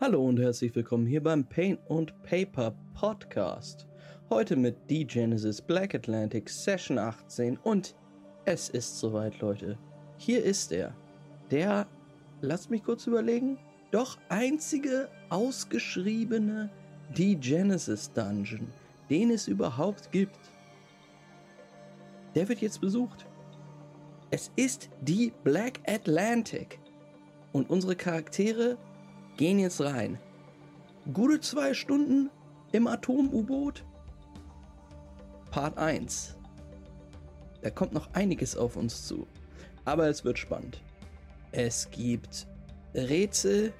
Hallo und herzlich willkommen hier beim Paint und Paper Podcast. Heute mit D-Genesis Black Atlantic Session 18 und es ist soweit, Leute. Hier ist er. Der, lasst mich kurz überlegen, doch einzige ausgeschriebene D-Genesis Dungeon, den es überhaupt gibt. Der wird jetzt besucht. Es ist die Black Atlantic. Und unsere Charaktere gehen jetzt rein. Gute zwei Stunden im Atom-U-Boot. Part 1. Da kommt noch einiges auf uns zu. Aber es wird spannend. Es gibt Rätsel.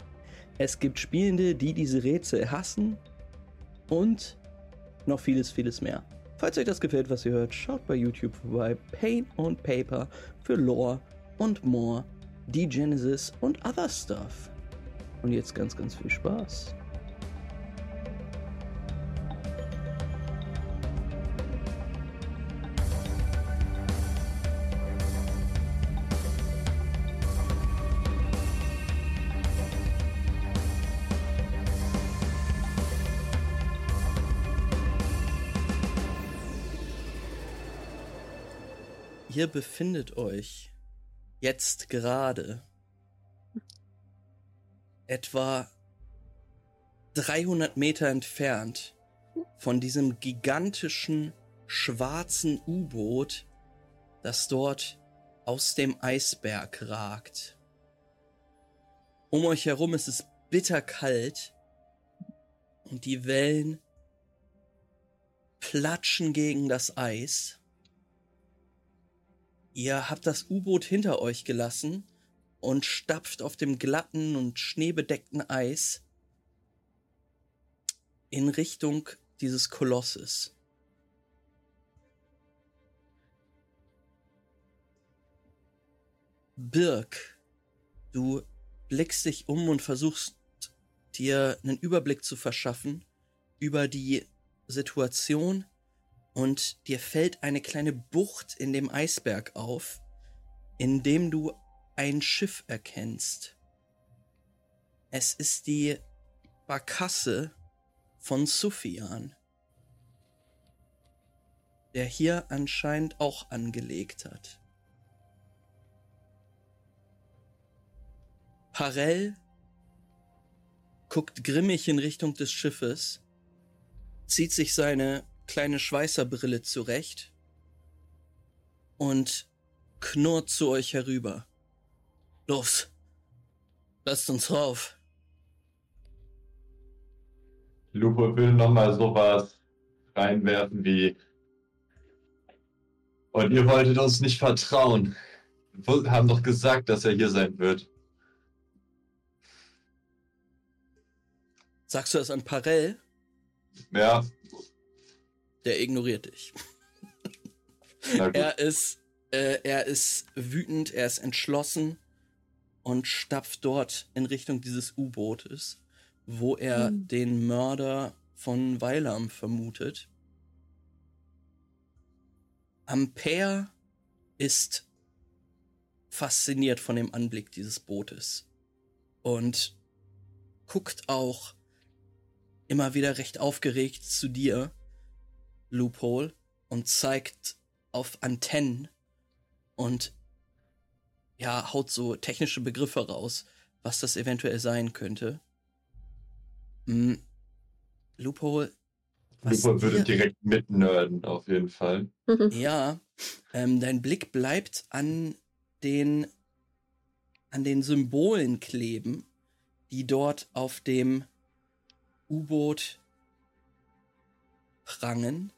Es gibt Spielende, die diese Rätsel hassen. Und noch vieles, vieles mehr. Falls euch das gefällt, was ihr hört, schaut bei YouTube vorbei. Paint und Paper für Lore und More, D-Genesis und Other Stuff. Und jetzt ganz, ganz viel Spaß. Ihr befindet euch jetzt gerade etwa 300 Meter entfernt von diesem gigantischen schwarzen U-Boot, das dort aus dem Eisberg ragt. Um euch herum ist es bitterkalt und die Wellen platschen gegen das Eis. Ihr habt das U-Boot hinter euch gelassen und stapft auf dem glatten und schneebedeckten Eis in Richtung dieses Kolosses. Birk, du blickst dich um und versuchst dir einen Überblick zu verschaffen über die Situation und dir fällt eine kleine Bucht in dem Eisberg auf, in dem du ein Schiff erkennst. Es ist die Barkasse von Sufyan, der hier anscheinend auch angelegt hat. Parell guckt grimmig in Richtung des Schiffes, zieht sich seine kleine Schweißerbrille zurecht und knurrt zu euch herüber. Los, lasst uns rauf. Lupo will nochmal sowas reinwerfen wie. Und ihr wolltet uns nicht vertrauen. Wir haben doch gesagt, dass er hier sein wird. Sagst du das an Parell? Ja, der ignoriert dich. er ist, äh, er ist wütend, er ist entschlossen und stapft dort in Richtung dieses U-Bootes, wo er mhm. den Mörder von Weilam vermutet. Ampere ist fasziniert von dem Anblick dieses Bootes und guckt auch immer wieder recht aufgeregt zu dir Loophole und zeigt auf Antennen und ja, haut so technische Begriffe raus, was das eventuell sein könnte. Hm. Loophole. Loophole würde direkt mitnerden, auf jeden Fall. ja, ähm, dein Blick bleibt an den, an den Symbolen kleben, die dort auf dem U-Boot prangen.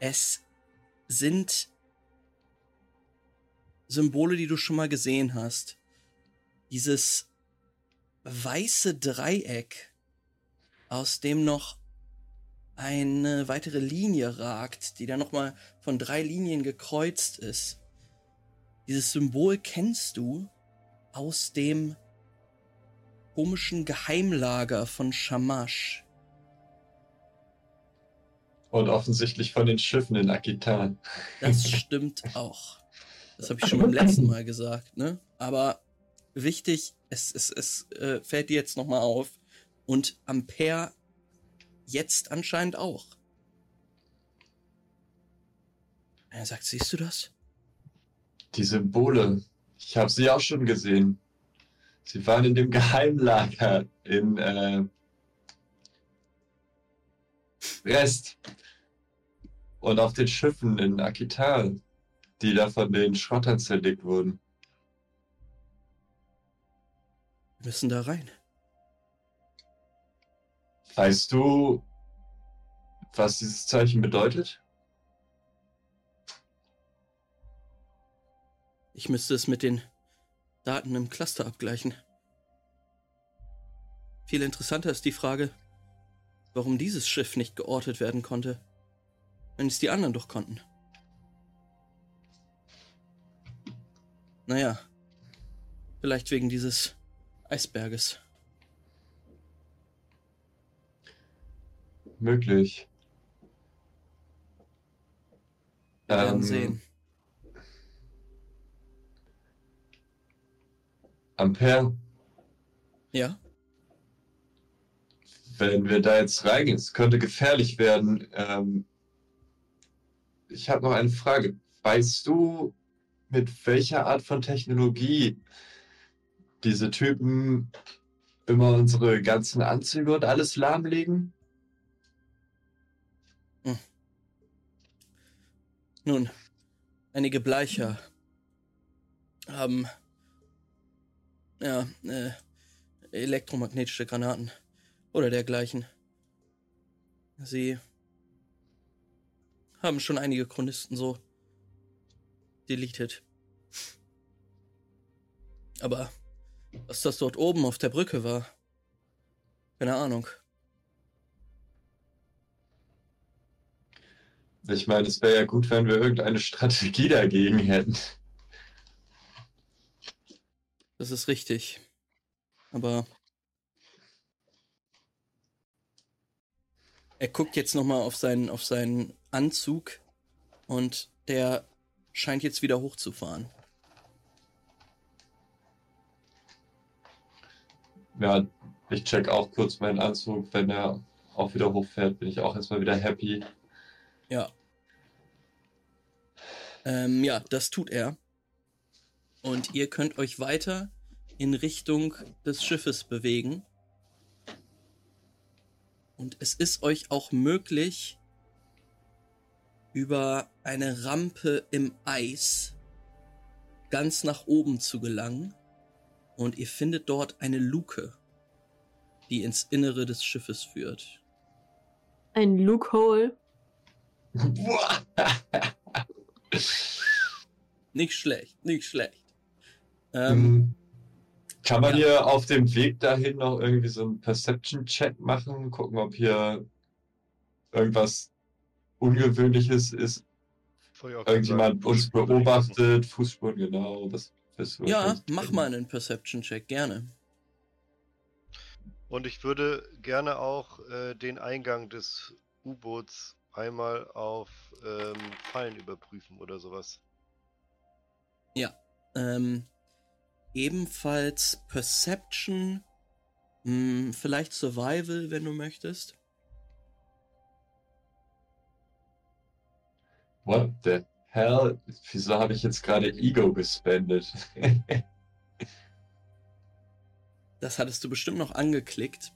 Es sind Symbole, die du schon mal gesehen hast. Dieses weiße Dreieck, aus dem noch eine weitere Linie ragt, die dann nochmal von drei Linien gekreuzt ist. Dieses Symbol kennst du aus dem komischen Geheimlager von Shamash. Und offensichtlich von den Schiffen in Akitan. Das stimmt auch. Das habe ich schon beim letzten Mal gesagt, ne? Aber wichtig, es, es, es äh, fällt dir jetzt nochmal auf. Und Ampere jetzt anscheinend auch. Er sagt, siehst du das? Die Symbole. Ich habe sie auch schon gesehen. Sie waren in dem Geheimlager in äh, Rest. Und auf den Schiffen in Akital, die da von den Schrottern zerlegt wurden. Wir müssen da rein. Weißt du, was dieses Zeichen bedeutet? Ich müsste es mit den Daten im Cluster abgleichen. Viel interessanter ist die Frage, warum dieses Schiff nicht geortet werden konnte, wenn es die anderen doch konnten. Naja, vielleicht wegen dieses Eisberges. Möglich. Wir werden Ähm, sehen. Ampere, Ja? wenn wir da jetzt reingehen, es könnte gefährlich werden. Ähm, ich habe noch eine Frage. Weißt du, mit welcher Art von Technologie diese Typen immer unsere ganzen Anzüge und alles lahmlegen? Nun, einige Bleicher haben ja äh, elektromagnetische Granaten oder dergleichen. Sie haben schon einige Chronisten so deleted. Aber was das dort oben auf der Brücke war, keine Ahnung. Ich meine, es wäre ja gut, wenn wir irgendeine Strategie dagegen hätten. Das ist richtig. Aber er guckt jetzt noch mal auf seinen auf seinen Anzug und der scheint jetzt wieder hochzufahren. Ja, ich check auch kurz meinen Anzug. Wenn er auch wieder hochfährt, bin ich auch erstmal wieder happy. Ja. Ähm, ja, das tut er. Und ihr könnt euch weiter in Richtung des Schiffes bewegen. Und es ist euch auch möglich, über eine Rampe im Eis ganz nach oben zu gelangen. Und ihr findet dort eine Luke, die ins Innere des Schiffes führt. Ein Loophole. Nicht schlecht, nicht schlecht. Ähm, Ähm, Kann man ja. hier auf dem Weg dahin noch irgendwie so einen Perception-Check machen? Gucken, ob hier irgendwas Ungewöhnliches ist. Irgendjemand uns beobachtet, Fußspuren, genau. Das, Ja, mach mal einen Perception-Check, gerne. Und ich würde gerne auch äh, den Eingang des U-Boots einmal auf ähm, Fallen überprüfen oder sowas. Ja. Ähm, ebenfalls Perception, mh, vielleicht Survival, wenn du möchtest. What the hell? Wieso habe ich jetzt gerade Ego gespendet? Das hattest du bestimmt noch angeklickt.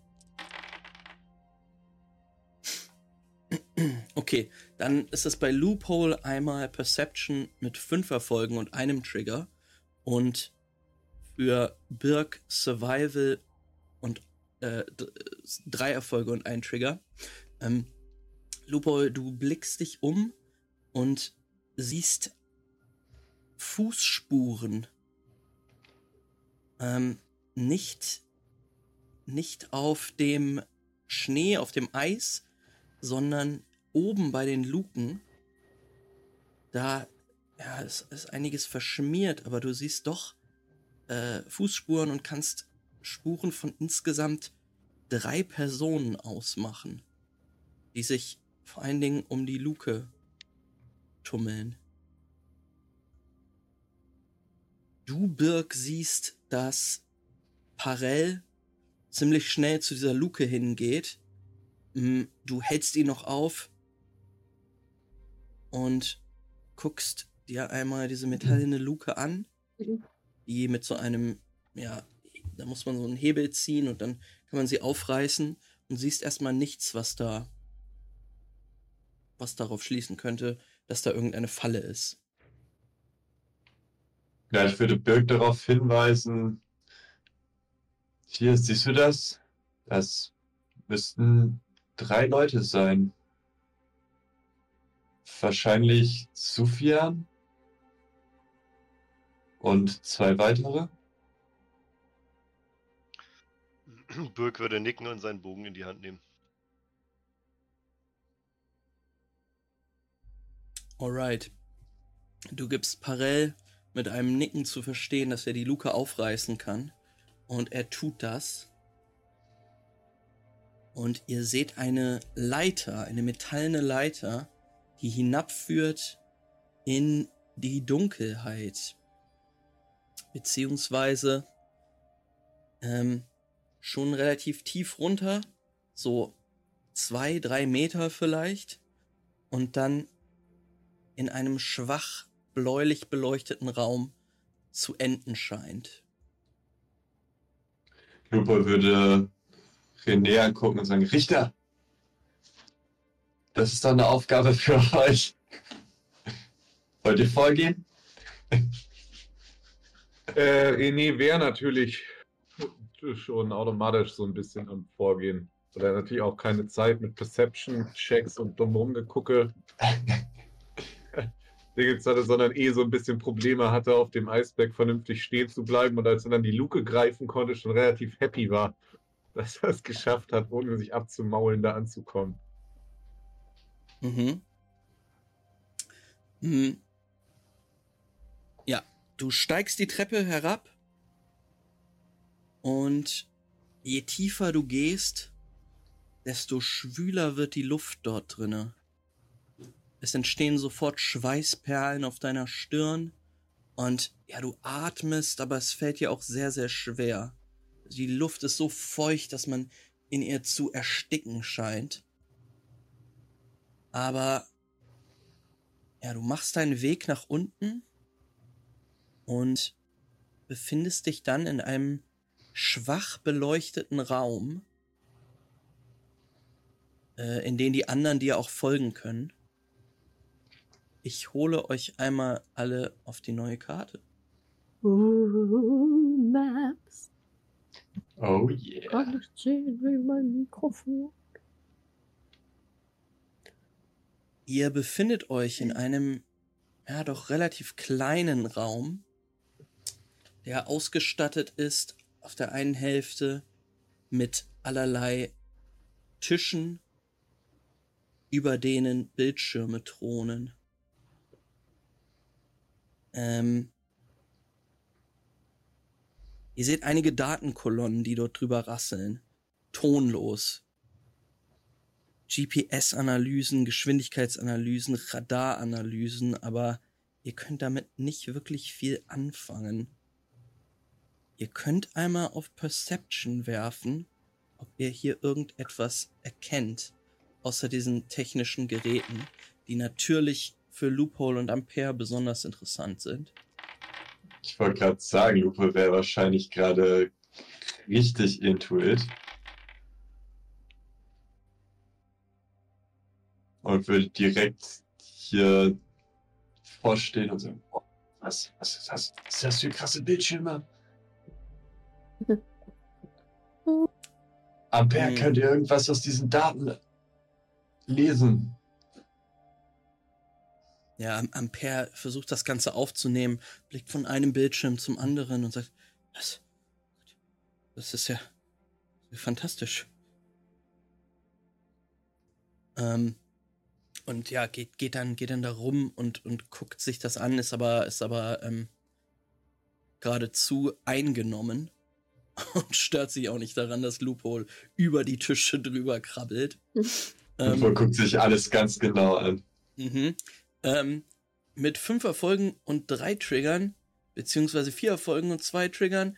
Okay, dann ist es bei Loophole einmal Perception mit fünf Erfolgen und einem Trigger. Und für Birk Survival und äh, drei Erfolge und ein Trigger. Ähm, Loophole, du blickst dich um und siehst Fußspuren. Ähm, nicht, nicht auf dem Schnee, auf dem Eis, sondern oben bei den Luken. Da ja, es ist einiges verschmiert, aber du siehst doch äh, Fußspuren und kannst Spuren von insgesamt drei Personen ausmachen, die sich vor allen Dingen um die Luke tummeln. Du, Birk, siehst dass Parell ziemlich schnell zu dieser Luke hingeht. Mm, Du hältst ihn noch auf und guckst dir einmal diese metallene Luke an, Mhm. die mit so einem, ja, da muss man so einen Hebel ziehen und dann kann man sie aufreißen und siehst erstmal nichts, was da, was darauf schließen könnte, dass da irgendeine Falle ist. Ja, ich würde Birk darauf hinweisen. Hier, siehst du das? Das müssten drei Leute sein. Wahrscheinlich Sufjan und zwei weitere. Birk würde nicken und seinen Bogen in die Hand nehmen. Alright. Du gibst Parell mit einem Nicken zu verstehen, dass er die Luke aufreißen kann. Und er tut das. Und ihr seht eine Leiter, eine metallene Leiter, die hinabführt in die Dunkelheit. Beziehungsweise ähm, schon relativ tief runter, so zwei, drei Meter vielleicht. Und dann in einem schwach bläulich beleuchteten Raum zu enden scheint. Lupo würde René angucken und sagen, Richter, das ist doch eine Aufgabe für euch. Wollt ihr vorgehen? Äh, René wäre natürlich schon automatisch so ein bisschen am Vorgehen. Weil er natürlich auch keine Zeit mit Perception-Checks und dumm gegucke. Dingens hatte, sondern eh so ein bisschen Probleme hatte, auf dem Eisberg vernünftig stehen zu bleiben und als er dann die Luke greifen konnte, schon relativ happy war, dass er es geschafft hat, ohne sich abzumaulen, da anzukommen. Mhm. Mhm. Ja, du steigst die Treppe herab und je tiefer du gehst, desto schwüler wird die Luft dort drinne. Es entstehen sofort Schweißperlen auf deiner Stirn und ja, du atmest, aber es fällt dir auch sehr, sehr schwer. Die Luft ist so feucht, dass man in ihr zu ersticken scheint. Aber ja, du machst deinen Weg nach unten und befindest dich dann in einem schwach beleuchteten Raum, äh, in den die anderen dir auch folgen können. Ich hole euch einmal alle auf die neue Karte. Uh, Maps. Oh yeah. Kann nicht sehen wie mein Mikrofon. Ihr befindet euch in einem, ja, doch relativ kleinen Raum, der ausgestattet ist auf der einen Hälfte mit allerlei Tischen, über denen Bildschirme thronen. Ähm, ihr seht einige Datenkolonnen, die dort drüber rasseln. Tonlos. GPS-Analysen, Geschwindigkeitsanalysen, Radaranalysen, aber ihr könnt damit nicht wirklich viel anfangen. Ihr könnt einmal auf Perception werfen, ob ihr hier irgendetwas erkennt, außer diesen technischen Geräten, die natürlich für Loophole und Ampere besonders interessant sind. Ich wollte gerade sagen, Lupo wäre wahrscheinlich gerade richtig into it. Und würde direkt hier vorstehen und sagen, oh, was, was ist das? Was ist das für krasse Bildschirme? Ampere, Hm. könnt ihr irgendwas aus diesen Daten lesen? Ja, Am- Ampere versucht das Ganze aufzunehmen, blickt von einem Bildschirm zum anderen und sagt, was? Das ist ja fantastisch. Ähm, und ja, geht, geht dann, geht dann da rum und, und guckt sich das an, ist aber, ist aber ähm, geradezu eingenommen und stört sich auch nicht daran, dass Loophole über die Tische drüber krabbelt. Ähm, Lupo guckt sich alles ganz genau an. Mhm. Ähm, mit fünf Erfolgen und drei Triggern, beziehungsweise vier Erfolgen und zwei Triggern,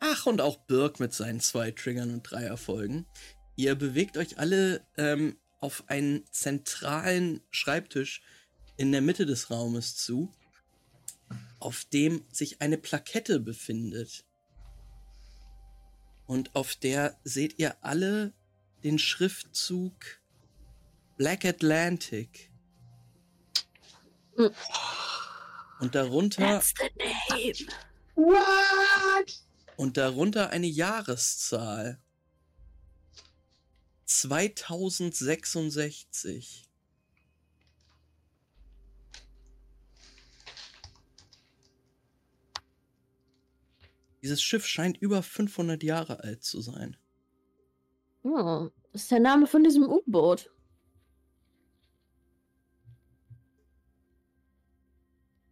Ach, und auch Birk mit seinen zwei Triggern und drei Erfolgen. Ihr bewegt euch alle ähm, auf einen zentralen Schreibtisch in der Mitte des Raumes zu, auf dem sich eine Plakette befindet. Und auf der seht ihr alle den Schriftzug Black Atlantic. Und darunter name. und darunter eine Jahreszahl. 2066. Dieses Schiff scheint über 500 Jahre alt zu sein. Oh, das ist der Name von diesem U-Boot.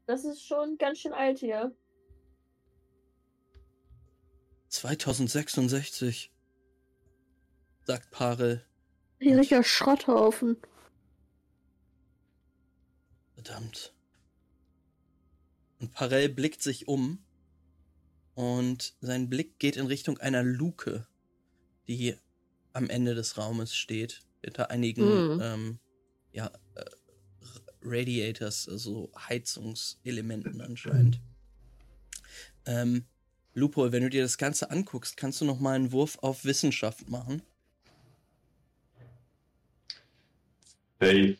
Das ist schon ganz schön alt hier. 2066, sagt Parel. Richtiger Schrotthaufen. Verdammt. Und Parel blickt sich um und sein Blick geht in Richtung einer Luke, die am Ende des Raumes steht, hinter einigen Mhm. ähm, ja, äh, Radiators, also Heizungselementen anscheinend. Ähm, Lupo, wenn du dir das Ganze anguckst, kannst du noch mal einen Wurf auf Wissenschaft machen? Dave.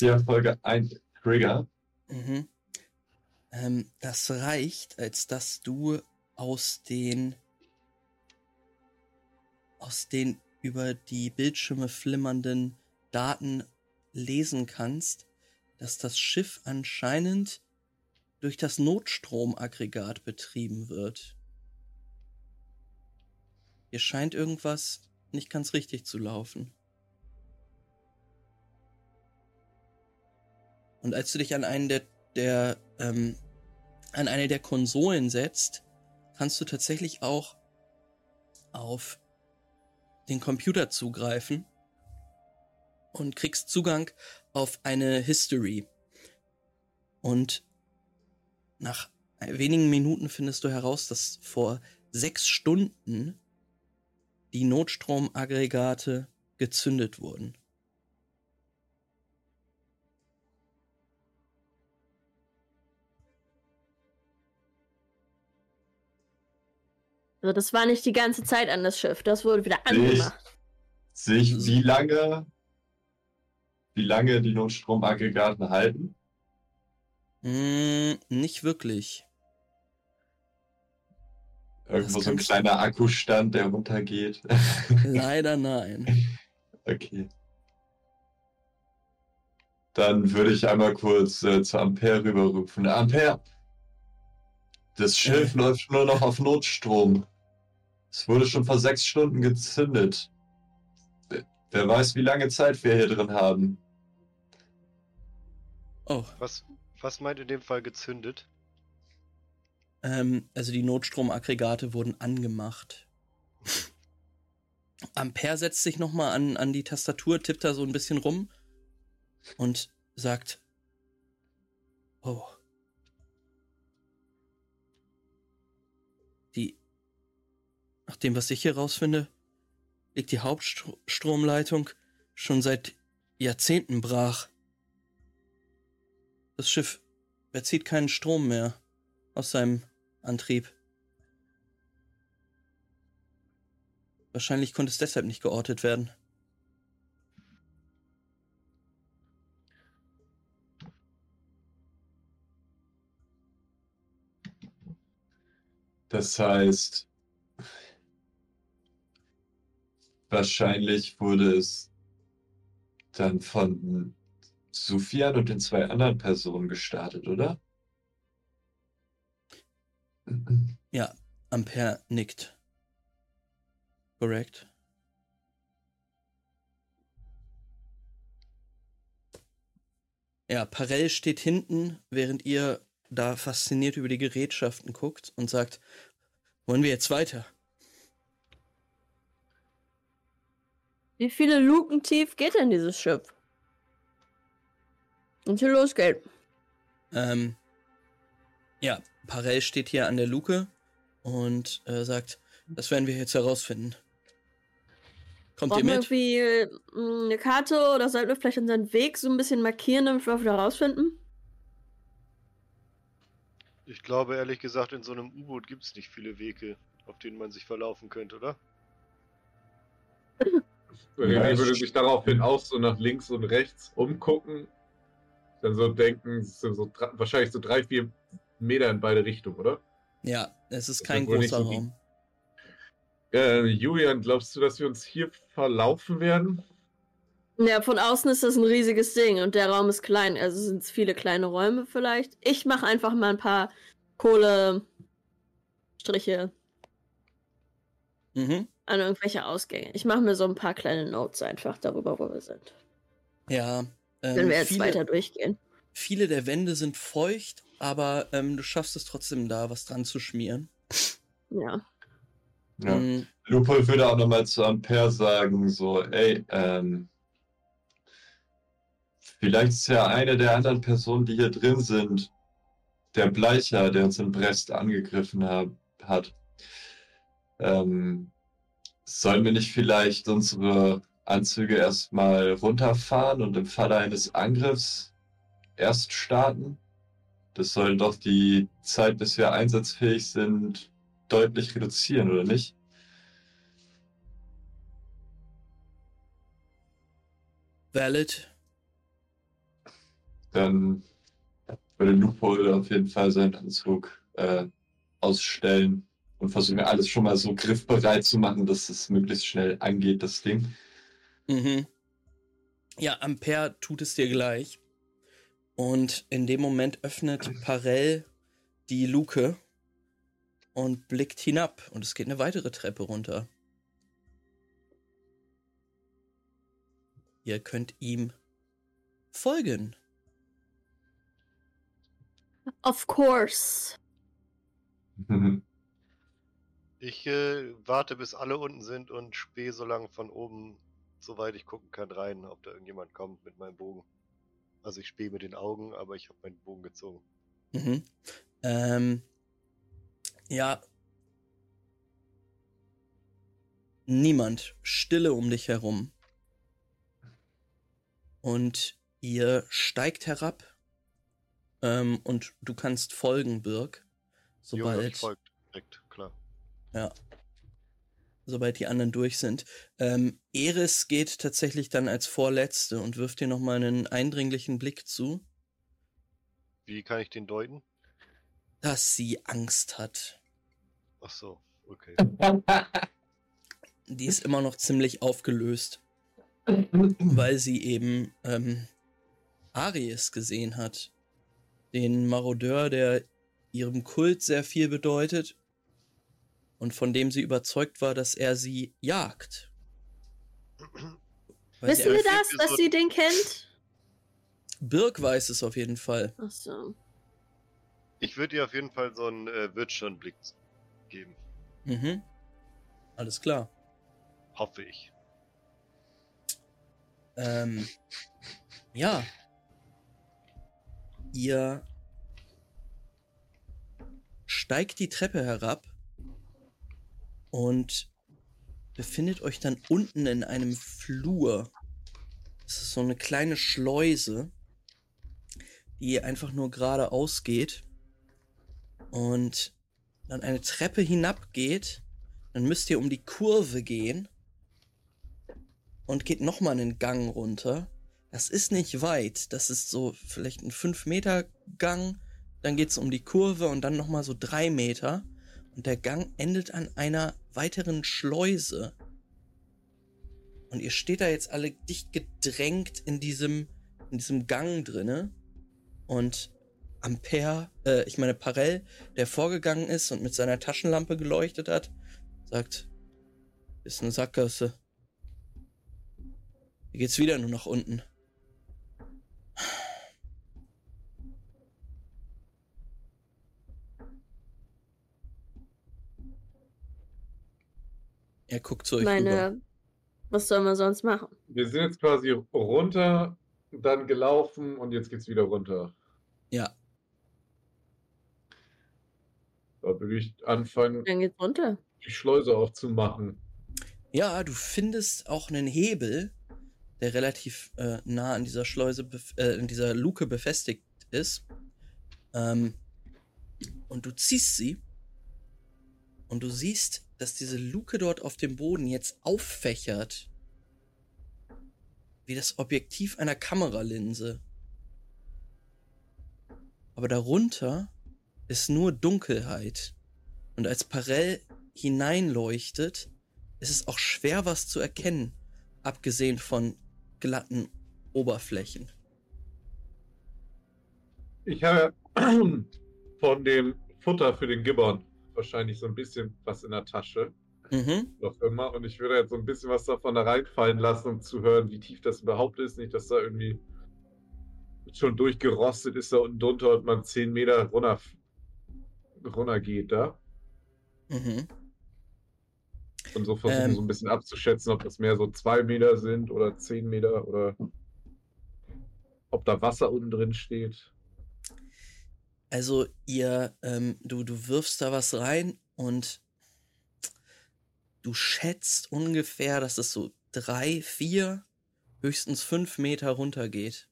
Ja, Folge 1 Trigger. Mhm. Ähm, das reicht, als dass du aus den aus den über die Bildschirme flimmernden Daten lesen kannst, dass das Schiff anscheinend durch das Notstromaggregat betrieben wird. Hier scheint irgendwas nicht ganz richtig zu laufen. Und als du dich an einen der, der ähm, an eine der Konsolen setzt, kannst du tatsächlich auch auf den Computer zugreifen und kriegst Zugang auf eine History. Und nach wenigen Minuten findest du heraus, dass vor sechs Stunden die Notstromaggregate gezündet wurden. Also das war nicht die ganze Zeit an das Schiff. Das wurde wieder angemacht. sehe ich, wie lange, wie lange die Notstromaggregaten halten? Mm, nicht wirklich. Irgendwo so ein kleiner Akkustand, der runtergeht. Leider nein. Okay. Dann würde ich einmal kurz äh, zu Ampere rüberrufen. Ampere! Das Schiff Äh. läuft nur noch auf Notstrom. Es wurde schon vor sechs Stunden gezündet. Wer- weiß, wie lange Zeit wir hier drin haben. Oh, Was, was meint in dem Fall gezündet? ähm, also die Notstromaggregate wurden angemacht. Ampere setzt sich nochmal an, an die Tastatur, tippt da so ein bisschen rum und sagt, oh. Die, nach dem, was ich hier rausfinde, liegt die Hauptstromleitung schon seit Jahrzehnten brach. Das Schiff bezieht keinen Strom mehr aus seinem Antrieb. Wahrscheinlich konnte es deshalb nicht geortet werden. Das heißt, wahrscheinlich wurde es dann von Sufjan und den zwei anderen Personen gestartet, oder? Ja, Ampere nickt. Korrekt. Ja, Parell steht hinten, während ihr da fasziniert über die Gerätschaften guckt und sagt, wollen wir jetzt weiter? Wie viele Luken tief geht denn dieses Schiff? Und hier losgeht. Ähm, ja, Parell steht hier an der Luke und äh, sagt, das werden wir jetzt herausfinden. Kommt ihr Brauchen wir mit? irgendwie äh, eine Karte oder sollten wir vielleicht unseren Weg so ein bisschen markieren, damit wir auch wieder rausfinden? Ich glaube ehrlich gesagt, in so einem U-Boot gibt es nicht viele Wege, auf denen man sich verlaufen könnte, oder? René würde ich- sich daraufhin auch so nach links und rechts umgucken. Dann so denken, es sind so wahrscheinlich so drei, vier Meter in beide Richtungen, oder? Ja, es ist Das kein nicht großer Raum. Äh, Julian, glaubst du, dass wir uns hier verlaufen werden? Ja, von außen ist das ein riesiges Ding und der Raum ist klein. Also sind es viele kleine Räume vielleicht. Ich mache einfach mal ein paar Kohlestriche Mhm. An irgendwelche Ausgänge. Ich mache mir so ein paar kleine Notes einfach darüber, wo wir sind. Ja. Ähm, Wenn wir jetzt viele, weiter durchgehen. viele der Wände sind feucht, aber ähm, du schaffst es trotzdem da, was dran zu schmieren. Ja. Ja. Mm, Lupol würde auch nochmal zu Ampere sagen, so, ey, ähm, vielleicht ist ja eine der anderen Personen, die hier drin sind, der Bleicher, der uns in Brest angegriffen hab, hat. Ähm, sollen wir nicht vielleicht unsere Anzüge erstmal runterfahren und im Falle eines Angriffs erst starten? Das soll doch die Zeit, bis wir einsatzfähig sind, deutlich reduzieren, oder nicht? valid. dann würde Lupol auf jeden Fall seinen Anzug äh, ausstellen und versuchen alles schon mal so griffbereit zu machen, dass es möglichst schnell angeht, das Ding. Mhm. Ja, Ampere tut es dir gleich. Und in dem Moment öffnet Parell die Luke und blickt hinab. Und es geht eine weitere Treppe runter. Ihr könnt ihm folgen. Of course. Ich äh, warte, bis alle unten sind und spähe so lange von oben, soweit ich gucken kann, rein, ob da irgendjemand kommt mit meinem Bogen. Also ich spähe mit den Augen, aber ich habe meinen Bogen gezogen. Mhm. Ähm, ja. Niemand. Stille um dich herum. Und ihr steigt herab. Ähm, und du kannst folgen, Birk. Junge, ich Sobald, folgt direkt. Ja, sobald die anderen durch sind. Ähm, Eris geht tatsächlich dann als Vorletzte und wirft dir nochmal einen eindringlichen Blick zu, Wie kann ich den deuten? dass sie Angst hat. Ach so, okay. Die ist immer noch ziemlich aufgelöst, weil sie eben ähm, Aries gesehen hat. Den Marodeur, der ihrem Kult sehr viel bedeutet und von dem sie überzeugt war, dass er sie jagt. Weil sie Wissen wir das, dass sie den kennt? Birk weiß es auf jeden Fall. Ach so. Ich würde ihr auf jeden Fall so einen äh, Wirtschaftsblick geben. Mhm. Alles klar. Hoffe ich. Ähm, ja. Ihr steigt die Treppe herab und befindet euch dann unten in einem Flur. Es ist so eine kleine Schleuse, die einfach nur geradeaus geht und dann eine Treppe hinabgeht. Dann müsst ihr um die Kurve gehen und geht nochmal einen Gang runter. Das ist nicht weit. Das ist so vielleicht ein 5 Meter Gang. Dann geht's um die Kurve und dann nochmal so drei Meter. Und der Gang endet an einer weiteren Schleuse. Und ihr steht da jetzt alle dicht gedrängt in diesem, in diesem Gang drinne. Und Ampere, äh, ich meine Parell, der vorgegangen ist und mit seiner Taschenlampe geleuchtet hat, sagt, ist eine Sackgasse. Hier geht's wieder nur nach unten. Er guckt zu euch rüber. Meine, Was sollen wir sonst machen? Wir sind jetzt quasi runter, dann gelaufen und jetzt geht's wieder runter. Ja. Da würde ich anfangen, Dann geht's runter. die Schleuse aufzumachen. Ja, du findest auch einen Hebel, der relativ äh, nah an dieser Schleuse, äh, in dieser Luke befestigt ist. Ähm, und du ziehst sie. Und du siehst, dass diese Luke dort auf dem Boden jetzt auffächert. Wie das Objektiv einer Kameralinse. Aber darunter ist nur Dunkelheit. Und als Parell hineinleuchtet, ist es auch schwer, was zu erkennen, abgesehen von glatten Oberflächen. Ich habe von dem Futter für den Gibbon wahrscheinlich so ein bisschen was in der Tasche. Mhm. Noch immer. Und ich würde jetzt so ein bisschen was davon da reinfallen lassen, um zu hören, wie tief das überhaupt ist. Nicht, dass da irgendwie schon durchgerostet ist da unten drunter und man 10 Meter runter, runter geht da. Mhm. Und so versuchen Ähm. so ein bisschen abzuschätzen, ob das mehr so 2 Meter sind oder 10 Meter oder ob da Wasser unten drin steht. Also ihr, ähm, du, du wirfst da was rein und du schätzt ungefähr, dass es so drei, vier, höchstens fünf Meter runter geht.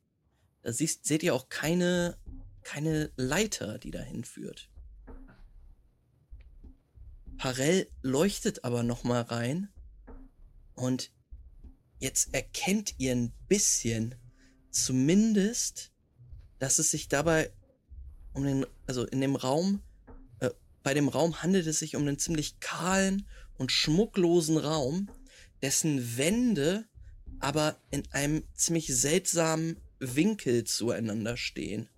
Da siehst, seht ihr auch keine, keine Leiter, die dahin führt. Parell leuchtet aber noch mal rein und jetzt erkennt ihr ein bisschen, zumindest, dass es sich dabei um den, also in dem Raum, äh, bei dem Raum handelt es sich um einen ziemlich kahlen und schmucklosen Raum, dessen Wände aber in einem ziemlich seltsamen Winkel zueinander stehen.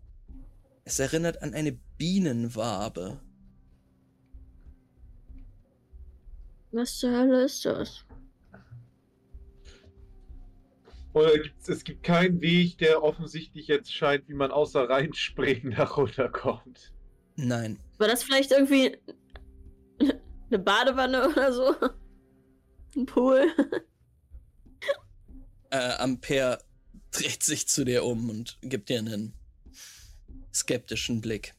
Es erinnert an eine Bienenwabe. Was zur Hölle ist das? Es gibt keinen Weg, der offensichtlich jetzt scheint, wie man außer reinspringen da runterkommt. Nein. War das vielleicht irgendwie eine Badewanne oder so? Ein Pool? Äh, Ampere dreht sich zu dir um und gibt dir einen skeptischen Blick.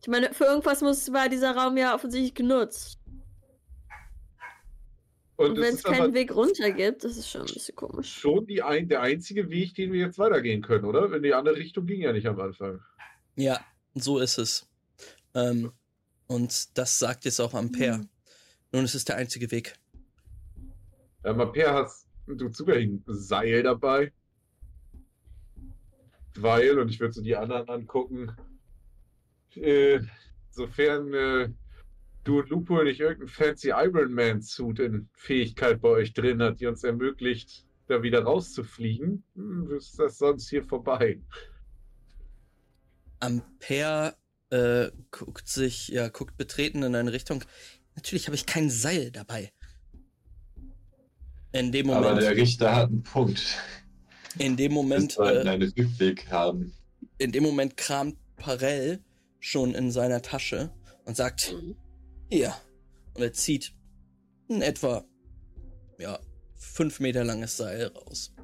Ich meine, für irgendwas muss war dieser Raum ja offensichtlich genutzt. Und, Und, wenn es keinen Weg runter gibt, das ist schon ein bisschen komisch. schon die ein, der einzige Weg, den wir jetzt weitergehen können, oder? In die andere Richtung ging ja nicht am Anfang. Ja, so ist es. Ähm, und das sagt jetzt auch Ampere. Mhm. Nun, es ist der einzige Weg. Ja, Maper, hast du zufällig ein Seil dabei? Weil, und ich würde so die anderen angucken, äh, sofern äh, du und Lupo nicht irgendein fancy Iron Man Suit in Fähigkeit bei euch drin hat, die uns ermöglicht, da wieder rauszufliegen, hm, ist das sonst hier vorbei. Ampere äh, guckt sich, ja, guckt betreten in eine Richtung. Natürlich habe ich kein Seil dabei. In dem Aber Moment, der Richter hat einen Punkt. in dem Wir Moment, sollten äh, einen Rückweg haben. in dem Moment kramt Parell schon in seiner Tasche und sagt, Mhm. Hier. Und er zieht ein etwa, ja, fünf Meter langes Seil raus.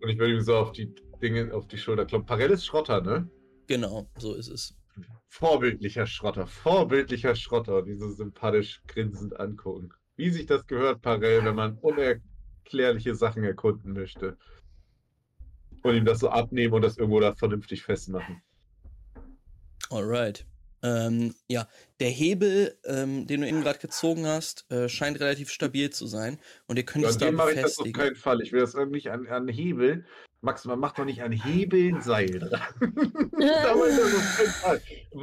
Und ich würde ihm so auf die Dinge, auf die Schulter klopfen. Parell ist Schrotter, ne? Genau, so ist es. Vorbildlicher Schrotter, vorbildlicher Schrotter, die so sympathisch grinsend angucken. Wie sich das gehört, Parell, wenn man unerklärliche Sachen erkunden möchte. Und ihm das so abnehmen und das irgendwo da vernünftig festmachen. Alright. Ähm, ja, der Hebel, ähm, den du eben gerade gezogen hast, äh, scheint relativ stabil zu sein. Und ihr könnt Ja, es da mache ich das auf keinen Fall. Ich will das irgendwie an, an Hebel. Max, man macht doch nicht an Hebel ein Seil dran. da mache ich das auf keinen Fall.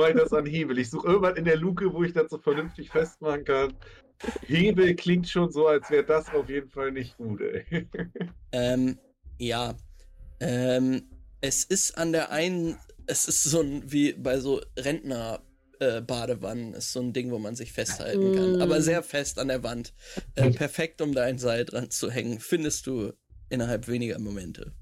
Ich das an Hebel. Ich suche irgendwann in der Luke, wo ich das so vernünftig festmachen kann. Hebel klingt schon so, als wäre das auf jeden Fall nicht gut, ey. Ähm, ja. Ähm, es ist an der einen, es ist so ein, wie bei so Rentner. Äh, Badewannen ist so ein Ding, wo man sich festhalten kann. Mm. Aber sehr fest an der Wand. Äh, perfekt, um da ein Seil dran zu hängen. Findest du innerhalb weniger Momente.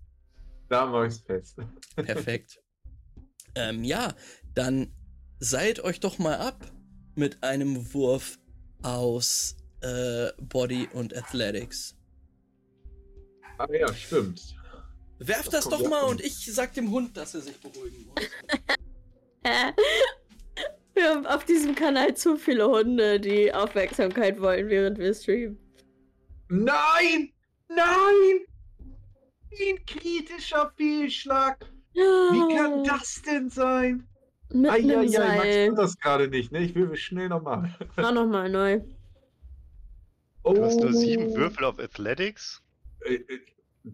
Da mache ich es fest. Perfekt. ähm, ja, dann seilt euch doch mal ab mit einem Wurf aus äh, Body und Athletics. Ah ja, stimmt. Werf Das das, doch mal und ich sag dem Hund, dass er sich beruhigen muss. Wir haben auf diesem Kanal zu viele Hunde, die Aufmerksamkeit wollen, während wir streamen. Nein! Nein! Ein kritischer Fehlschlag. Wie kann das denn sein? Mit Eieiei, Max Seil. tut das gerade nicht, ne? Ich will schnell nochmal. Mach nochmal neu. Oh. Du hast nur sieben Würfel auf Athletics? Äh, äh,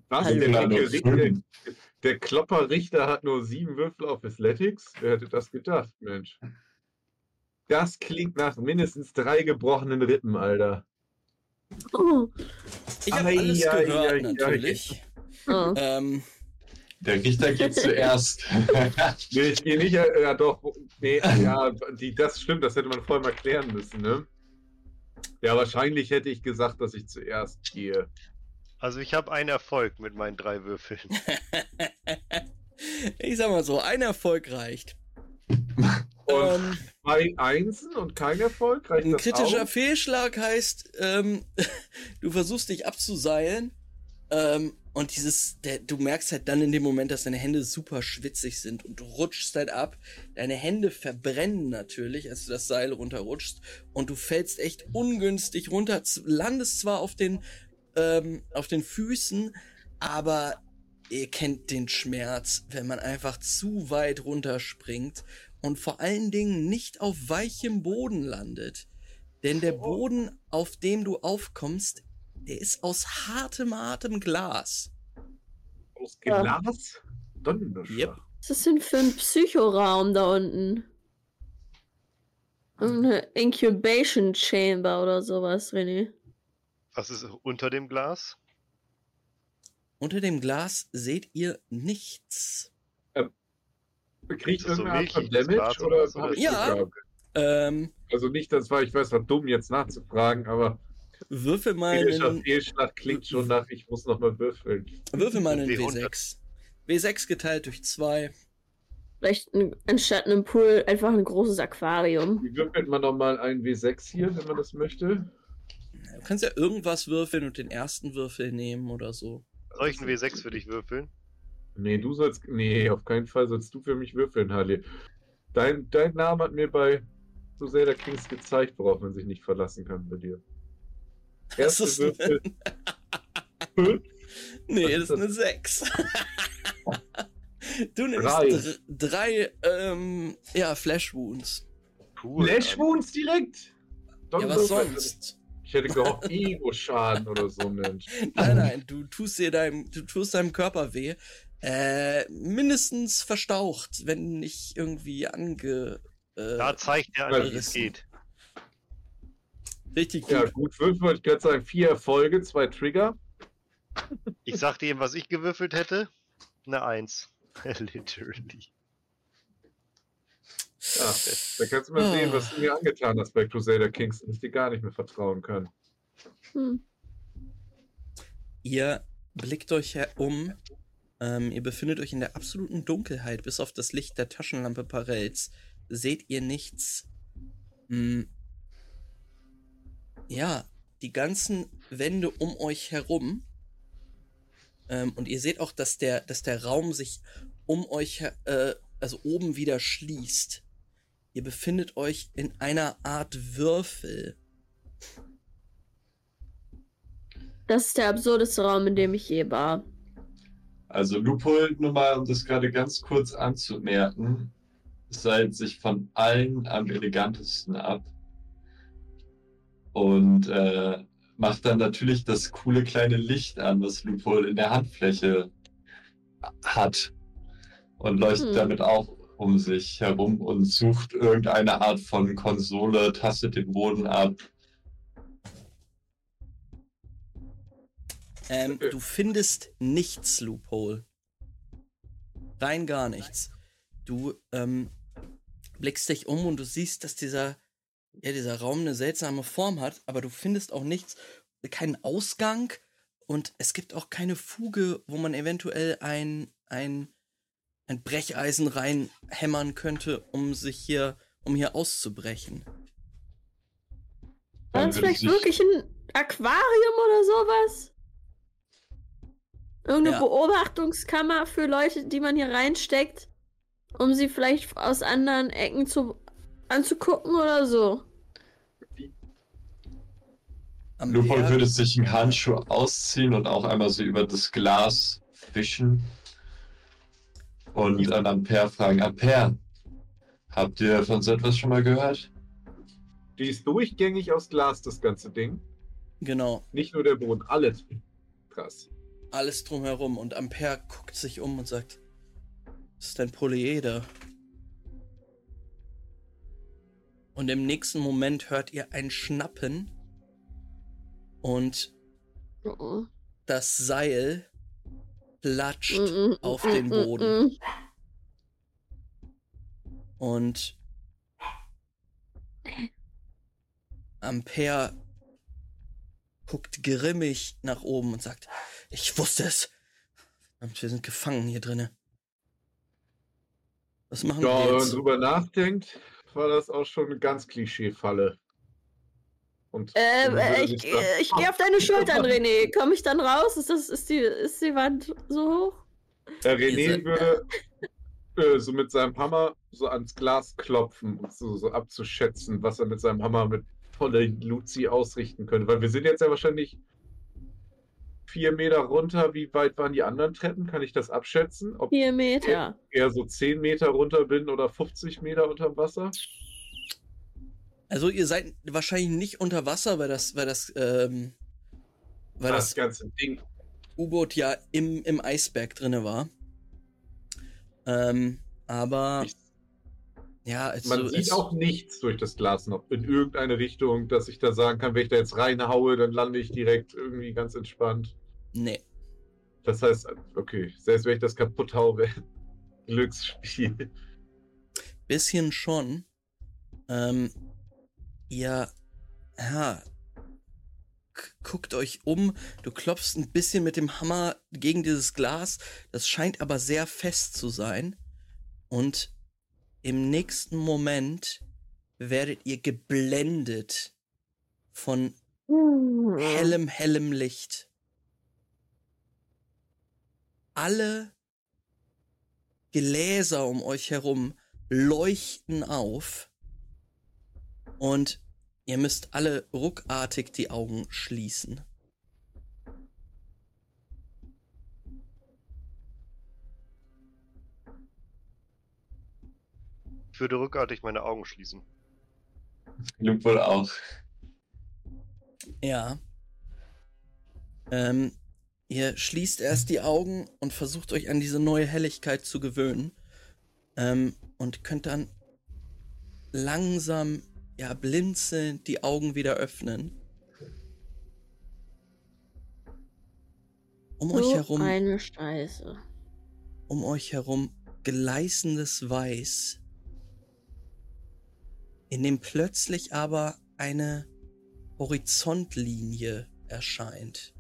Was? Hallo. Der, Ja, fünf. der Klopper-Richter hat nur sieben Würfel auf Athletics? Wer hätte das gedacht, Mensch? Das klingt nach mindestens drei gebrochenen Rippen, Alter. Oh. Ich habe alles ei, gehört, ei. natürlich. Oh. Ähm, Der Richter geht zuerst. Nee, ich gehe nicht, äh, ja doch, nee, ja, die, das stimmt, das hätte man vorher mal klären müssen, ne? Ja, wahrscheinlich hätte ich gesagt, dass ich zuerst gehe. Also ich habe einen Erfolg mit meinen drei Würfeln. ich sag mal so, ein Erfolg reicht. Und Ähm, zwei Einsen und kein Erfolg, reicht ein kritischer auch? Fehlschlag heißt, ähm, du versuchst dich abzuseilen ähm, und dieses, der, du merkst halt dann in dem Moment, dass deine Hände super schwitzig sind und du rutschst halt ab. Deine Hände verbrennen natürlich, als du das Seil runterrutschst und du fällst echt ungünstig runter, landest zwar auf den, ähm, auf den Füßen, aber ihr kennt den Schmerz, wenn man einfach zu weit runterspringt und vor allen Dingen nicht auf weichem Boden landet. Denn der Boden, auf dem du aufkommst, der ist aus hartem, hartem Glas. Aus Glas? Donnerschlag. Yep. Was ist das denn für ein Psychoraum da unten? Eine Incubation Chamber oder sowas, René. Was ist unter dem Glas? Unter dem Glas seht ihr nichts. Kriegt das so irgendeine Art von Damage oder ich Ja. Ähm, Also nicht, das war, ich weiß, war dumm jetzt nachzufragen, aber würfel mal einen, Fehlschlag klingt schon nach, ich muss nochmal würfeln. würfel mal einen W100. W6. W6 geteilt durch 2. Vielleicht ein, anstatt einem Pool einfach ein großes Aquarium. Wie würfelt man nochmal ein W6 hier, wenn man das möchte? Du kannst ja irgendwas würfeln und den ersten Würfel nehmen oder so. Soll ich einen W6 für dich würfeln? Nee, du sollst. Nee, auf keinen Fall sollst du für mich würfeln, Harley. Dein, dein Name hat mir bei Crusader Kings gezeigt, worauf man sich nicht verlassen kann bei dir. Das Erste ist Würfel. Fünf. Nee, das ist eine 6. du nimmst Drei. dr drei ähm, ja, Flash Wounds. Cool. Flash Wounds direkt! Ja, was sonst? Ich hätte gehofft, Ego-Schaden oder so, Mensch. Nein, nein, du tust dir deinem, du tust deinem Körper weh. Äh, mindestens verstaucht, wenn nicht irgendwie ange. Äh, Da zeigt er an, wie es geht. richtig gut. Ja, gut, fünf wollte ich gerade sagen. Vier Erfolge, zwei Trigger. Ich sagte ihm, was ich gewürfelt hätte. Eine Eins. Literally. Ja, da kannst du mal Ah. sehen, was du mir angetan hast bei Crusader Kings, dass ich dir gar nicht mehr vertrauen kann. Hm. Ihr blickt euch um. Ähm, ihr befindet euch in der absoluten Dunkelheit, bis auf das Licht der Taschenlampe Parels. Seht ihr nichts. Hm. Ja, die ganzen Wände um euch herum. Ähm, und ihr seht auch, dass der, dass der Raum sich um euch, her- äh, also oben wieder schließt. Ihr befindet euch in einer Art Würfel. Das ist der absurdeste Raum, in dem ich je war. Also Lupol, nur mal, um das gerade ganz kurz anzumerken, seilt sich von allen am elegantesten ab. Und äh, macht dann natürlich das coole kleine Licht an, was Lupol in der Handfläche hat. Und leuchtet Hm. damit auch um sich herum und sucht irgendeine Art von Konsole, tastet den Boden ab. Ähm, du findest nichts, Loophole. Rein gar nichts. Du ähm, blickst dich um und du siehst, dass dieser, ja, dieser Raum eine seltsame Form hat, aber du findest auch nichts, keinen Ausgang und es gibt auch keine Fuge, wo man eventuell ein, ein, ein Brecheisen reinhämmern könnte, um sich hier, um hier auszubrechen. War das vielleicht wirklich ein Aquarium oder sowas? Irgendeine Ja. Beobachtungskammer für Leute, die man hier reinsteckt, um sie vielleicht aus anderen Ecken zu anzugucken oder so. Am Lupol Herd- würde sich einen Handschuh ausziehen und auch einmal so über das Glas wischen. Und an Ampere fragen, Ampere, habt ihr von so etwas schon mal gehört? Die ist durchgängig aus Glas, das ganze Ding. Genau, Nicht nur der Boden, alles. Krass. alles drumherum. Und Ampere guckt sich um und sagt: Das ist ein Polyeder. Und im nächsten Moment hört ihr ein Schnappen. Und das Seil platscht Mhm, auf mhm, den mhm, Boden. mhm. Und Ampere guckt grimmig nach oben und sagt, ich wusste es. Verdammt, Wir sind gefangen hier drinnen. Was machen Ja, wir wenn man jetzt? drüber nachdenkt, war das auch schon eine ganz Klischee-Falle. Und Äh, äh, ich, äh, ich gehe auf deine Schultern, René. Komme ich dann raus? Ist, das, ist, die, ist die Wand so hoch? Äh, René Diese- würde äh, so mit seinem Hammer so ans Glas klopfen, um so, so abzuschätzen, was er mit seinem Hammer mit voller Luzi ausrichten könnte. Weil wir sind jetzt ja wahrscheinlich vier Meter runter. Wie weit waren die anderen Treppen? Kann ich das abschätzen? Ob Vier Meter. ich eher so 10 Meter runter bin oder 50 Meter unter Wasser? Also ihr seid wahrscheinlich nicht unter Wasser, weil das, weil das, ähm, weil das das ganze Ding. U-Boot ja im, im Eisberg drinne war. Ähm, aber Ich- ja, also Man sieht es, auch nichts durch das Glas noch in irgendeine Richtung, dass ich da sagen kann, wenn ich da jetzt reinhaue, dann lande ich direkt irgendwie ganz entspannt. nee. Das heißt, okay, selbst wenn ich das kaputt haue, wäre Glücksspiel. Bisschen schon. Ähm, ihr, k- guckt euch um. Du klopfst ein bisschen mit dem Hammer gegen dieses Glas. Das scheint aber sehr fest zu sein. Und im nächsten Moment werdet ihr geblendet von hellem, hellem Licht. Alle Gläser um euch herum leuchten auf und ihr müsst alle ruckartig die Augen schließen. Ich würde rückartig meine Augen schließen. Lupol auch. Ja. Ähm, ihr schließt erst die Augen und versucht euch an diese neue Helligkeit zu gewöhnen. Ähm, und könnt dann langsam, ja, blinzelnd die Augen wieder öffnen. Um euch So herum, eine Scheiße. um euch herum gleißendes Weiß, in dem plötzlich aber eine Horizontlinie erscheint,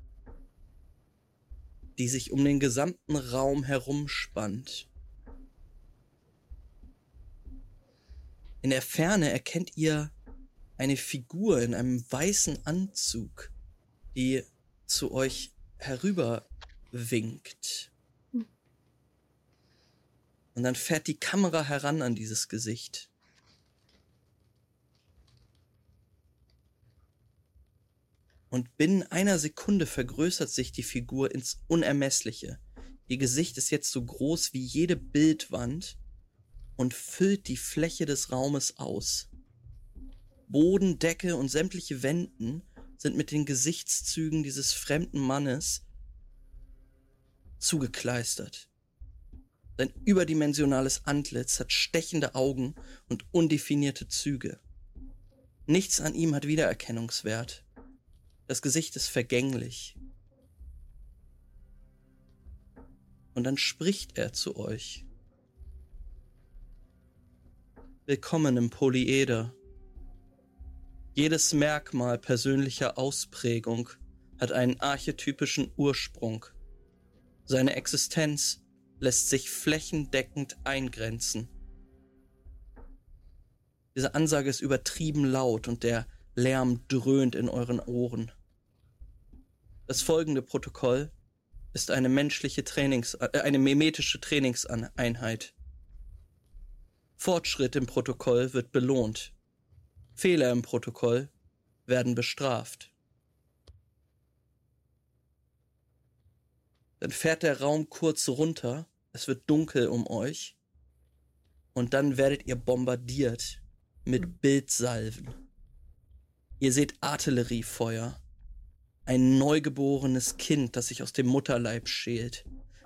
die sich um den gesamten Raum herumspannt. In der Ferne erkennt ihr eine Figur in einem weißen Anzug, die zu euch herüber winkt. Und dann fährt die Kamera heran an dieses Gesicht. Und binnen einer Sekunde vergrößert sich die Figur ins Unermessliche. Ihr Gesicht ist jetzt so groß wie jede Bildwand und füllt die Fläche des Raumes aus. Boden, Decke und sämtliche Wänden sind mit den Gesichtszügen dieses fremden Mannes zugekleistert. Sein überdimensionales Antlitz hat stechende Augen und undefinierte Züge. Nichts an ihm hat Wiedererkennungswert. Das Gesicht ist vergänglich. Und dann spricht er zu euch. Willkommen im Polyeder. Jedes Merkmal persönlicher Ausprägung hat einen archetypischen Ursprung. Seine Existenz lässt sich flächendeckend eingrenzen. Diese Ansage ist übertrieben laut und der Lärm dröhnt in euren Ohren. Das folgende Protokoll ist eine menschliche Trainings, äh, eine mimetische Trainingseinheit. Fortschritt im Protokoll wird belohnt. Fehler im Protokoll werden bestraft. Dann fährt der Raum kurz runter, es wird dunkel um euch und dann werdet ihr bombardiert mit Bildsalven. Ihr seht Artilleriefeuer, ein neugeborenes Kind, das sich aus dem Mutterleib schält,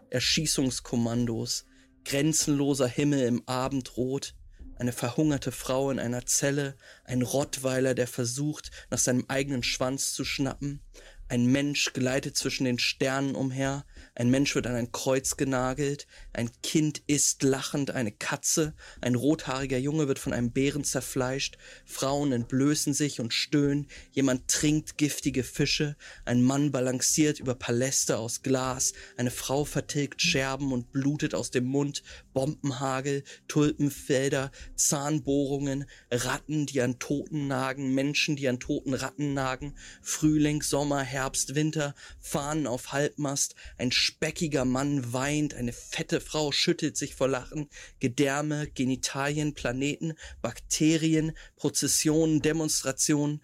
Erschießungskommandos, grenzenloser Himmel im Abendrot, eine verhungerte Frau in einer Zelle, ein Rottweiler, der versucht, nach seinem eigenen Schwanz zu schnappen, ein Mensch gleitet zwischen den Sternen umher, ein Mensch wird an ein Kreuz genagelt, ein Kind isst lachend eine Katze, ein rothaariger Junge wird von einem Bären zerfleischt, Frauen entblößen sich und stöhnen, jemand trinkt giftige Fische, ein Mann balanciert über Paläste aus Glas, eine Frau vertilgt Scherben und blutet aus dem Mund, Bombenhagel, Tulpenfelder, Zahnbohrungen, Ratten, die an Toten nagen, Menschen, die an toten Ratten nagen, Frühling, Sommer, Herbst, Winter, Fahnen auf Halbmast, ein speckiger Mann weint, eine fette Frau schüttelt sich vor Lachen, Gedärme, Genitalien, Planeten, Bakterien, Prozessionen, Demonstrationen,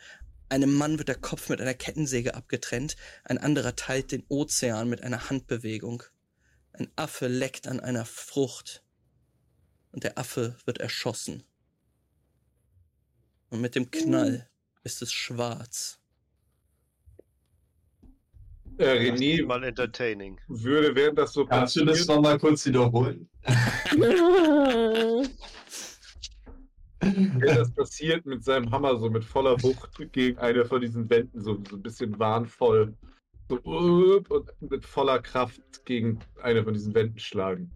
einem Mann wird der Kopf mit einer Kettensäge abgetrennt, ein anderer teilt den Ozean mit einer Handbewegung. Ein Affe leckt an einer Frucht und der Affe wird erschossen. Und mit dem Knall ist es schwarz. Äh, René mal entertaining. würde, während das so Kannst du das nochmal kurz wiederholen? während das passiert, mit seinem Hammer so mit voller Wucht gegen eine von diesen Wänden, so, so ein bisschen wahnvoll. So, und mit voller Kraft gegen eine von diesen Wänden schlagen.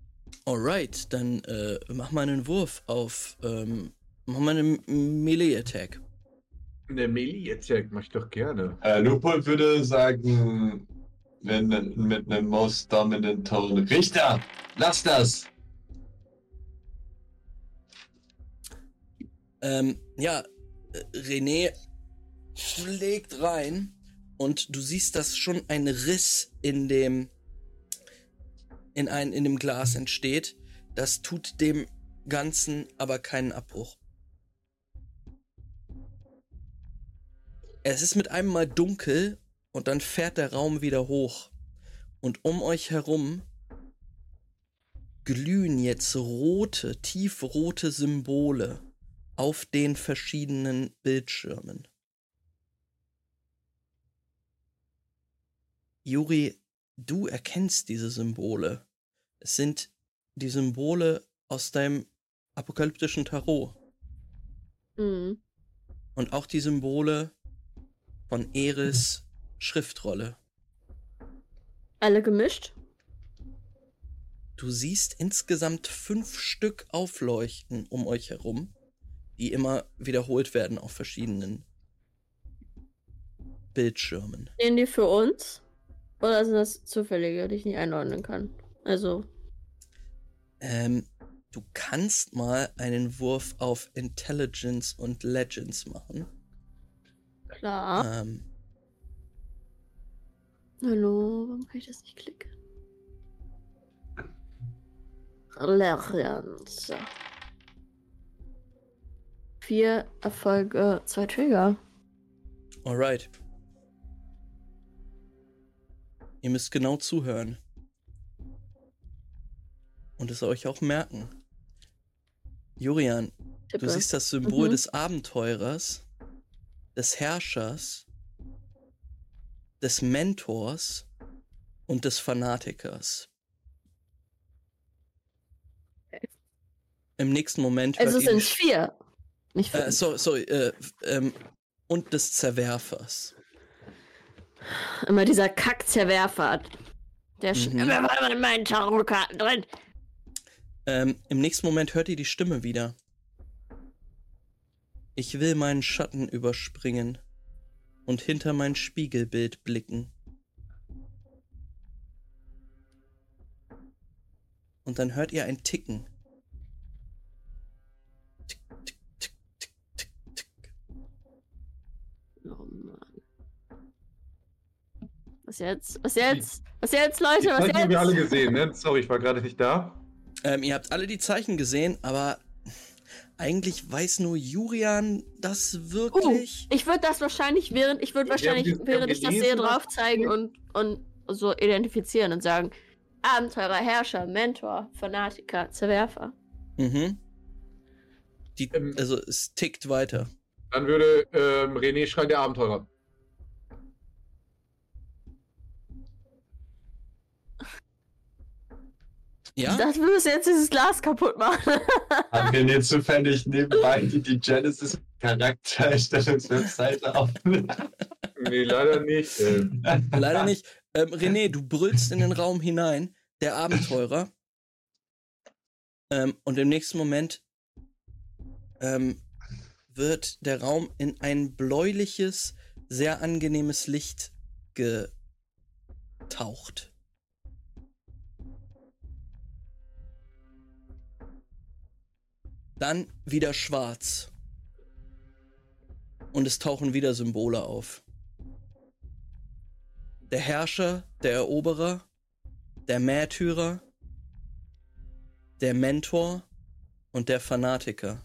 Alright, dann äh, mach mal einen Wurf auf, ähm, mach mal einen Melee-Attack. Eine Melee-Attack mach ich doch gerne. Äh, Lupol würde sagen, wenn, mit einem Most Dominant Tone. Richter, lass das! Ähm, ja, äh, René schlägt rein und du siehst, dass schon ein Riss in dem in ein in dem Glas entsteht. Das tut dem Ganzen aber keinen Abbruch. Es ist mit einem Mal dunkel und dann fährt der Raum wieder hoch. Und um euch herum glühen jetzt rote, tiefrote Symbole auf den verschiedenen Bildschirmen. Juri, du erkennst diese Symbole. Es sind die Symbole aus deinem apokalyptischen Tarot Mhm. und auch die Symbole von Eris Schriftrolle. Alle gemischt? Du siehst insgesamt fünf Stück aufleuchten um euch herum, die immer wiederholt werden auf verschiedenen Bildschirmen. Stehen die für uns? Oder sind das zufällige, die ich nicht einordnen kann? Also, Ähm, du kannst mal einen Wurf auf Intelligence und Legends machen. Klar. Ähm, Hallo, warum kann ich das nicht klicken? Legends. Vier Erfolge, zwei Trigger. alright. Ihr müsst genau zuhören. Und es euch auch merken. Jurian, Tippe. Du siehst das Symbol Mhm. des Abenteurers, des Herrschers, des Mentors und des Fanatikers. Im nächsten Moment also sind es vier. Nicht die, fünf. äh, sorry, sorry äh, ähm, und des Zerwerfers. Immer dieser Kack-Zerwerfer. Der Mhm. mhm. immer war in meinen Tarotkarten drin. Ähm, Im nächsten Moment hört ihr die Stimme wieder. Ich will meinen Schatten überspringen und hinter mein Spiegelbild blicken. Und dann hört ihr ein Ticken. Tick, tick, tick, tick, tick, tick. Oh Mann. Was Was jetzt? Was jetzt? Was jetzt, Leute? Die Was Zeichen haben wir alle jetzt? gesehen, ne? Sorry, ich war gerade nicht da. Ähm, ihr habt alle die Zeichen gesehen, aber eigentlich weiß nur Julian das Uh, wirklich. ich würde das wahrscheinlich während ich würde wahrscheinlich dieses- während ich das sehe drauf zeigen und und so identifizieren und sagen Abenteurer, Herrscher, Mentor, Fanatiker, Zerwerfer. Mhm. Die, Ähm. also es tickt weiter. Dann würde ähm, René schreien, der Abenteurer. Ja? dachte, wir müssen jetzt dieses Glas kaputt machen. Haben wir jetzt zufällig nebenbei die, die Genesis Charaktererstellungswebseite auf? Nee, leider nicht. Ähm, Leider nicht. Ähm, René, du brüllst in den Raum hinein, der Abenteurer. Ähm, und im nächsten Moment ähm, wird der Raum in ein bläuliches, sehr angenehmes Licht getaucht. Dann wieder schwarz. Und es tauchen wieder Symbole auf. Der Herrscher, der Eroberer, der Märtyrer, der Mentor und der Fanatiker.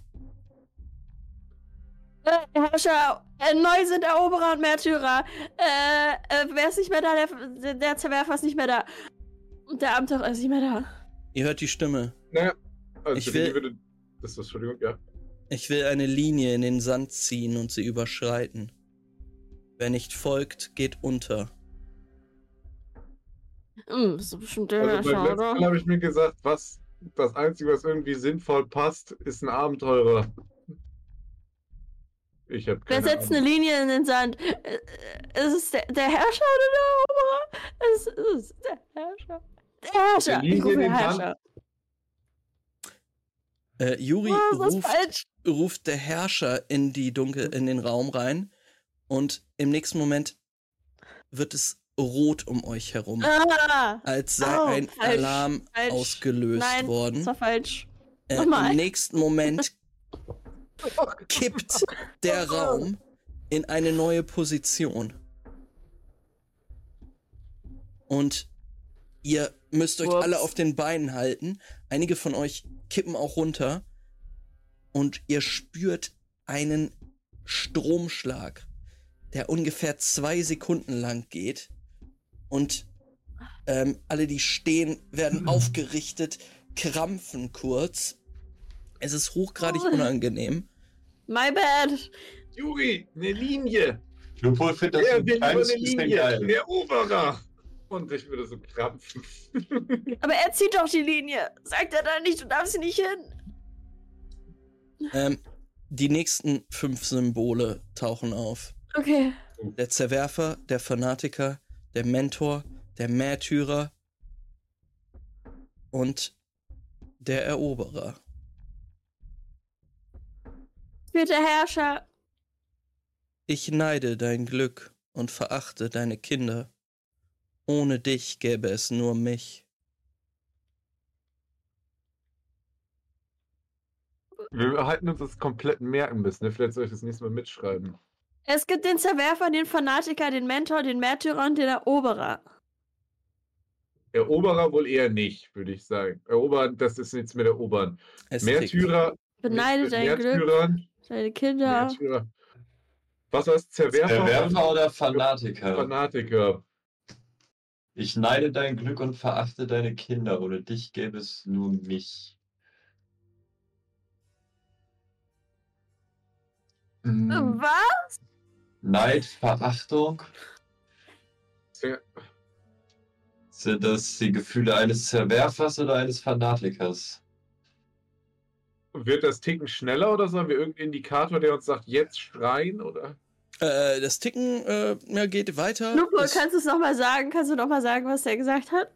Äh, Herrscher, äh, neu sind Eroberer und Märtyrer. Äh, äh, wer ist nicht mehr da? Der, der Zerwerfer ist nicht mehr da. Und der Abenteurer ist nicht mehr da. Ihr hört die Stimme. naja, also Ich will- würde. Das ist, Entschuldigung, ja. Ich will eine Linie in den Sand ziehen und sie überschreiten. Wer nicht folgt, geht unter. Hm, das ist bestimmt der Also beim Herrscher, letzten? Mal habe ich mir gesagt, was das Einzige, was irgendwie sinnvoll passt, ist ein Abenteurer. Ich habe Wer keine setzt eine Ahnung. Linie in den Sand? Äh, Ist es der, der Herrscher oder der Eroberer? Es ist der Herrscher. Der Herrscher. Die Linie in den Herrscher. Äh, Juri Oh, ruft, ruft der Herrscher in die Dunkel, in den Raum rein und im nächsten Moment wird es rot um euch herum, Ah, als sei oh, ein falsch, Alarm falsch. ausgelöst Nein, worden. das war falsch. Äh. Im nächsten Moment kippt der Raum in eine neue Position. Und ihr müsst euch Ups. alle auf den Beinen halten. Einige von euch kippen auch runter. Und ihr spürt einen Stromschlag, der ungefähr zwei Sekunden lang geht. Und ähm, alle, die stehen, werden aufgerichtet, krampfen kurz. Es ist hochgradig Oh. unangenehm. My bad. Juri, eine Linie! Lupol findet das ein will kleines eine bisschen Linie! geil. Der Eroberer! Und ich würde so krampfen. Aber er zieht doch die Linie. Sagt er da nicht, du darfst nicht hin. Ähm, die nächsten fünf Symbole tauchen auf. Okay. Der Zerwerfer, der Fanatiker, der Mentor, der Märtyrer und der Eroberer. Bitte, Herrscher. Ich neide dein Glück und verachte deine Kinder. Ohne dich gäbe es nur mich. Wir halten uns das komplett merken müssen. Ne? Vielleicht soll ich das nächste Mal mitschreiben. Es gibt den Zerwerfer, den Fanatiker, den Mentor, den Märtyrer und den Eroberer. Eroberer wohl eher nicht, würde ich sagen. Erobern, das ist nichts mit Erobern. Es. Märtyrer. Beneide dein Glück, Märtyrern, deine Kinder. Märtyrer. Was war es? Zerwerfer? Der und Werfer oder Fanatiker? Fanatiker. Ich neide dein Glück und verachte deine Kinder. Ohne dich gäbe es nur mich. Hm, Was? Neid, Verachtung. Zer Sind das die Gefühle eines Zerwerfers oder eines Fanatikers? Wird das Ticken schneller oder sollen wir irgendeinen Indikator, der uns sagt, jetzt schreien? Oder? Äh, das Ticken äh, ja, geht weiter. Lupo, kannst du es nochmal sagen? Kannst du nochmal sagen, was der gesagt hat?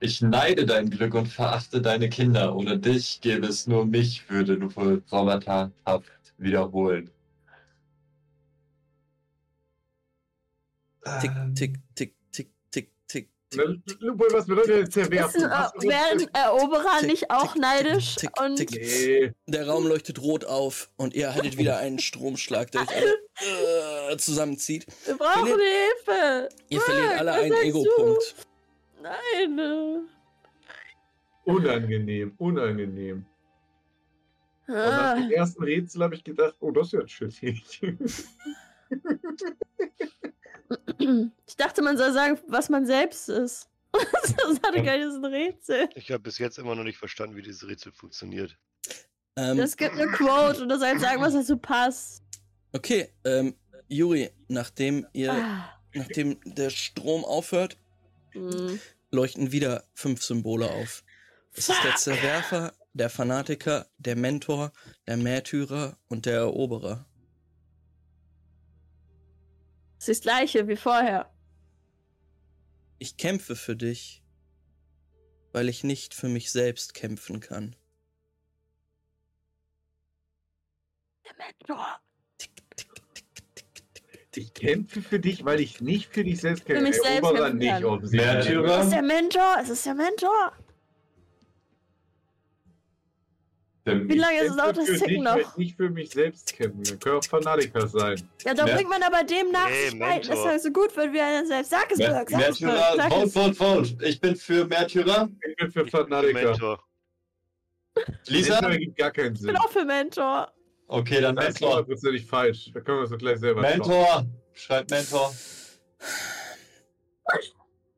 Ich neide dein Glück und verachte deine Kinder. Ohne dich gäbe es nur mich, würde Lupol traumatahaft wiederholen. Tick, tick, tick, was bedeutet zerwerfen? werden Eroberer nicht auch neidisch? und. Der Raum leuchtet rot auf und ihr haltet wieder einen Stromschlag, der euch alle äh, zusammenzieht. wir brauchen Hilfe. Ihr verliert alle einen Ego-Punkt. Nein. Unangenehm, unangenehm. Und nach Ah, dem ersten Rätsel habe ich gedacht, oh, das ist ja chillig. ich dachte, man soll sagen, was man selbst ist. das hatte gar nicht ein Rätsel. Ich habe bis jetzt immer noch nicht verstanden, wie dieses Rätsel funktioniert. Ähm, Es gibt eine Quote und du sollst sagen, was dazu passt. okay, ähm, Juri, nachdem ihr, Ah. nachdem der Strom aufhört, Hm. leuchten wieder fünf Symbole auf. Es ist der Zerwerfer, der Fanatiker, der Mentor, der Märtyrer und der Eroberer. Es ist das gleiche wie vorher. Ich kämpfe für dich, weil ich nicht für mich selbst kämpfen kann. Der Mentor. Ich kämpfe für dich, weil ich nicht für dich selbst Für kämpfe. mich selbst kämpfen nicht offensichtlich. Märtyrer? Es ist der Mentor. Es ist der Mentor. Der, Wie lange ist es Kämpfe auch das für Ticken noch? ich nicht für mich selbst kämpfen. kann. Kann auch Fanatiker sein. Ja, da bringt man aber dem nach. Nee, sich bei. Das Mentor. ist so gut, wenn wir einen selbst. Sag es, Dirk. Es. Märtyrer, es. vote, vote. Ich bin für Märtyrer. Ich bin für Ich bin Fanatiker. Mentor. Lisa? Mentor gibt gar keinen Ich Sinn. bin auch für Mentor. Okay, dann Das ist Mentor. hundertprozentig falsch. Da können wir uns doch gleich selber schauen. Mentor. Schreibt Mentor.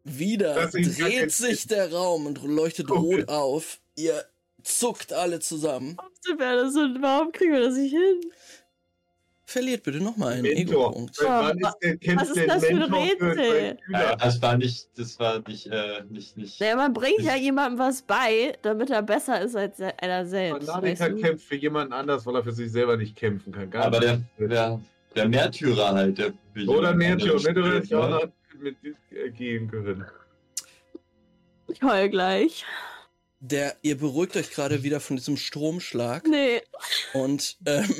Wieder Das ist dreht sich der Raum und leuchtet Okay. rot auf. Ihr zuckt alle zusammen. Warum das kriegen wir das nicht hin? Verliert bitte nochmal einen. Ego-Punkt. Kämpft Was ist das für ein Rätsel? Ja, das war nicht, das war nicht, äh, nicht, nicht. Naja, man bringt ja jemandem was bei, damit er besser ist als einer selbst. Fanatiker Weißt du? kämpft für jemanden anders, weil er für sich selber nicht kämpfen kann. Gar Aber der, nicht. der, der Märtyrer halt, der. Oder Märtyrer. Märtyrer hätte ich auch ne? noch mit gehen können. Ich heul gleich. Der, ihr beruhigt euch gerade wieder von diesem Stromschlag Nee. und ähm,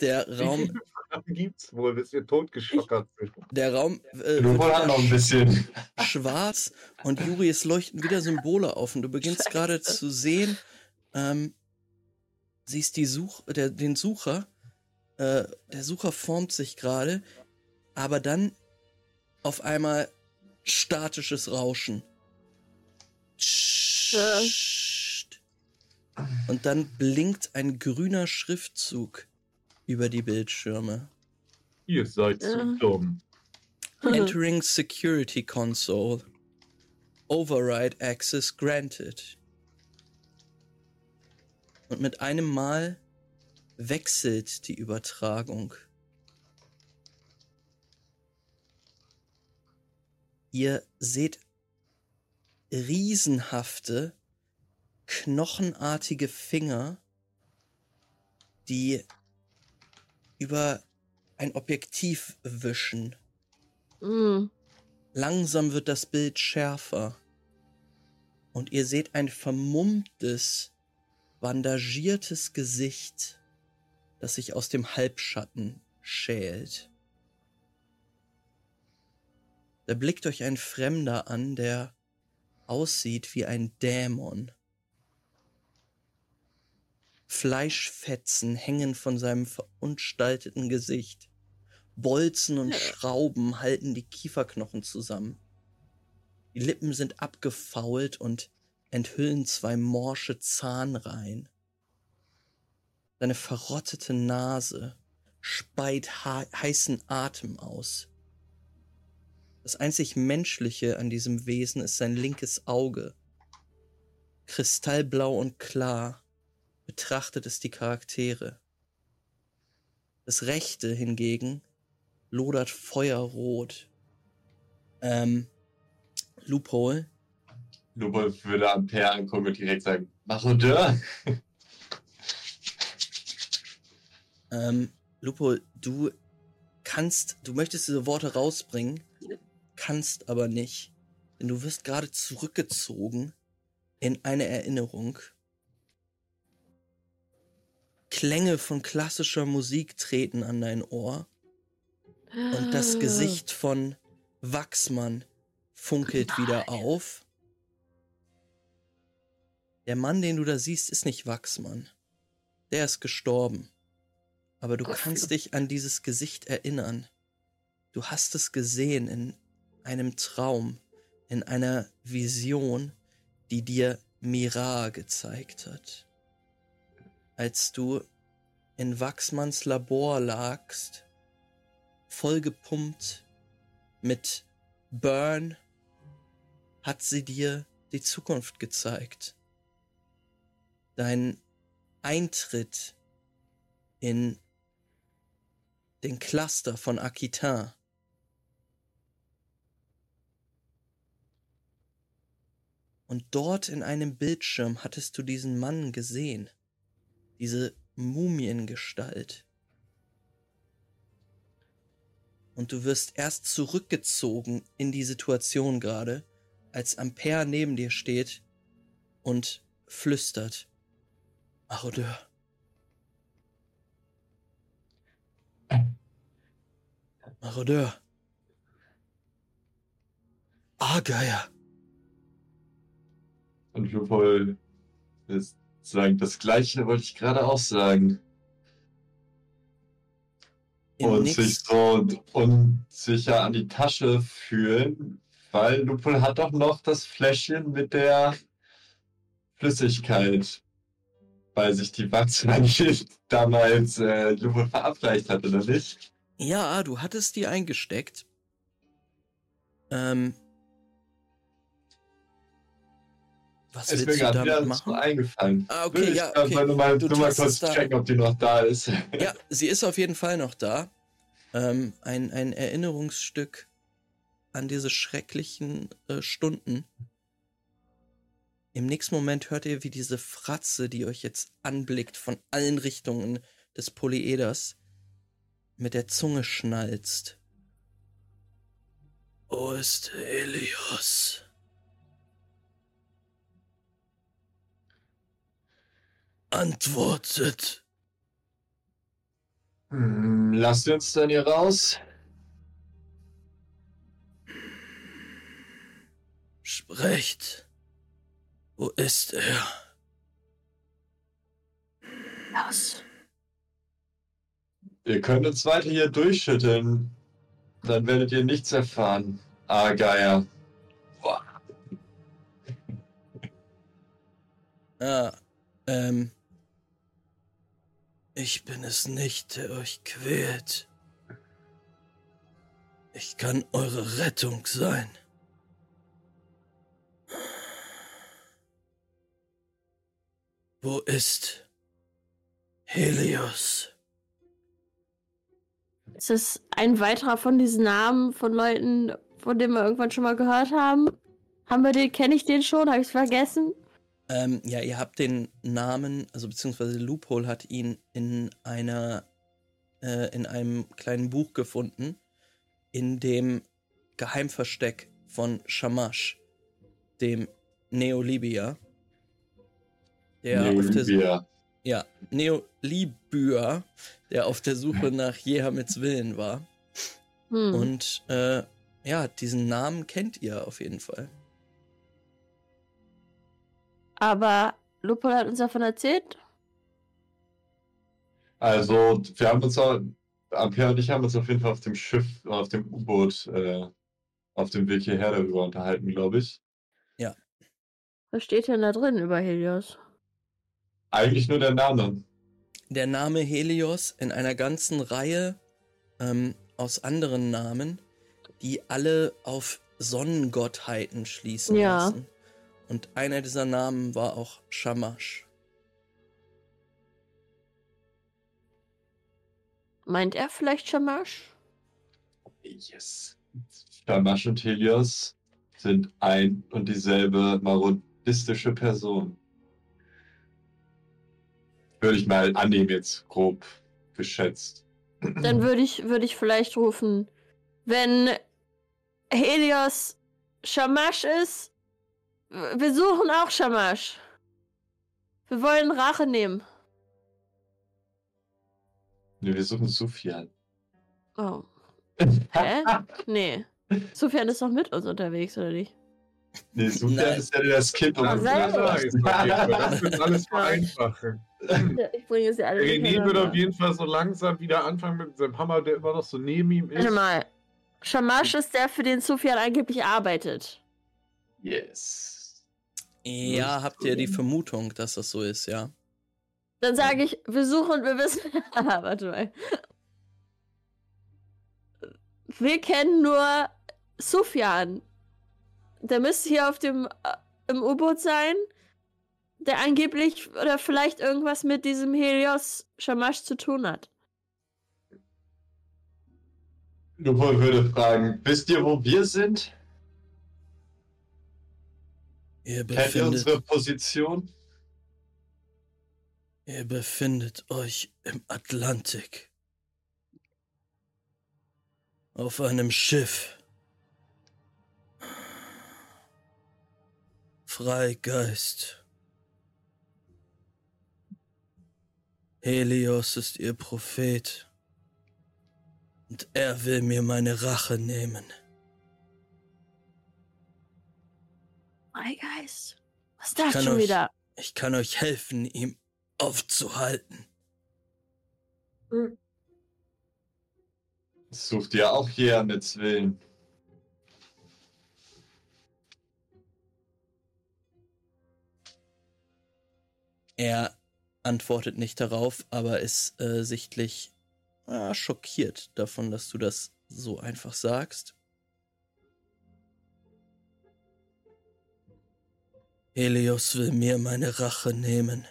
der Raum, gibt's wohl, bis wir totgeschockert sind. der Raum äh, Du wird noch ein bisschen. schwarz und Juri, es leuchten wieder Symbole auf und du beginnst gerade zu sehen, ähm, siehst die Such, der, den Sucher, äh, der Sucher formt sich gerade, aber dann auf einmal statisches Rauschen. Und dann blinkt ein grüner Schriftzug über die Bildschirme. Ihr seid zu Ja. dumm. Entering Security Console. Override Access granted. Und mit einem Mal wechselt die Übertragung. Ihr seht riesenhafte, knochenartige Finger, die über ein Objektiv wischen. Mm. Langsam wird das Bild schärfer. Und ihr seht ein vermummtes, bandagiertes Gesicht, das sich aus dem Halbschatten schält. Da blickt euch ein Fremder an, der aussieht wie ein Dämon. Fleischfetzen hängen von seinem verunstalteten Gesicht. Bolzen und. Schrauben halten die Kieferknochen zusammen. Die Lippen sind abgefault und enthüllen zwei morsche Zahnreihen. Seine verrottete Nase speit heißen Atem aus. Das einzig Menschliche an diesem Wesen ist sein linkes Auge. Kristallblau und klar betrachtet es die Charaktere. Das rechte hingegen lodert feuerrot. Ähm, Loophole, Lupo würde Ampere angucken und direkt sagen: Marodeur. ähm, Loophole, du kannst, du möchtest diese Worte rausbringen, kannst aber nicht, denn du wirst gerade zurückgezogen in eine Erinnerung. Klänge von klassischer Musik treten an dein Ohr. und das Gesicht von Wachsmann funkelt wieder auf. Der Mann, den du da siehst, ist nicht Wachsmann. Der ist gestorben. Aber du kannst dich an dieses Gesicht erinnern. Du hast es gesehen in einem Traum, in einer Vision, die dir Mira gezeigt hat. Als du in Wachsmanns Labor lagst, vollgepumpt mit Burn, hat sie dir die Zukunft gezeigt. Dein Eintritt in den Cluster von Aquitain. Und dort in einem Bildschirm hattest du diesen Mann gesehen, diese Mumiengestalt. Und du wirst erst zurückgezogen in die Situation gerade, als Ampere neben dir steht und flüstert. Marodeur. Marodeur. Argeier. Und Lupol ist sagen, das gleiche wollte ich gerade auch sagen. Und sich so unsicher an die Tasche fühlen, weil Lupol hat doch noch das Fläschchen mit der Flüssigkeit bei sich, die Wachsmann damals äh, Lupol verabreicht hat, oder nicht? Ja, du hattest die eingesteckt. Ähm. Was Ist mir willst du gerade wieder damit machen? eingefallen. Ah, okay, Will ich ja, okay. Nur mal, Du nur mal kurz checken, ob die noch da ist. Ja, sie ist auf jeden Fall noch da. Ähm, ein, ein Erinnerungsstück an diese schrecklichen äh, Stunden. Im nächsten Moment hört ihr, wie diese Fratze, die euch jetzt anblickt von allen Richtungen des Polyeders, mit der Zunge schnalzt. Wo ist Helios? Antwortet. Hm, lasst uns dann hier raus. Sprecht. Wo ist er? Los. Ihr könnt uns weiter hier durchschütteln. Dann werdet ihr nichts erfahren. Ah, Geier. Boah. Ah, ähm. Ich bin es nicht, der euch quält. Ich kann eure Rettung sein. Wo ist Helios? Ist das ein weiterer von diesen Namen von Leuten, von denen wir irgendwann schon mal gehört haben? Haben wir den, kenne ich den schon? Habe ich vergessen? Ähm, ja, ihr habt den Namen, also beziehungsweise Loophole hat ihn in einer, äh, in einem kleinen Buch gefunden, in dem Geheimversteck von Shamash, dem Neolibia. Der auf der Suche, Neolibia. ja, Neolibya, der auf der Suche nach Jehamits Willen war. Hm. Und äh, ja, diesen Namen kennt ihr auf jeden Fall. Aber Lupol hat uns davon erzählt. Also, wir haben uns auch, Ampere und ich haben uns auf jeden Fall auf dem Schiff, auf dem U-Boot, äh, auf dem Weg hierher darüber unterhalten, glaube ich. Was steht denn da drin über Helios? Eigentlich nur der Name. der Name Helios in einer ganzen Reihe ähm, aus anderen Namen, die alle auf Sonnengottheiten schließen Ja. lassen. Und einer dieser Namen war auch Shamash. Meint er vielleicht Shamash? Yes. Shamash und Helios sind ein und dieselbe marodistische Person. Würde ich mal annehmen, jetzt grob geschätzt. Dann würde ich, würde ich vielleicht rufen, wenn Helios Shamash ist, wir suchen auch Shamash. Wir wollen Rache nehmen. Nee, wir suchen Sufjan. Oh. Hä? Nee. Sufjan ist noch mit uns unterwegs, oder nicht? Nee, Sufjan Nein. ist ja das Kind um selber. Das wird alles vereinfachen. Ich bringe sie alle René wird auf jeden Fall so langsam wieder anfangen mit seinem Hammer, der immer noch so neben ihm ist. Warte mal. Shamash ist der, für den Sufjan angeblich arbeitet. Yes. Ja, habt ihr die Vermutung, dass das so ist, ja? Dann sage ich, wir suchen, wir wissen. Warte mal. Wir kennen nur Sufjan. Der müsste hier auf dem äh, im U-Boot sein, der angeblich oder vielleicht irgendwas mit diesem Helios Shamash zu tun hat. Lupo würde fragen, wisst ihr, wo wir sind? Ihr Kennt befindet, unsere Position? ihr befindet euch im Atlantik. Auf einem Schiff. Freigeist. Helios ist ihr Prophet. Und er will mir meine Rache nehmen. Freigeist. Was ist das schon euch- wieder? Ich kann euch helfen, ihm aufzuhalten. Sucht ihr auch hier mit Willen? Er antwortet nicht darauf, aber ist äh, sichtlich ah, schockiert davon, dass du das so einfach sagst. Helios will mir meine Rache nehmen.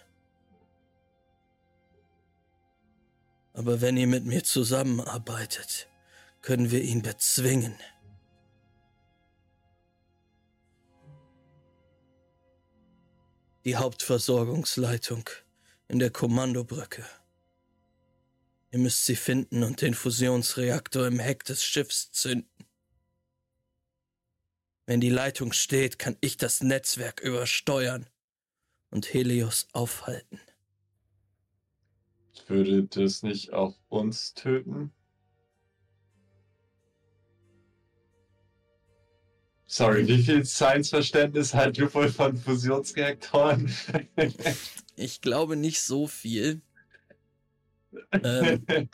Aber wenn ihr mit mir zusammenarbeitet, können wir ihn bezwingen. Die Hauptversorgungsleitung in der Kommandobrücke. Ihr müsst sie finden und den Fusionsreaktor im Heck des Schiffs zünden. Wenn die Leitung steht, kann ich das Netzwerk übersteuern und Helios aufhalten. Würde das nicht auch uns töten? Sorry, wie viel Science-Verständnis hat Lupo von Fusionsreaktoren? Ich glaube nicht so viel. Ähm,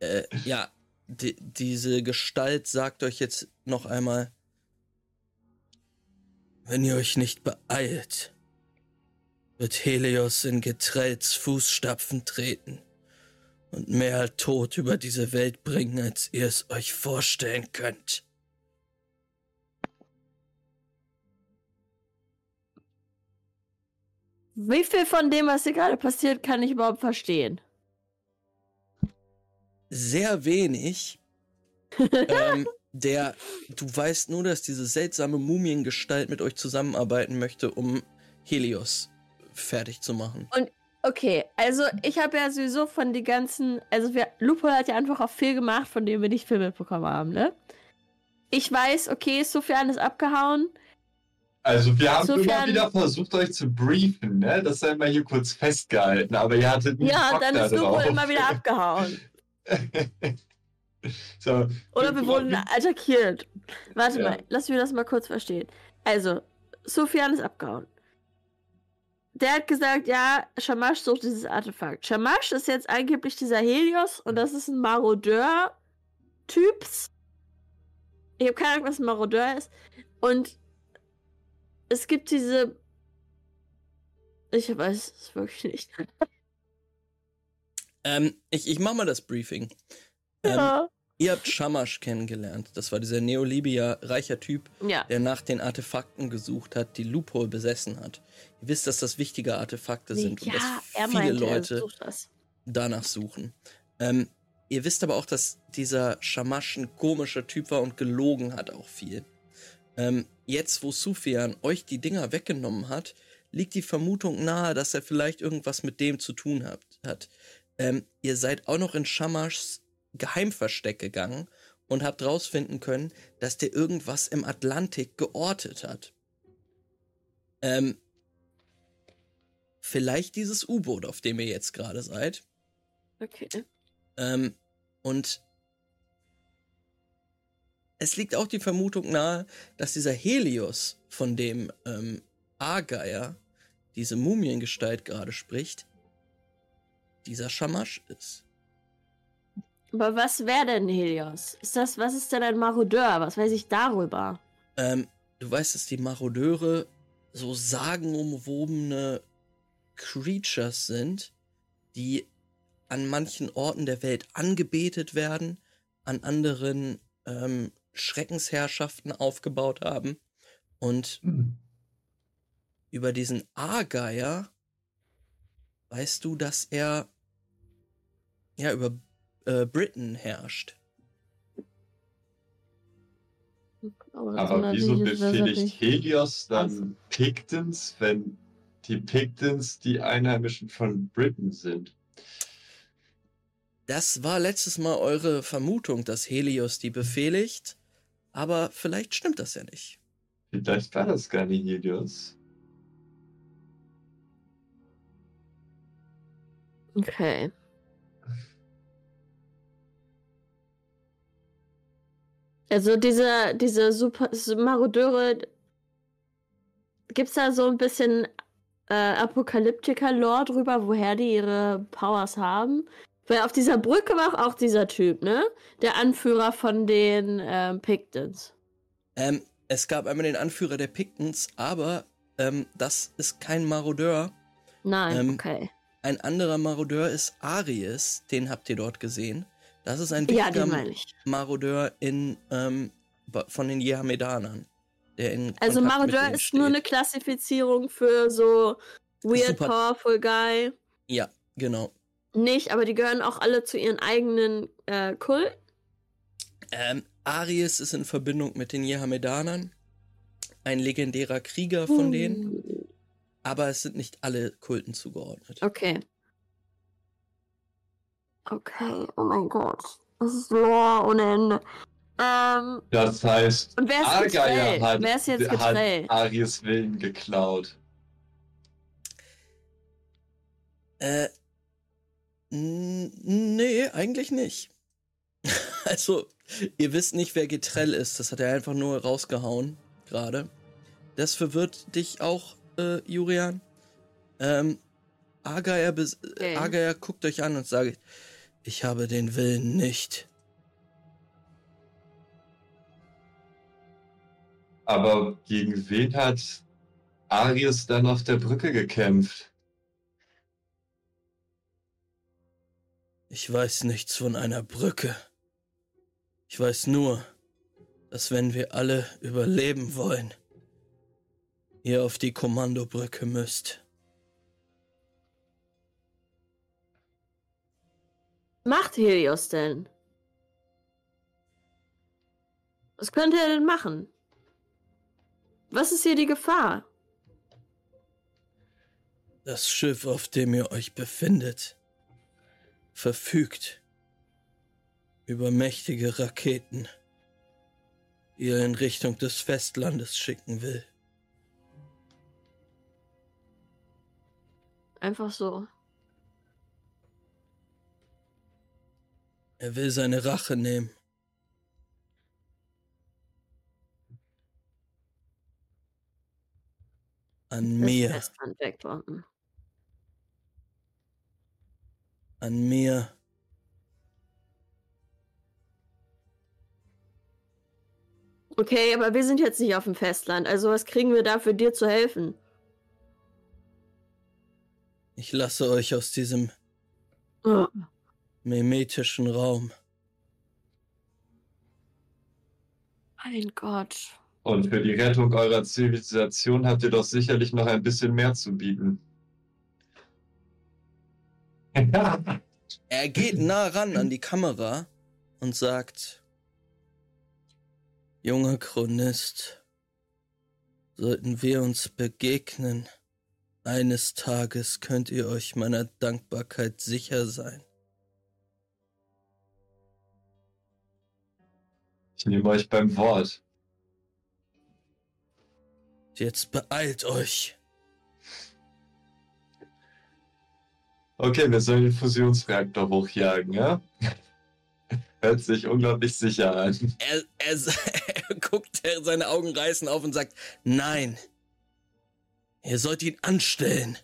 äh, ja, die, diese Gestalt sagt euch jetzt noch einmal, wenn ihr euch nicht beeilt, wird Helios in Getrells Fußstapfen treten und mehr Tod über diese Welt bringen, als ihr es euch vorstellen könnt. Wie viel von dem, was hier gerade passiert, kann ich überhaupt verstehen? Sehr wenig. ähm, der, du weißt nur, dass diese seltsame Mumiengestalt mit euch zusammenarbeiten möchte, um Helios fertig zu machen. Okay, also ich habe ja sowieso von die ganzen, also wir, Lupo hat ja einfach auch viel gemacht, von dem wir nicht viel mitbekommen haben, ne? Ich weiß, okay, Sufjan ist abgehauen. Also wir haben Insofern- immer wieder versucht, euch zu briefen, ne? Das sei mal hier kurz festgehalten, aber ihr hattet nie Ja, Bock dann da ist Lupo drauf. immer wieder abgehauen. so, Oder wir wurden attackiert. Warte Ja. mal, lass mich das mal kurz verstehen. Also, Sufjan ist abgehauen. Der hat gesagt, ja, Shamash sucht dieses Artefakt. Shamash ist jetzt angeblich dieser Helios und das ist ein Marodeur-Typs. Ich habe keine Ahnung, was ein Marodeur ist. Und es gibt diese. Ich weiß es wirklich nicht. Ähm, ich, ich mach mal das Briefing. Ähm, Ja. Ihr habt Shamash kennengelernt. Das war dieser Neolibia reicher Typ, ja. der nach den Artefakten gesucht hat, die Loophole besessen hat. Ihr wisst, dass das wichtige Artefakte sind und ja, dass er viele meinte, Leute danach suchen. Ähm, ihr wisst aber auch, dass dieser Shamash ein komischer Typ war und gelogen hat auch viel. Ähm, jetzt, wo Sufyan euch die Dinger weggenommen hat, liegt die Vermutung nahe, dass er vielleicht irgendwas mit dem zu tun hat. hat. Ähm, ihr seid auch noch in Shamashs Geheimversteck gegangen und habt rausfinden können, dass der irgendwas im Atlantik geortet hat. Ähm, vielleicht dieses U-Boot, auf dem ihr jetzt gerade seid. Okay. Ähm, und es liegt auch die Vermutung nahe, dass dieser Helios, von dem ähm, Argeier, diese Mumiengestalt gerade spricht, dieser Shamash ist. Aber was wäre denn Helios? Ist das, was ist denn ein Marodeur? Was weiß ich darüber? Ähm, du weißt, dass die Marodeure so sagenumwobene Creatures sind, die an manchen Orten der Welt angebetet werden, an anderen ähm, Schreckensherrschaften aufgebaut haben. Und über diesen Argeier weißt du, dass er ja über äh, Britain herrscht. Aber wieso befehligt Helios dann Pictons, wenn die Pictons die Einheimischen von Britain sind? Das war letztes Mal eure Vermutung, dass Helios die befehligt, aber vielleicht stimmt das ja nicht. Vielleicht war das gar nicht Helios. Okay. Also diese, diese super Marodeure, gibt's da so ein bisschen äh, Apokalyptiker-Lore drüber, woher die ihre Powers haben? Weil auf dieser Brücke war auch dieser Typ, ne? Der Anführer von den ähm, Pictons. Ähm, es gab einmal den Anführer der Pictons, aber ähm, das ist kein Marodeur. Nein, Ähm, okay. Ein anderer Marodeur ist Aries, den habt ihr dort gesehen. Das ist ein Ja, wichtiger ich. Marodeur in, ähm, von den Jehamedanern. Der in Also Kontakt Marodeur ist nur eine steht. Klassifizierung für so weird, Super. powerful guy. Ja, genau. Nicht, aber die gehören auch alle zu ihren eigenen äh, Kult. Ähm, Aries ist in Verbindung mit den Jehamedanern. Ein legendärer Krieger von denen. Aber es sind nicht alle Kulten zugeordnet. Okay. Okay, oh mein Gott. Das ist Lore ohne Ende. Ähm, Das heißt, und wer ist Argeier Getrell? hat, Wer ist jetzt hat Getrell? Aries Willen geklaut. Äh, nee, eigentlich nicht. also, ihr wisst nicht, wer Getrell ist. Das hat er einfach nur rausgehauen, gerade. Das verwirrt dich auch, äh, Jurian. Ähm, Argeier, Okay. Argeier guckt euch an und sagt, ich habe den Willen nicht. Aber gegen wen hat Aries dann auf der Brücke gekämpft? Ich weiß nichts von einer Brücke. Ich weiß nur, dass wenn wir alle überleben wollen, ihr auf die Kommandobrücke müsst. Macht Helios denn? Was könnte er denn machen? Was ist hier die Gefahr? Das Schiff, auf dem ihr euch befindet, verfügt über mächtige Raketen, die er in Richtung des Festlandes schicken will. Einfach so. Er will seine Rache nehmen. An Das mir, Festland wegbomben. an mir. Okay, aber wir sind jetzt nicht auf dem Festland. Also was kriegen wir da für dir zu helfen? Ich lasse euch aus diesem Oh, mimetischen Raum. mein Gott. Und für die Rettung eurer Zivilisation habt ihr doch sicherlich noch ein bisschen mehr zu bieten. Er geht nah ran an die Kamera und sagt, junger Chronist, sollten wir uns begegnen, eines Tages könnt ihr euch meiner Dankbarkeit sicher sein. Ich nehme euch beim Wort. Jetzt beeilt euch. Okay, wir sollen den Fusionsreaktor hochjagen, ja? Hört sich unglaublich sicher an. Er, er, er guckt seine Augen reißen auf und sagt, nein, ihr sollt ihn anstellen,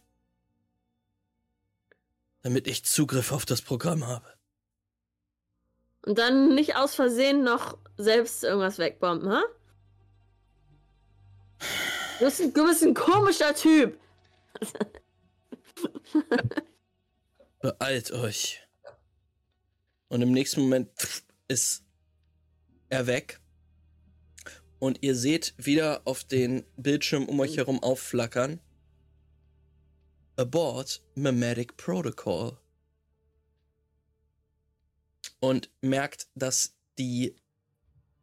damit ich Zugriff auf das Programm habe. Und dann nicht aus Versehen noch selbst irgendwas wegbomben, ha? Du bist ein, du bist ein komischer Typ. Beeilt euch. Und im nächsten Moment ist er weg. Und ihr seht wieder auf den Bildschirm um euch herum aufflackern. Abort Mimetic Protocol. Und merkt, dass die,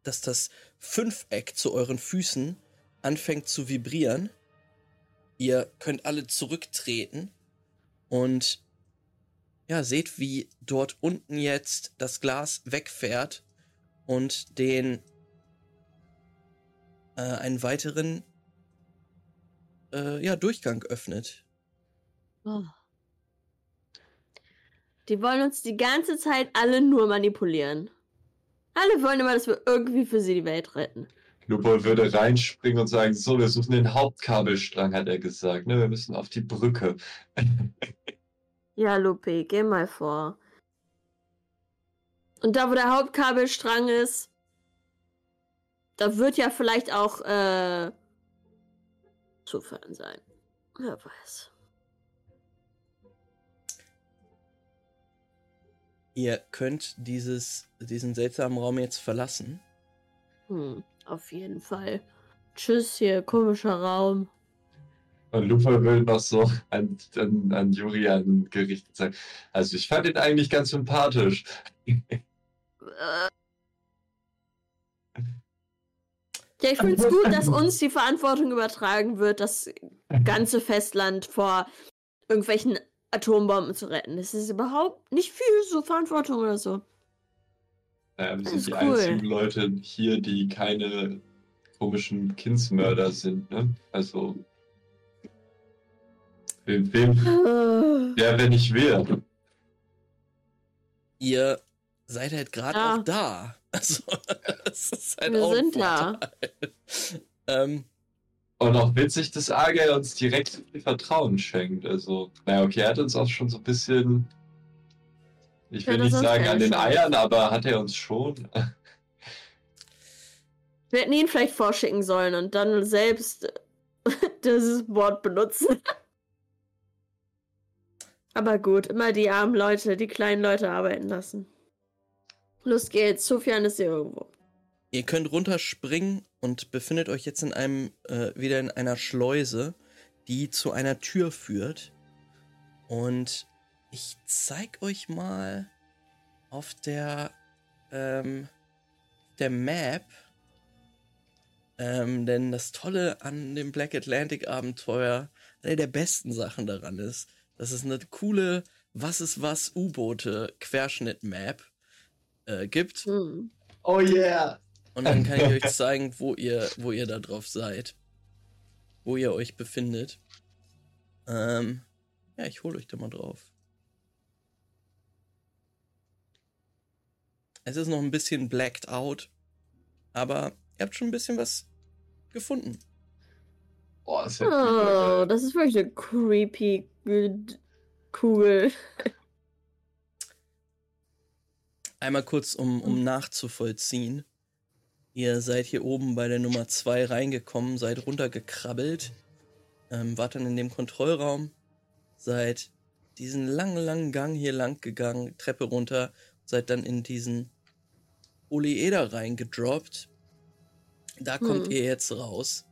dass das Fünfeck zu euren Füßen anfängt zu vibrieren. Ihr könnt alle zurücktreten und ja, seht, wie dort unten jetzt das Glas wegfährt und den äh, einen weiteren äh, ja, Durchgang öffnet. Oh. Die wollen uns die ganze Zeit alle nur manipulieren. Alle wollen immer, dass wir irgendwie für sie die Welt retten. Lupo würde reinspringen und sagen, so, wir suchen den Hauptkabelstrang, hat er gesagt. Ne, wir müssen auf die Brücke. Ja, Lupe, geh mal vor. Und da, wo der Hauptkabelstrang ist, da wird ja vielleicht auch äh, Zufall sein. Wer weiß. Ihr könnt dieses, diesen seltsamen Raum jetzt verlassen. Hm, auf jeden Fall. Tschüss hier, komischer Raum. Und Lupo will noch so an, an, an Julian gerichtet sagen. Also ich fand ihn eigentlich ganz sympathisch. Äh. Ja, ich finde es gut, dass uns die Verantwortung übertragen wird, das ganze Festland vor irgendwelchen Atombomben zu retten. Das ist überhaupt nicht viel so Verantwortung oder so. Ähm, Das sind ist die cool. einzigen Leute hier, die keine komischen Kindsmörder sind, ne? Also. Wem, wem, wer, wenn ich will. Ihr seid halt gerade Ja. auch da. Also, das ist halt Wir auch sind da. Ähm, Und auch witzig, dass Argel uns direkt viel Vertrauen schenkt. Also, naja, okay, er hat uns auch schon so ein bisschen. Ich will Ja, nicht sagen an den Chance. Eiern, aber hat er uns schon. wir hätten ihn vielleicht vorschicken sollen und dann selbst dieses Wort benutzen. Aber gut, immer die armen Leute, die kleinen Leute arbeiten lassen. Los geht's, Sofian ist hier irgendwo. Ihr könnt runterspringen und befindet euch jetzt in einem, äh, wieder in einer Schleuse, die zu einer Tür führt. Und ich zeig euch mal auf der, ähm, der Map, ähm, denn das Tolle an dem Black Atlantic Abenteuer, eine der besten Sachen daran ist, dass es eine coole Was ist was U-Boote Querschnitt-Map äh, gibt. Hm. Oh yeah! Und dann kann ich euch zeigen, wo ihr, wo ihr da drauf seid. Wo ihr euch befindet. Ähm, ja, ich hole euch da mal drauf. Es ist noch ein bisschen blacked out, aber ihr habt schon ein bisschen was gefunden. Oh, ist ja Oh, das ist wirklich eine creepy Kugel. Einmal kurz, um, um nachzuvollziehen. Ihr seid hier oben bei der Nummer 2 reingekommen, seid runtergekrabbelt, ähm, wart dann in dem Kontrollraum, seid diesen langen, langen Gang hier lang gegangen, Treppe runter, seid dann in diesen Polyeder reingedroppt. Da kommt Hm. ihr jetzt raus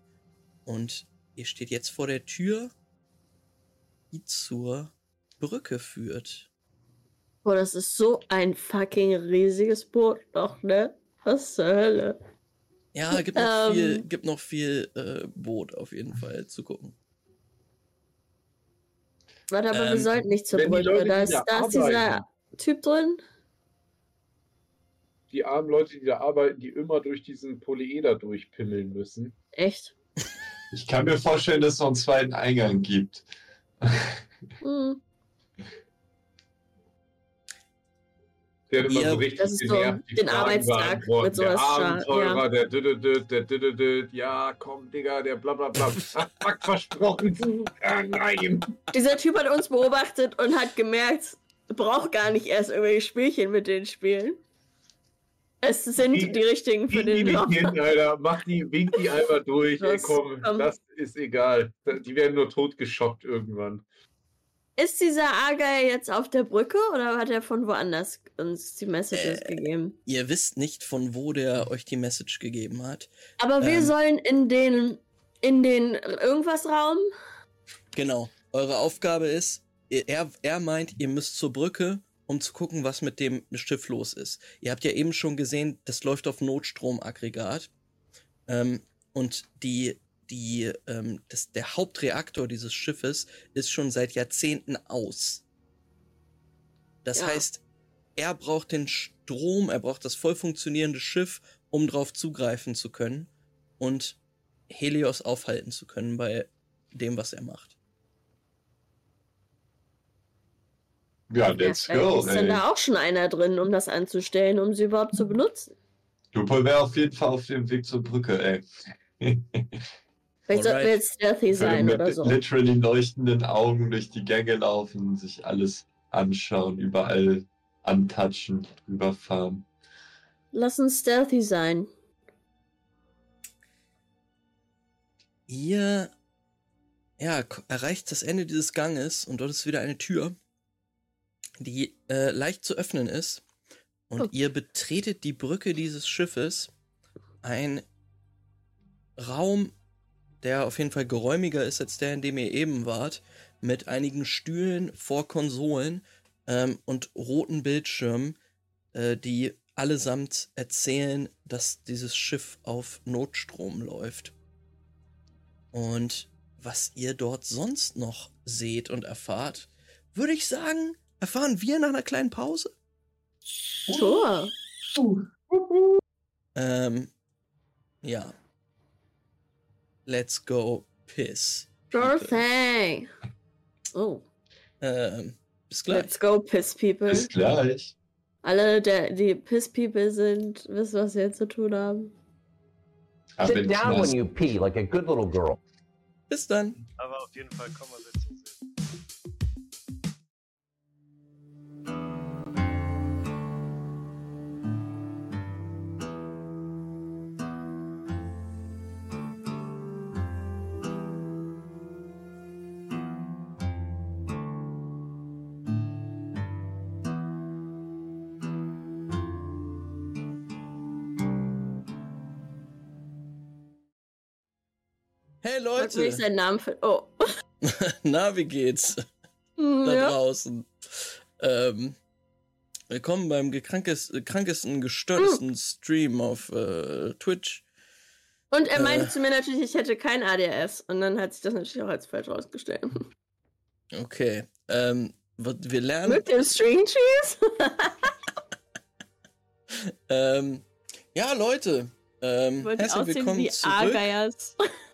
und ihr steht jetzt vor der Tür, die zur Brücke führt. Boah, das ist so ein fucking riesiges Boot noch, ne? Was zur Hölle? Ja, gibt noch Ähm. viel, gibt noch viel äh, Boot auf jeden Fall zu gucken. Warte, aber Ähm, wir sollten nicht zur Brücke. Da die ist, da ist dieser arbeiten. Typ drin. Die armen Leute, die da arbeiten, die immer durch diesen Polyeder durchpimmeln müssen. Echt? Ich kann mir vorstellen, dass es noch einen zweiten Eingang gibt. Hm. Der hat immer Ja, so richtig das ist so genervt die den Arbeitstag mit sowas Der Abenteurer, der düdüdüd, der düdüdüd, ja, komm, Digga, der bla bla bla. Ach, fuck, versprochen. Ah, nein. Dieser Typ hat uns beobachtet und hat gemerkt, braucht gar nicht erst irgendwelche Spielchen mit denen spielen. Es sind Die- die, richtigen für Die, die den nicht Job. hin, Alter. Mach die, wink die einmal durch. Ey, Das- komm, komm. das ist egal. Die werden nur totgeschockt irgendwann. Ist dieser Argei jetzt auf der Brücke oder hat er von woanders uns die Messages Äh, gegeben? Ihr wisst nicht, von wo der euch die Message gegeben hat. Aber wir ähm, sollen in den in den irgendwas Raum. Genau. Eure Aufgabe ist, er, er meint, ihr müsst zur Brücke, um zu gucken, was mit dem Schiff los ist. Ihr habt ja eben schon gesehen, das läuft auf Notstromaggregat. Ähm, und die, die, ähm, das, der Hauptreaktor dieses Schiffes ist schon seit Jahrzehnten aus. Das Ja. heißt, er braucht den Strom, er braucht das voll funktionierende Schiff, um drauf zugreifen zu können und Helios aufhalten zu können bei dem, was er macht. Ja, Ja, let's vielleicht go. ist dann Ey. da auch schon einer drin, um das anzustellen, um sie überhaupt zu benutzen. Lupo wäre auf jeden Fall auf dem Weg zur Brücke, ey. Vielleicht sollten wir jetzt stealthy sein mit oder so. literally leuchtenden Augen durch die Gänge laufen, sich alles anschauen, überall antatschen, drüberfahren. Lass uns stealthy sein. Ihr ja, erreicht das Ende dieses Ganges und dort ist wieder eine Tür, die äh, leicht zu öffnen ist. Und Oh. ihr betretet die Brücke dieses Schiffes. Ein Raum, der auf jeden Fall geräumiger ist als der, in dem ihr eben wart, mit einigen Stühlen vor Konsolen ähm, und roten Bildschirmen, äh, die allesamt erzählen, dass dieses Schiff auf Notstrom läuft. Und was ihr dort sonst noch seht und erfahrt, würde ich sagen, erfahren wir nach einer kleinen Pause. Sure. Ähm, ja. Let's go piss. Sure people. thing. Oh, Ähm, bis gleich. let's go, Piss People. Bis gleich. Alle, der, die Piss People sind, wissen, was sie jetzt zu tun haben. Sit down when you pee like a good little girl. Bis dann. Aber auf jeden Fall Konversation Hey Sag mir Leute, seinen Namen für. Oh. na, wie geht's Hm, da ja. draußen? Ähm, willkommen beim krankesten, gestörtesten Stream auf äh, Twitch. Und er meinte Äh. zu mir natürlich, ich hätte kein ADS. Und dann hat sich das natürlich auch als falsch rausgestellt. Okay. Ähm, wir lernen. Mit dem String Cheese? Ähm, ja, Leute. Ähm, herzlich willkommen wie zurück.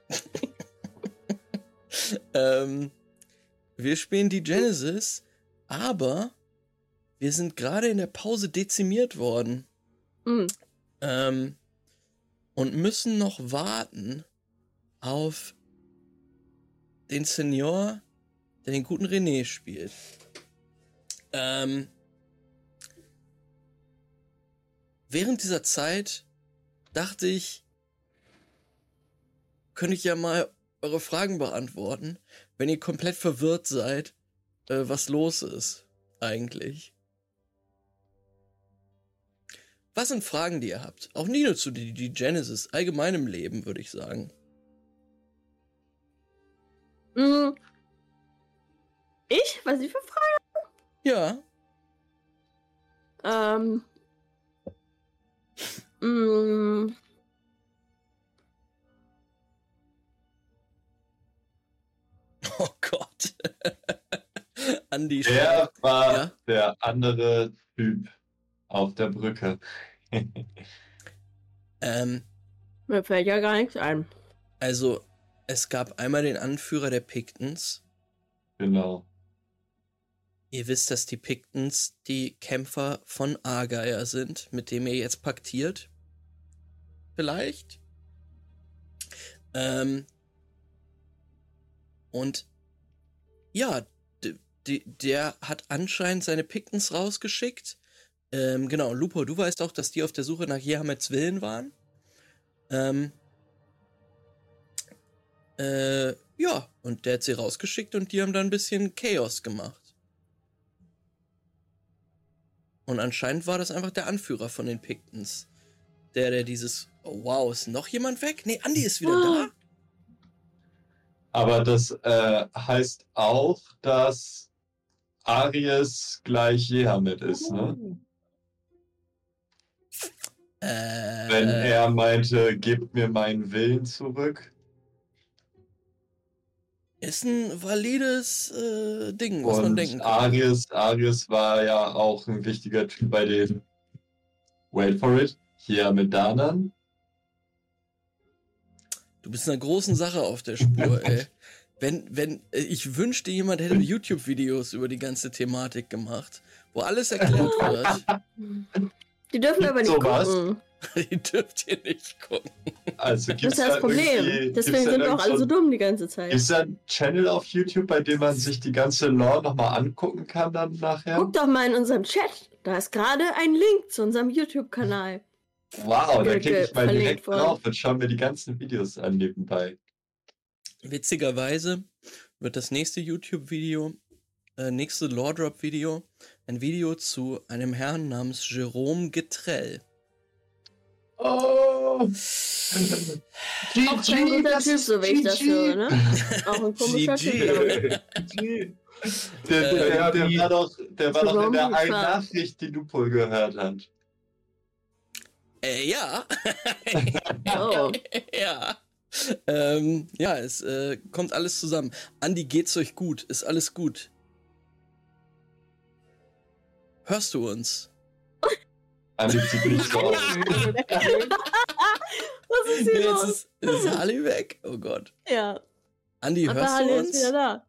Ähm, wir spielen die Genesis, aber wir sind gerade in der Pause dezimiert worden. Hm. Ähm, und müssen noch warten auf den Senior, der den guten René spielt. Ähm, während dieser Zeit dachte ich, könnte ich ja mal eure Fragen beantworten, wenn ihr komplett verwirrt seid, äh, was los ist eigentlich. Was sind Fragen, die ihr habt? Auch nie nur zu die, Genesis, allgemeinem Leben, würde ich sagen. Hm. Ich? Was ich für Fragen? Ja, Ähm. Mm, oh Gott. Andi Der war Ja? der andere Typ auf der Brücke. Ähm, mir fällt ja gar nichts ein. also, es gab einmal den Anführer der Pictons, genau. Ihr wisst, dass die Pictons die Kämpfer von Argeier sind, mit dem ihr jetzt paktiert. Vielleicht. Ähm, und ja, der hat anscheinend seine Pictons rausgeschickt. Ähm, genau, Lupo, du weißt auch, dass die auf der Suche nach Jehameds Willen waren. Ähm, äh, ja, und der hat sie rausgeschickt und die haben dann ein bisschen Chaos gemacht. Und anscheinend war das einfach der Anführer von den Pictons. Der, der dieses, oh, wow, ist noch jemand weg? Nee, Andi ist wieder da. Aber das äh, heißt auch, dass Aries gleich Jehammed ist, ne? Äh, Wenn er meinte, gebt mir meinen Willen zurück. ist ein valides äh, Ding, was man Und denken kann. Aries, Aries war ja auch ein wichtiger Typ bei den Wait for it. Hier mit Danan. Du bist einer großen Sache auf der Spur, ey. Wenn, wenn, äh, ich wünschte, jemand hätte YouTube-Videos über die ganze Thematik gemacht, wo alles erklärt wird. Die dürfen aber nicht sowas? gucken. die dürft ihr nicht gucken. Also Das ist das da Problem. irgendwie- Deswegen sind wir auch alle so so ein- dumm die ganze Zeit. Ist da ein Channel auf YouTube, bei dem man sich die ganze Lore nochmal angucken kann dann nachher? Guck doch mal in unserem Chat. Da ist gerade ein Link zu unserem YouTube-Kanal. Wow, da klicke ich mal direkt worden. drauf und schaue mir die ganzen Videos an nebenbei. Witzigerweise wird das nächste YouTube-Video, äh, nächste Lore-Drop-Video, ein Video zu einem Herrn namens Jerome Getrell. Oh! Auch kein guter Typ, so wie ich das höre, ne? Auch ein komischer GG. Typ. ich. Der, Äh, der, der, die- war doch, der war doch in der einen. Nachricht, die Lupo gehört hat. Äh, ja. Oh. ja. Ähm, ja, es äh, kommt alles zusammen. Andi, geht's euch gut? Ist alles gut? Hörst du uns? Andi so aus. Was ist hier Jetzt los? ist, ist Ali weg. Oh Gott. Ja, Andi, aber hörst Halle du ist uns? wieder da.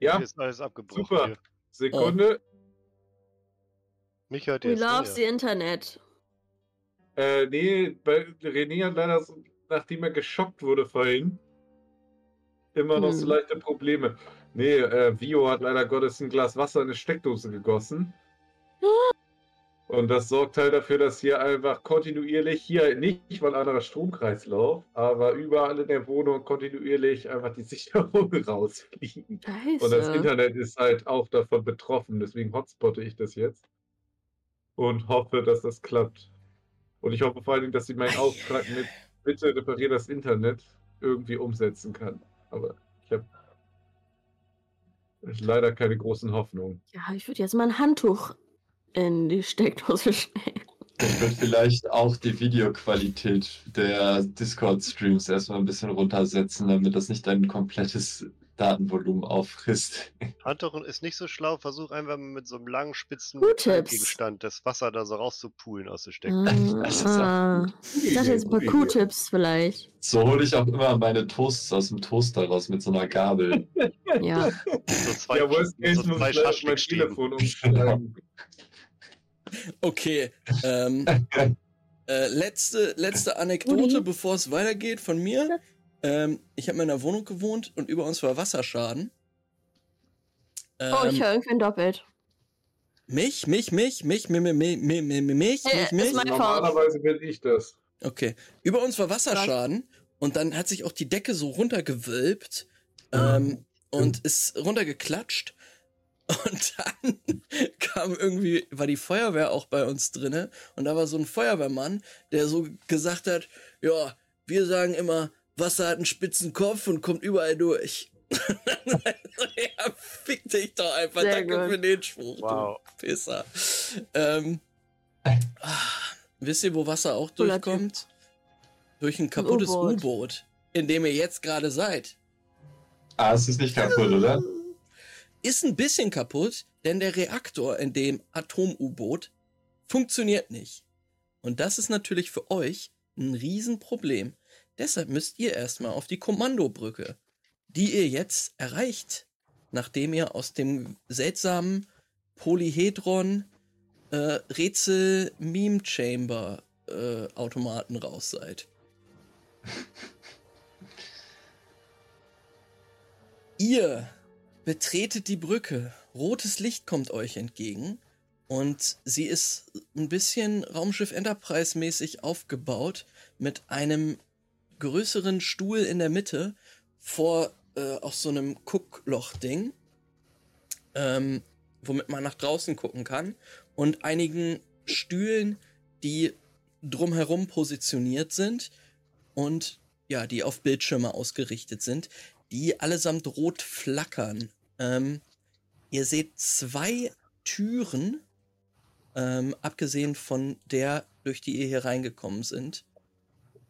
Ja, Hier ist alles abgebrochen. super. Hier. Sekunde. Mich hört We jetzt. ne? love the Internet. Äh, nee, bei René hat leider, so, nachdem er geschockt wurde vorhin, immer noch so Hm. leichte Probleme. Nee, äh, Vio hat leider Gottes ein Glas Wasser in eine Steckdose gegossen. Und das sorgt halt dafür, dass hier einfach kontinuierlich, hier nicht, weil anderer Stromkreislauf, aber überall in der Wohnung kontinuierlich einfach die Sicherungen rausfliegen. Scheiße. Und das Internet ist halt auch davon betroffen, deswegen hotspotte ich das jetzt. Und hoffe, dass das klappt. Und ich hoffe vor allen Dingen, dass sie meinen Auftrag mit Bitte reparier das Internet irgendwie umsetzen kann. Aber ich habe leider keine großen Hoffnungen. Ja, ich würde jetzt mal ein Handtuch in die Steckdose stecken. Ich würde vielleicht auch die Videoqualität der Discord-Streams erstmal ein bisschen runtersetzen, damit das nicht dein komplettes Datenvolumen auffrisst. Handtuch ist nicht so schlau. Versuch einfach mal mit so einem langen, spitzen. Gegenstand das Wasser da so rauszupulen aus der Ah, Steckdose. Das ist ah. Ich dachte jetzt ein paar. Q-Tips vielleicht. So hole ich auch immer meine Toasts aus dem Toaster raus mit so einer Gabel. Ja. So zwei, ja, worst so case muss zwei ich leider mein. Telefon umsteigen. Okay. Ähm, äh, letzte, letzte Anekdote, bevor es weitergeht von mir. Ähm, ich habe in einer Wohnung gewohnt und über uns war Wasserschaden. Ähm, Oh, ich höre irgendwen doppelt. mich, mich, mich, mich, mich, mich, mich, mich, mich, mich, Äh, mich, ist mich. mein- Normalerweise bin ich das. Okay. Über uns war Wasserschaden und dann hat sich auch die Decke so runtergewölbt ähm, und ist runtergeklatscht. Und dann kam irgendwie, war die Feuerwehr auch bei uns drinne und da war so ein Feuerwehrmann, der so gesagt hat, ja, wir sagen immer, Wasser hat einen spitzen Kopf und kommt überall durch. ja, fick dich doch einfach. Sehr Danke gut. für den Spruch, Wow. du Pisser. Ähm, ah, wisst ihr, wo Wasser auch durchkommt? Durch ein kaputtes U-Boot. U-Boot, in dem ihr jetzt gerade seid. Ah, es ist nicht kaputt, oder? Ist ein bisschen kaputt, denn der Reaktor in dem Atom-U-Boot funktioniert nicht. Und das ist natürlich für euch ein Riesenproblem. Deshalb müsst ihr erstmal auf die Kommandobrücke, die ihr jetzt erreicht, nachdem ihr aus dem seltsamen Polyhedron äh, Rätsel Meme Chamber äh, Automaten raus seid. Ihr betretet die Brücke. Rotes Licht kommt euch entgegen. Und sie ist ein bisschen Raumschiff Enterprise mäßig aufgebaut mit einem größeren Stuhl in der Mitte vor äh, auch so einem Guckloch-Ding, ähm, womit man nach draußen gucken kann und einigen Stühlen, die drumherum positioniert sind und ja, die auf Bildschirme ausgerichtet sind, die allesamt rot flackern. Ähm, ihr seht zwei Türen, ähm, abgesehen von der, durch die ihr hier reingekommen sind,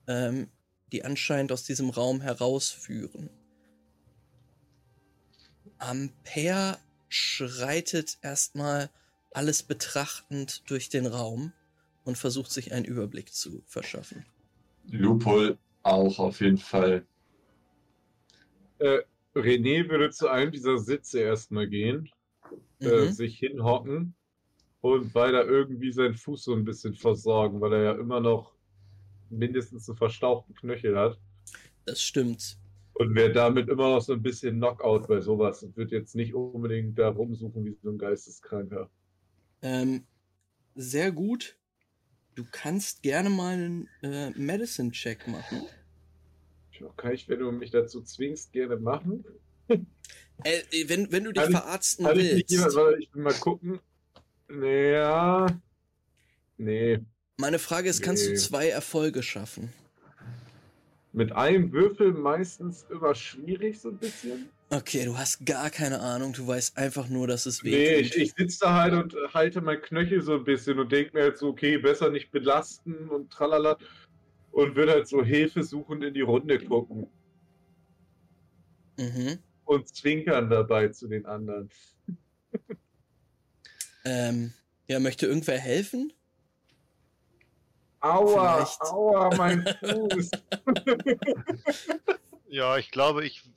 ähm, die anscheinend aus diesem Raum herausführen. Ampere schreitet erstmal alles betrachtend durch den Raum und versucht sich einen Überblick zu verschaffen. Lupol auch auf jeden Fall. Äh, René würde zu einem dieser Sitze erstmal gehen, äh, Mhm. sich hinhocken und weiter irgendwie seinen Fuß so ein bisschen versorgen, weil er ja immer noch mindestens einen verstauchten Knöchel hat. Das stimmt. Und wäre damit immer noch so ein bisschen Knockout bei sowas und wird jetzt nicht unbedingt da rumsuchen wie so ein Geisteskranker. Ähm, sehr gut. Du kannst gerne mal einen äh, Medicine-Check machen. Ja, Kann ich, wenn du mich dazu zwingst, gerne machen? Äh, wenn, wenn du dich Kann ich- verarzten ich nicht jemand, willst. weil ich will mal gucken. Naja. Nee. Meine Frage ist, kannst du zwei Erfolge schaffen? Mit einem Würfel meistens immer schwierig, so ein bisschen. Okay, du hast gar keine Ahnung. Du weißt einfach nur, dass es weh Nee, ich, ich sitze da halt und halte mein Knöchel so ein bisschen und denke mir halt so, okay, besser nicht belasten und tralala. Und würde halt so hilfesuchend in die Runde gucken Mhm. und zwinkern dabei zu den anderen. Ähm, ja, möchte irgendwer helfen? Aua, Vielleicht. aua, mein Fuß. Ja, ich glaube, ich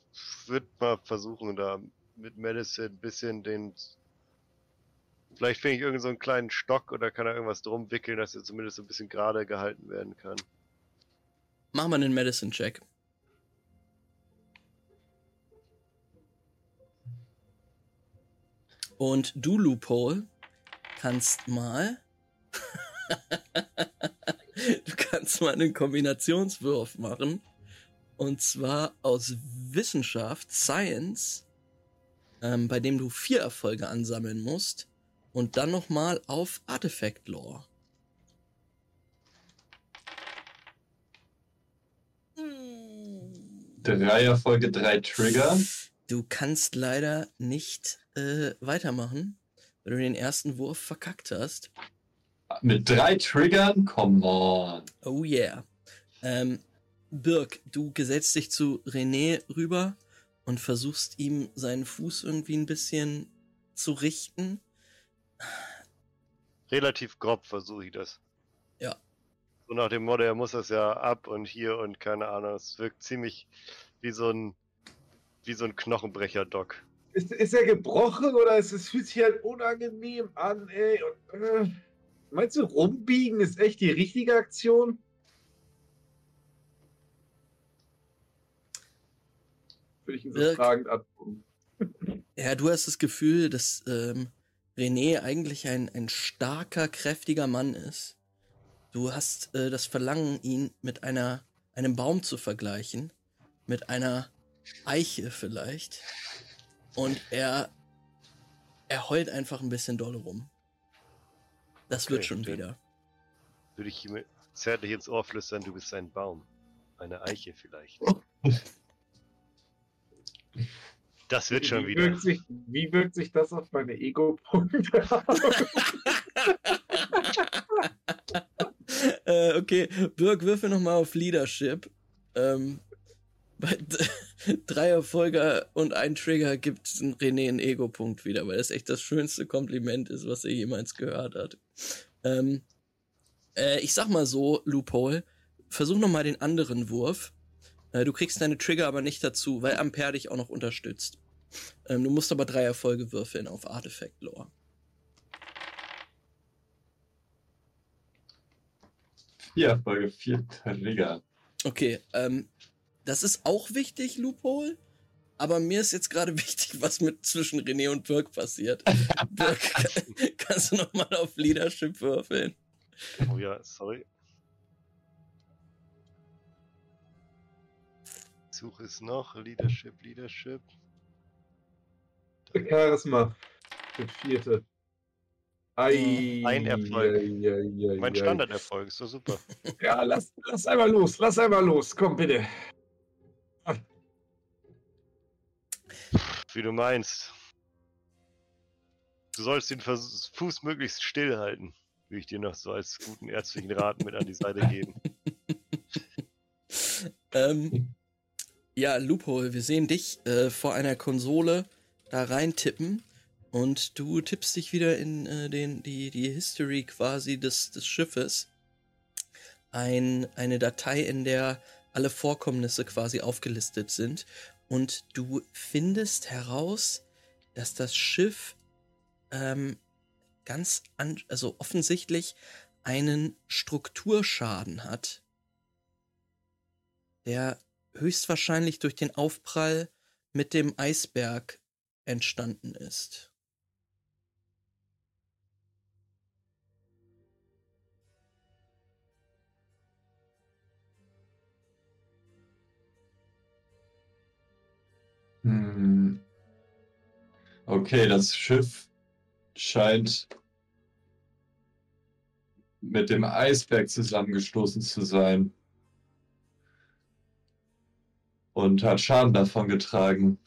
würde mal versuchen, da mit Medicine ein bisschen den. Vielleicht finde ich irgendeinen so einen kleinen Stock oder kann er irgendwas drum wickeln, dass er zumindest so ein bisschen gerade gehalten werden kann. Mach mal einen Medicine-Check. Und du, Loophole, kannst mal. du kannst mal einen Kombinationswurf machen. Und zwar aus Wissenschaft, Science, ähm, bei dem du vier Erfolge ansammeln musst. Und dann nochmal auf Artifact Lore. Drei Erfolge, drei Trigger. Du kannst leider nicht äh, weitermachen, weil du den ersten Wurf verkackt hast. Mit drei Triggern? Come on. Oh yeah. Ähm, Birk, du gesetzt dich zu René rüber und versuchst ihm seinen Fuß irgendwie ein bisschen zu richten. Relativ grob versuche ich das. Ja. So nach dem Motto, er muss das ja ab und hier und keine Ahnung. Es wirkt ziemlich wie so ein wie so ein Knochenbrecher-Doc. Ist, ist er gebrochen oder ist es fühlt sich halt unangenehm an, ey? Und, äh, meinst du, rumbiegen ist echt die richtige Aktion? Würde ich ihn so Wirk- fragend angucken. Ja, du hast das Gefühl, dass ähm, René eigentlich ein, ein starker, kräftiger Mann ist. Du hast äh, das Verlangen, ihn mit einer, einem Baum zu vergleichen. Mit einer Eiche vielleicht. Und er, er heult einfach ein bisschen dolle rum. Das wird Okay, schon wieder. Würde ich ihm zärtlich ins Ohr flüstern, du bist ein Baum. Eine Eiche vielleicht. Das wird schon wie wieder. Wirkt sich, wie wirkt sich das auf meine Ego-Punkte aus? äh, okay, Birk, würfel nochmal auf Leadership. Ähm, bei drei Erfolge und ein Trigger gibt René einen Ego-Punkt wieder, weil das echt das schönste Kompliment ist, was er jemals gehört hat. Ähm, äh, ich sag mal so, Loophole, versuch noch mal den anderen Wurf. Äh, du kriegst deine Trigger aber nicht dazu, weil Ampere dich auch noch unterstützt. Ähm, du musst aber drei Erfolge würfeln auf Artifact Lore. Vier Erfolge, vier Trigger. Okay, ähm, das ist auch wichtig, Loophole. Aber mir ist jetzt gerade wichtig, was mit zwischen René und Birk passiert. Birk, kannst du nochmal auf Leadership würfeln? Oh ja, sorry. Suche es noch. Leadership, Leadership. Charisma. Der vierte. Ei, Ein Erfolg. ei, ei, ei, Mein ei. Standarderfolg ist doch super. Ja, lass, lass einmal los, lass einmal los. Komm, bitte. Wie du meinst. Du sollst den Vers Fuß möglichst still halten, will ich dir noch so als guten ärztlichen Rat mit an die Seite geben. Ähm, ja, Loophole, wir sehen dich äh, vor einer Konsole da rein tippen und du tippst dich wieder in äh, den, die, die History quasi des, des Schiffes. Ein, eine Datei, in der alle Vorkommnisse quasi aufgelistet sind. Und du findest heraus, dass das Schiff ähm, ganz an, also offensichtlich einen Strukturschaden hat, der höchstwahrscheinlich durch den Aufprall mit dem Eisberg entstanden ist. Okay, das Schiff scheint mit dem Eisberg zusammengestoßen zu sein und hat Schaden davon getragen.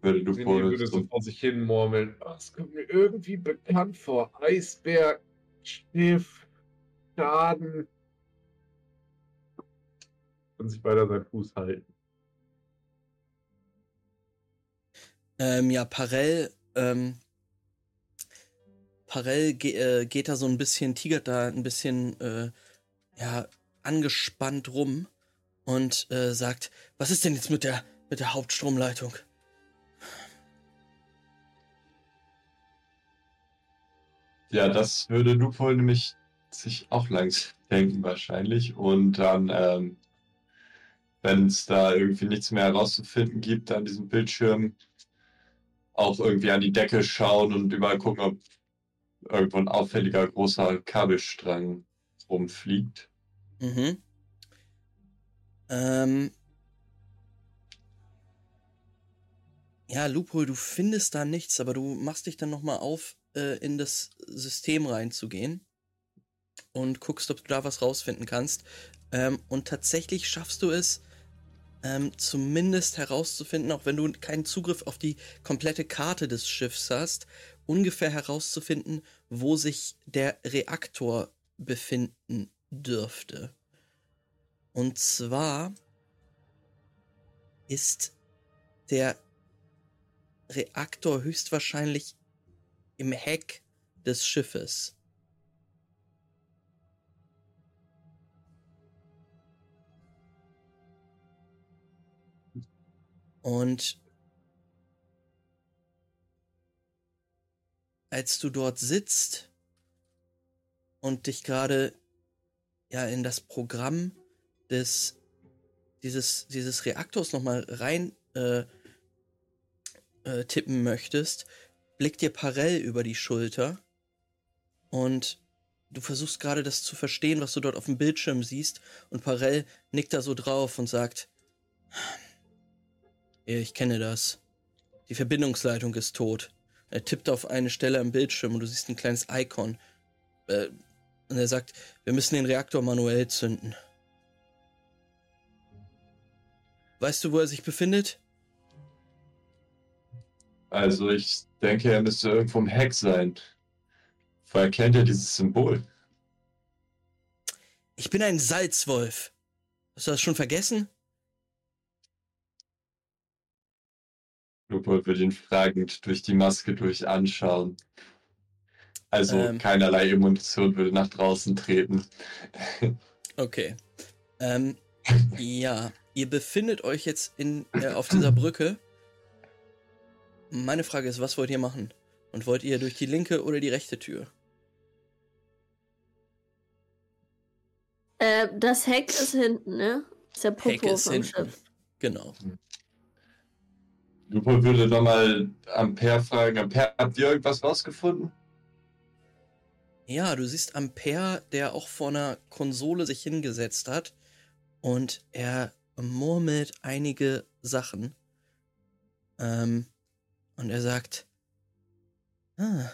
Würde du René würde so vor sich hin murmeln. Oh, Das kommt mir irgendwie bekannt vor. Eisberg, Schiff, Schaden. Und sich weiter seinen Fuß halten. Ähm, ja, Parell, ähm, Parell ge äh, geht da so ein bisschen, tigert da ein bisschen, äh, ja, angespannt rum und äh, sagt, was ist denn jetzt mit der, mit der Hauptstromleitung? Ja, das würde Lupol nämlich sich auch langsam denken wahrscheinlich. Und dann, ähm, wenn es da irgendwie nichts mehr herauszufinden gibt an diesem Bildschirm, auch irgendwie an die Decke schauen und überall gucken, ob irgendwo ein auffälliger großer Kabelstrang rumfliegt. Mhm. Ähm. Ja, Loophole, du findest da nichts, aber du machst dich dann nochmal auf, äh, in das System reinzugehen und guckst, ob du da was rausfinden kannst. Ähm, und tatsächlich schaffst du es, ähm, zumindest herauszufinden, auch wenn du keinen Zugriff auf die komplette Karte des Schiffs hast, ungefähr herauszufinden, wo sich der Reaktor befinden dürfte. Und zwar ist der Reaktor höchstwahrscheinlich im Heck des Schiffes. Und als du dort sitzt und dich gerade ja in das Programm des dieses dieses Reaktors noch mal rein äh, äh, tippen möchtest, blickt dir Parell über die Schulter und du versuchst gerade das zu verstehen, was du dort auf dem Bildschirm siehst. Und Parell nickt da so drauf und sagt ja, ich kenne das. Die Verbindungsleitung ist tot. Er tippt auf eine Stelle am Bildschirm und du siehst ein kleines Icon. Äh, und er sagt, wir müssen den Reaktor manuell zünden. Weißt du, wo er sich befindet? Also ich denke, er müsste irgendwo im Heck sein. Woher kennt er dieses Symbol? Ich bin ein Salzwolf. Hast du das schon vergessen? Lupol würde ihn fragend durch die Maske durch anschauen. Also Ähm. keinerlei Emotion würde nach draußen treten. Okay. Ähm, ja, ihr befindet euch jetzt in, äh, auf dieser Brücke. Meine Frage ist, was wollt ihr machen? Und wollt ihr durch die linke oder die rechte Tür? Äh, das Heck ist hinten, ne? ist der Heck Popo ist vom hinten. Schiff. Genau. Lupo würde nochmal Ampere fragen. Ampere, habt ihr irgendwas rausgefunden? Ja, du siehst Ampere, der auch vor einer Konsole sich hingesetzt hat und er murmelt einige Sachen. Ähm, und er sagt, ah,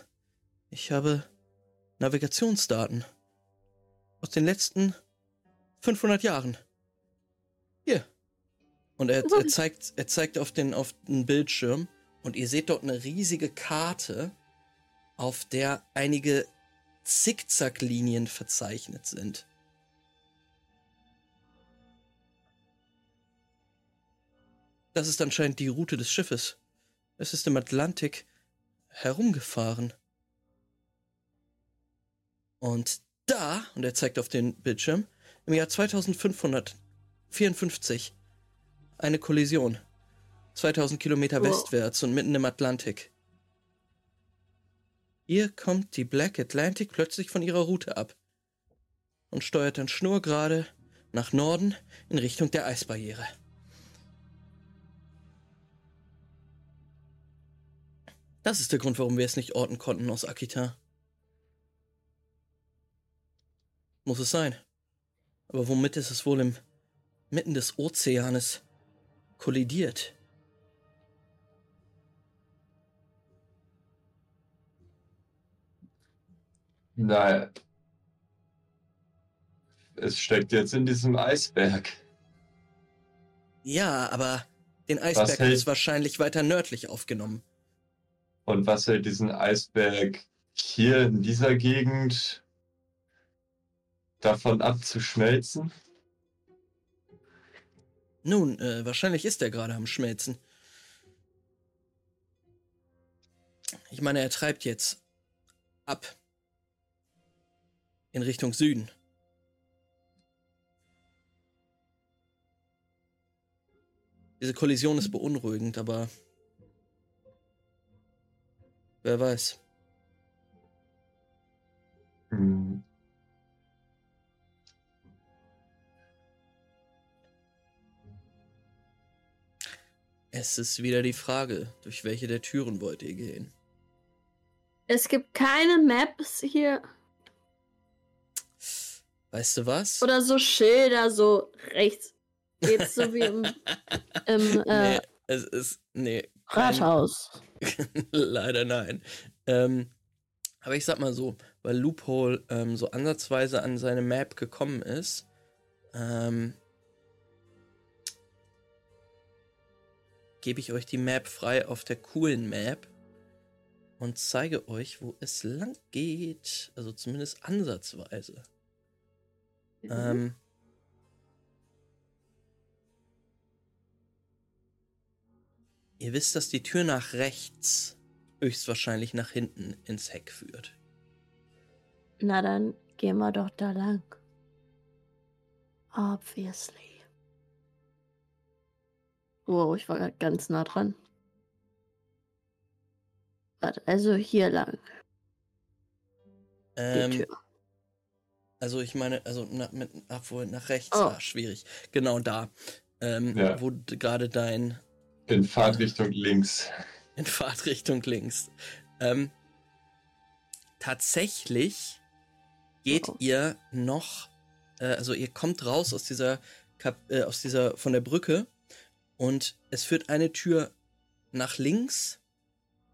ich habe Navigationsdaten aus den letzten 500 Jahren. Hier. Und er, er zeigt, er zeigt auf den, auf den Bildschirm und ihr seht dort eine riesige Karte, auf der einige Zickzacklinien verzeichnet sind. Das ist anscheinend die Route des Schiffes. Es ist im Atlantik herumgefahren. Und da, und er zeigt auf den Bildschirm, im Jahr 2554 eine Kollision. 2000 Kilometer Wow. westwärts und mitten im Atlantik. Hier kommt die Black Atlantic plötzlich von ihrer Route ab und steuert dann schnurgerade nach Norden in Richtung der Eisbarriere. Das ist der Grund, warum wir es nicht orten konnten aus Akita. Muss es sein. Aber womit ist es wohl im mitten des Ozeanes kollidiert? Nein. Es steckt jetzt in diesem Eisberg. Ja, aber den Eisberg hat es wahrscheinlich weiter nördlich aufgenommen. Und was hält diesen Eisberg hier in dieser Gegend davon ab zu schmelzen? Nun, äh, wahrscheinlich ist er gerade am Schmelzen. Ich meine, er treibt jetzt ab. In Richtung Süden. Diese Kollision ist beunruhigend, aber wer weiß. Hm. Es ist wieder die Frage, durch welche der Türen wollt ihr gehen? Es gibt keine Maps hier Weißt du was? oder so Schilder, so rechts. Geht's so wie im, im äh, nee, es ist. Nee. kein- Rathaus. Leider nein. Ähm, aber ich sag mal so, weil Loophole ähm, so ansatzweise an seine Map gekommen ist, ähm, gebe ich euch die Map frei auf der coolen Map und zeige euch, wo es lang geht. Also zumindest ansatzweise. Mhm. Ähm, ihr wisst, dass die Tür nach rechts höchstwahrscheinlich nach hinten ins Heck führt. Na dann gehen wir doch da lang. Obviously. Wow, ich war ganz nah dran. Warte, also hier lang, die Ähm, Tür. also ich meine, also nach, mit, ach, wohl, nach rechts, Oh. ah, schwierig. Genau da. Ähm, Ja. Wo gerade dein In Fahrtrichtung links. in Fahrtrichtung links. Ähm, tatsächlich geht Oh. ihr noch, äh, also ihr kommt raus aus dieser, Kap äh, aus dieser, von der Brücke und es führt eine Tür nach links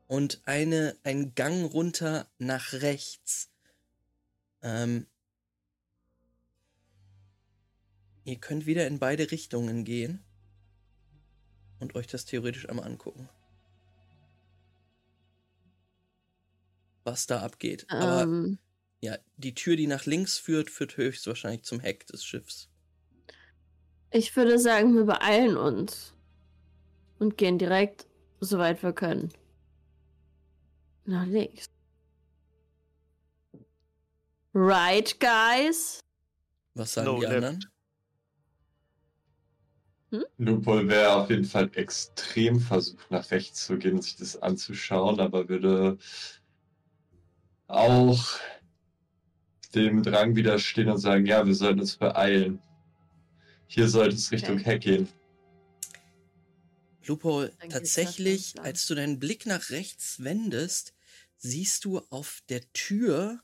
und eine, ein Gang runter nach rechts. Ähm, ihr könnt wieder in beide Richtungen gehen und euch das theoretisch einmal angucken. Was da abgeht. Aber Ähm, ja, die Tür, die nach links führt, führt höchstwahrscheinlich zum Heck des Schiffs. Ich würde sagen, wir beeilen uns und gehen direkt, soweit wir können, nach links. Right, guys? Was sagen No die left. anderen? Lupol wäre auf jeden Fall extrem versucht, nach rechts zu gehen und sich das anzuschauen, aber würde auch dem Drang widerstehen und sagen, ja, wir sollten uns beeilen. Hier sollte es Richtung Okay. Heck gehen. Lupo, tatsächlich, als du deinen Blick nach rechts wendest, siehst du auf der Tür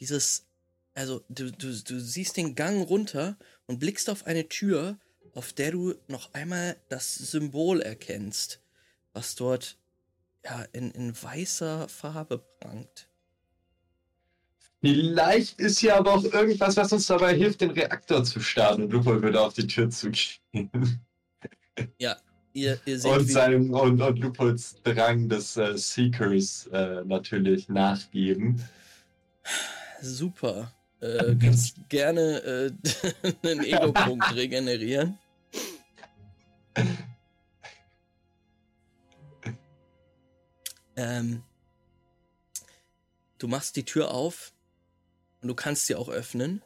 dieses, also du, du, du siehst den Gang runter und blickst auf eine Tür, auf der du noch einmal das Symbol erkennst, was dort ja in, in weißer Farbe prangt. Vielleicht ist hier aber auch irgendwas, was uns dabei hilft, den Reaktor zu starten. Und Lupo würde auf die Tür zugehen. Ihr, ihr seht, Und, seinem, und, und Lupos Drang des äh, Seekers äh, natürlich nachgeben. super. Äh, kannst gerne äh, einen Ego-Punkt regenerieren. Ähm, du machst die Tür auf und du kannst sie auch öffnen,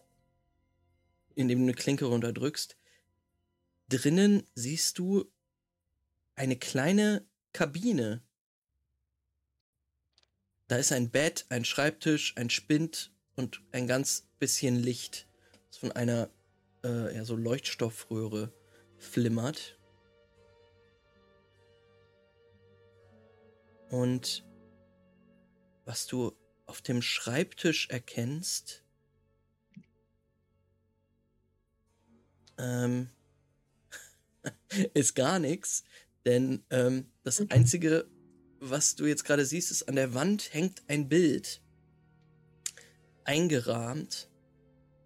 indem du eine Klinke runterdrückst. Drinnen siehst du eine kleine Kabine. Da ist ein Bett, ein Schreibtisch, ein Spind und ein ganz bisschen Licht, das von einer äh, ja, so Leuchtstoffröhre flimmert. Und was du auf dem Schreibtisch erkennst, ähm, ist gar nichts, denn ähm, das Mhm. Einzige, was du jetzt gerade siehst, ist an der Wand hängt ein Bild, eingerahmt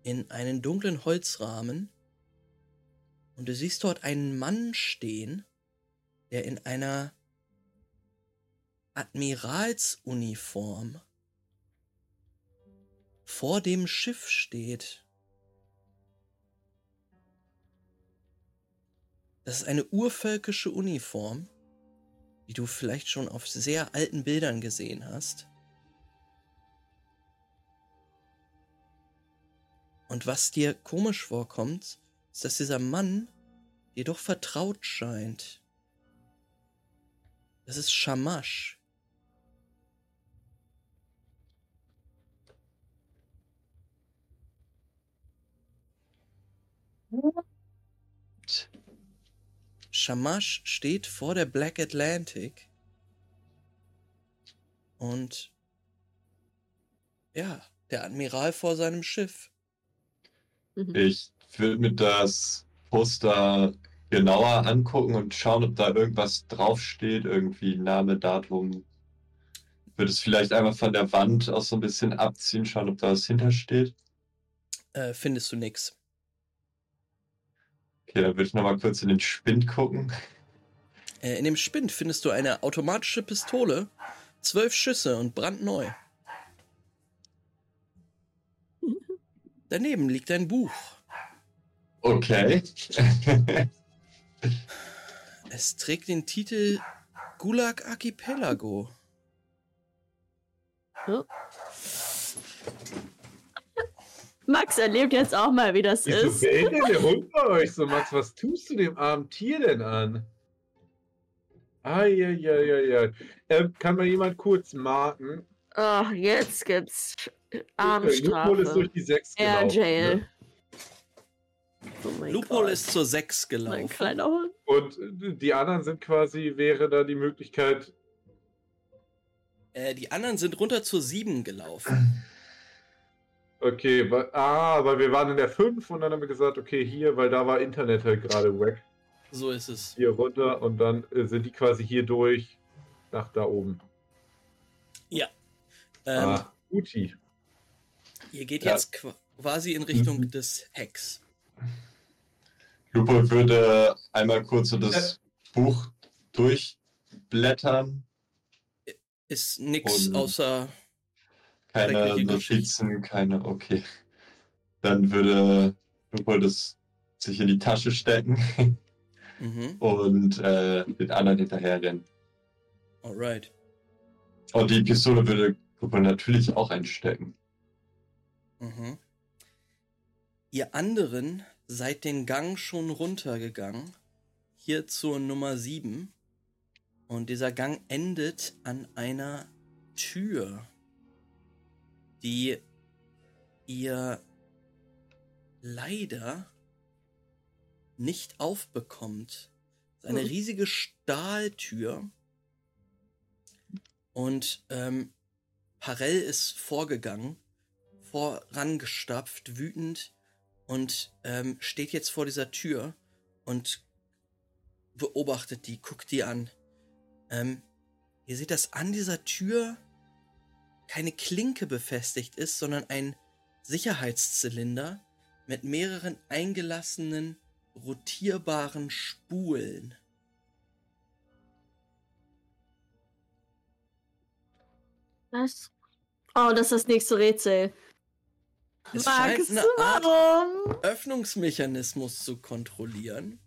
in einen dunklen Holzrahmen. Und du siehst dort einen Mann stehen, der in einer Admiralsuniform vor dem Schiff steht. Das ist eine urvölkische Uniform, die du vielleicht schon auf sehr alten Bildern gesehen hast. Und was dir komisch vorkommt, ist, dass dieser Mann dir doch vertraut scheint. Das ist Shamash. Shamash steht vor der Black Atlantic. Und ja, der Admiral vor seinem Schiff. Mhm. Ich würde mir das Poster genauer angucken und schauen, ob da irgendwas draufsteht, irgendwie Name, Datum. Würde es vielleicht einmal von der Wand aus so ein bisschen abziehen, schauen, ob da was hintersteht. Äh, findest du nix. Okay, dann würde ich nochmal kurz in den Spind gucken. Äh, in dem Spind findest du eine automatische Pistole, zwölf Schüsse und brandneu. Daneben liegt ein Buch. Okay. Es trägt den Titel Gulag Archipelago. Max erlebt jetzt auch mal, wie das Wieso ist. denn der Hund bei euch so, Max? Was tust du dem armen Tier denn an? Eieieiei. Ähm, kann mal jemand kurz marken? Ach, jetzt gibt's Lupol ist Armstrafe. durch die 6 Air gelaufen. Jail. Ne? Oh mein Lupol Gott. ist zur 6 mein gelaufen. kleiner Hund. Und äh, die anderen sind quasi, wäre da die Möglichkeit, Äh, die anderen sind runter zur 7 gelaufen. okay, weil, ah, weil wir waren in der 5 und dann haben wir gesagt, okay, hier, weil da war Internet halt gerade weg, So ist es. hier runter und dann äh, sind die quasi hier durch nach da oben. Ähm, ah, Guti. Ihr geht Ja. jetzt qu- quasi in Richtung Mhm. des Hecks. Lupo würde einmal kurz so das Buch durchblättern. Ist nix Und- außer. Keine Notizen, keine, okay. Dann würde Lupo das sich in die Tasche stecken Mhm. und äh, den anderen hinterherrennen. Alright. Und die Pistole würde Lupo natürlich auch einstecken. Mhm. Ihr anderen seid den Gang schon runtergegangen. Hier zur Nummer 7. Und dieser Gang endet an einer Tür, die ihr leider nicht aufbekommt. Es ist eine Hm. riesige Stahltür. Und ähm, Parell ist vorgegangen, vorangestapft, wütend und ähm, steht jetzt vor dieser Tür und beobachtet die, guckt die an. Ähm, ihr seht, dass an dieser Tür keine Klinke befestigt ist, sondern ein Sicherheitszylinder mit mehreren eingelassenen, rotierbaren Spulen. Was? Oh, das ist das nächste Rätsel. Es Max, scheint eine Art warum? Öffnungsmechanismus zu kontrollieren.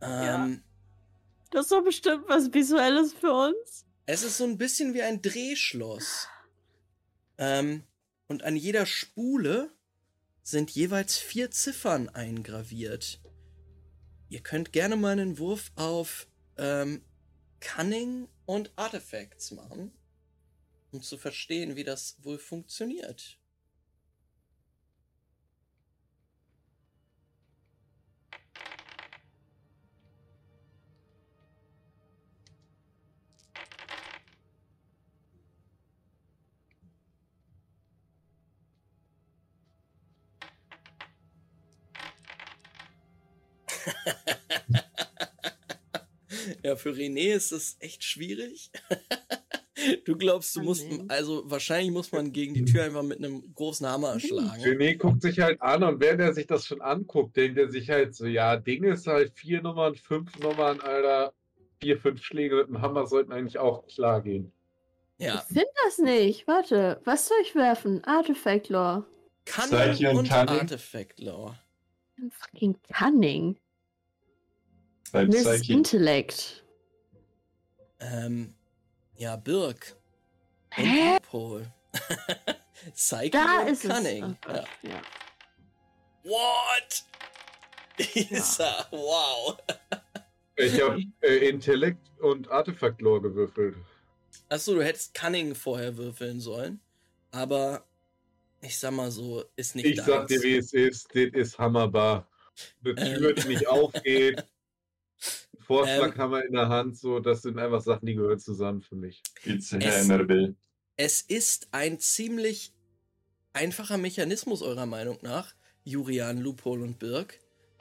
Ja. Ähm, Das ist doch bestimmt was Visuelles für uns. Es ist so ein bisschen wie ein Drehschloss. Ähm, und an jeder Spule sind jeweils vier Ziffern eingraviert. Ihr könnt gerne mal einen Wurf auf ähm, Cunning und Artifacts machen, um zu verstehen, wie das wohl funktioniert. Ja, für René ist das echt schwierig. du glaubst, du musst, Cunning. also wahrscheinlich muss man gegen die Tür einfach mit einem großen Hammer schlagen. René guckt sich halt an und während er sich das schon anguckt, denkt er sich halt so, ja, Ding ist halt vier Nummern, fünf Nummern, Alter. Vier, fünf Schläge mit dem Hammer sollten eigentlich auch klar gehen. Ja, Ich finde das nicht. Warte, was soll ich werfen? Artifact Law. Cunning und Cunning? Artifact Law. Fucking Cunning. Psyche. Intellect. Ähm, ja, Birk. Und Hä? Loophole. Psyche Da und ist Cunning. es. Oh ja. Gott, ja. What? Isa, wow. Ich habe äh, Intellekt und Artefakt-Lore gewürfelt. Achso, du hättest Cunning vorher würfeln sollen. Aber ich sag mal so, ist nicht Ich sag dir, wie es ist, das ist hammerbar. Eine Tür, die nicht aufgeht. Ähm. Vorschlaghammer in der Hand, so, das sind einfach Sachen, die gehören zusammen für mich. It's Es-. Es ist ein ziemlich einfacher Mechanismus eurer Meinung nach, Jurian, Loophole und Birk.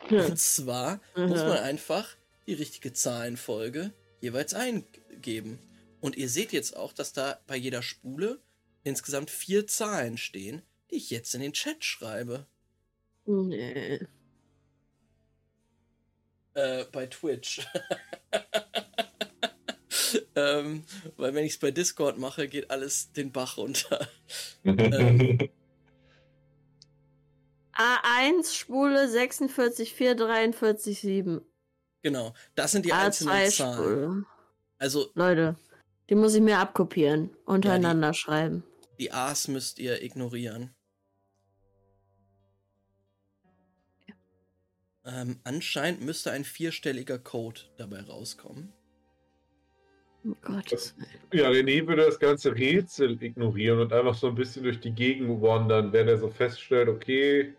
Hm. Und zwar Mhm. muss man einfach die richtige Zahlenfolge jeweils eingeben. Und ihr seht jetzt auch, dass da bei jeder Spule insgesamt vier Zahlen stehen, die ich jetzt in den Chat schreibe. Nee. Äh, bei Twitch. ähm, weil wenn ich es bei Discord mache, geht alles den Bach runter. Ähm. A1 Spule 46 4 43 7. Genau, das sind die einzelnen A2 Zahlen. Spule. Also Leute, die muss ich mir abkopieren, untereinander schreiben. die A's müsst ihr ignorieren. Ähm, anscheinend müsste ein vierstelliger Code dabei rauskommen. Oh Gott. Das- Ja, René würde das ganze Rätsel ignorieren und einfach so ein bisschen durch die Gegend wandern, wenn er so feststellt, okay,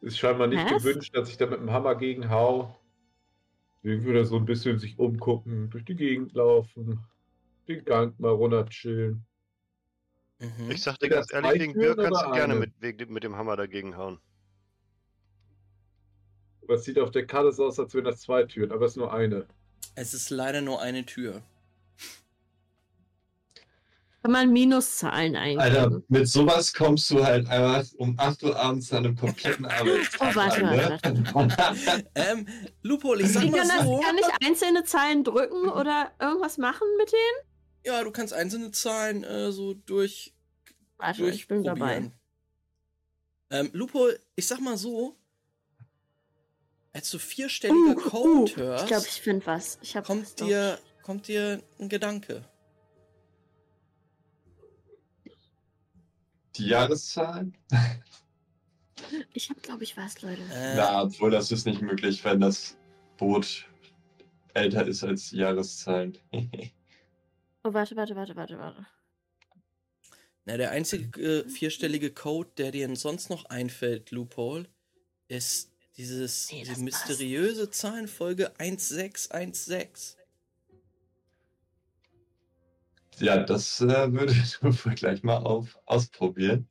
ist scheinbar nicht Was? gewünscht, dass ich da mit dem Hammer gegen hau. Deswegen würde er so ein bisschen sich umgucken, durch die Gegend laufen, den Gang mal runter chillen. Mhm. Ich sag dir ganz ehrlich, Türen Birk kannst du gerne mit, mit dem Hammer dagegen hauen. Aber es sieht auf der Karte so aus, als wären das zwei Türen, aber es ist nur eine. Es ist leider nur eine Tür. Kann man Minuszahlen eingeben? Alter, mit sowas kommst du halt einfach um 8 Uhr abends an einem kompletten Arbeitstag Oh, warte, an, ne? Ähm, Loophole, ich sag mal so. kann ich einzelne Zahlen drücken oder irgendwas machen mit denen? Ja, du kannst einzelne Zahlen äh, so durch, Warte, ich bin dabei. Ähm, Loophole, ich sag mal so. Als du vierstelliger Uh, uh, Code hörst, ich glaube, ich finde was. Ich was kommt, doch. dir, kommt dir ein Gedanke. Die Jahreszahlen? Ich habe, glaube ich, was, Leute. Äh, Na, obwohl das ist nicht möglich, wenn das Boot älter ist als die Jahreszahlen. Oh, warte, warte, warte, warte, warte. Na, der einzige äh, vierstellige Code, der dir sonst noch einfällt, Loophole, ist dieses, Nee, diese das passt. mysteriöse Zahlenfolge 1616. Ja, das äh, würde ich wohl gleich mal auf, ausprobieren.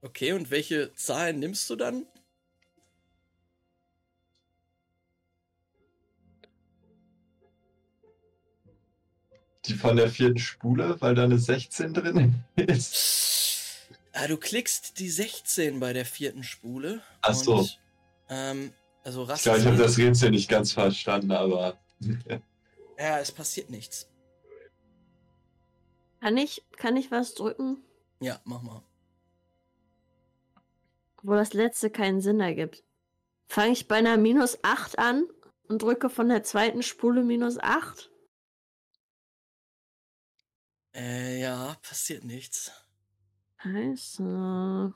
Okay, und welche Zahlen nimmst du dann? Die von der vierten Spule, weil da eine 16 drin ist. Ah, du klickst die 16 bei der vierten Spule. Ach so. Und, ähm, also Ich glaube, ich habe Rasse. das Rätsel nicht ganz verstanden, aber Ja, es passiert nichts. Kann ich, kann ich was drücken? Ja, mach mal. Wo das letzte keinen Sinn ergibt. Fange ich bei einer minus 8 an und drücke von der zweiten Spule minus 8? Äh, ja, passiert nichts. Scheiße.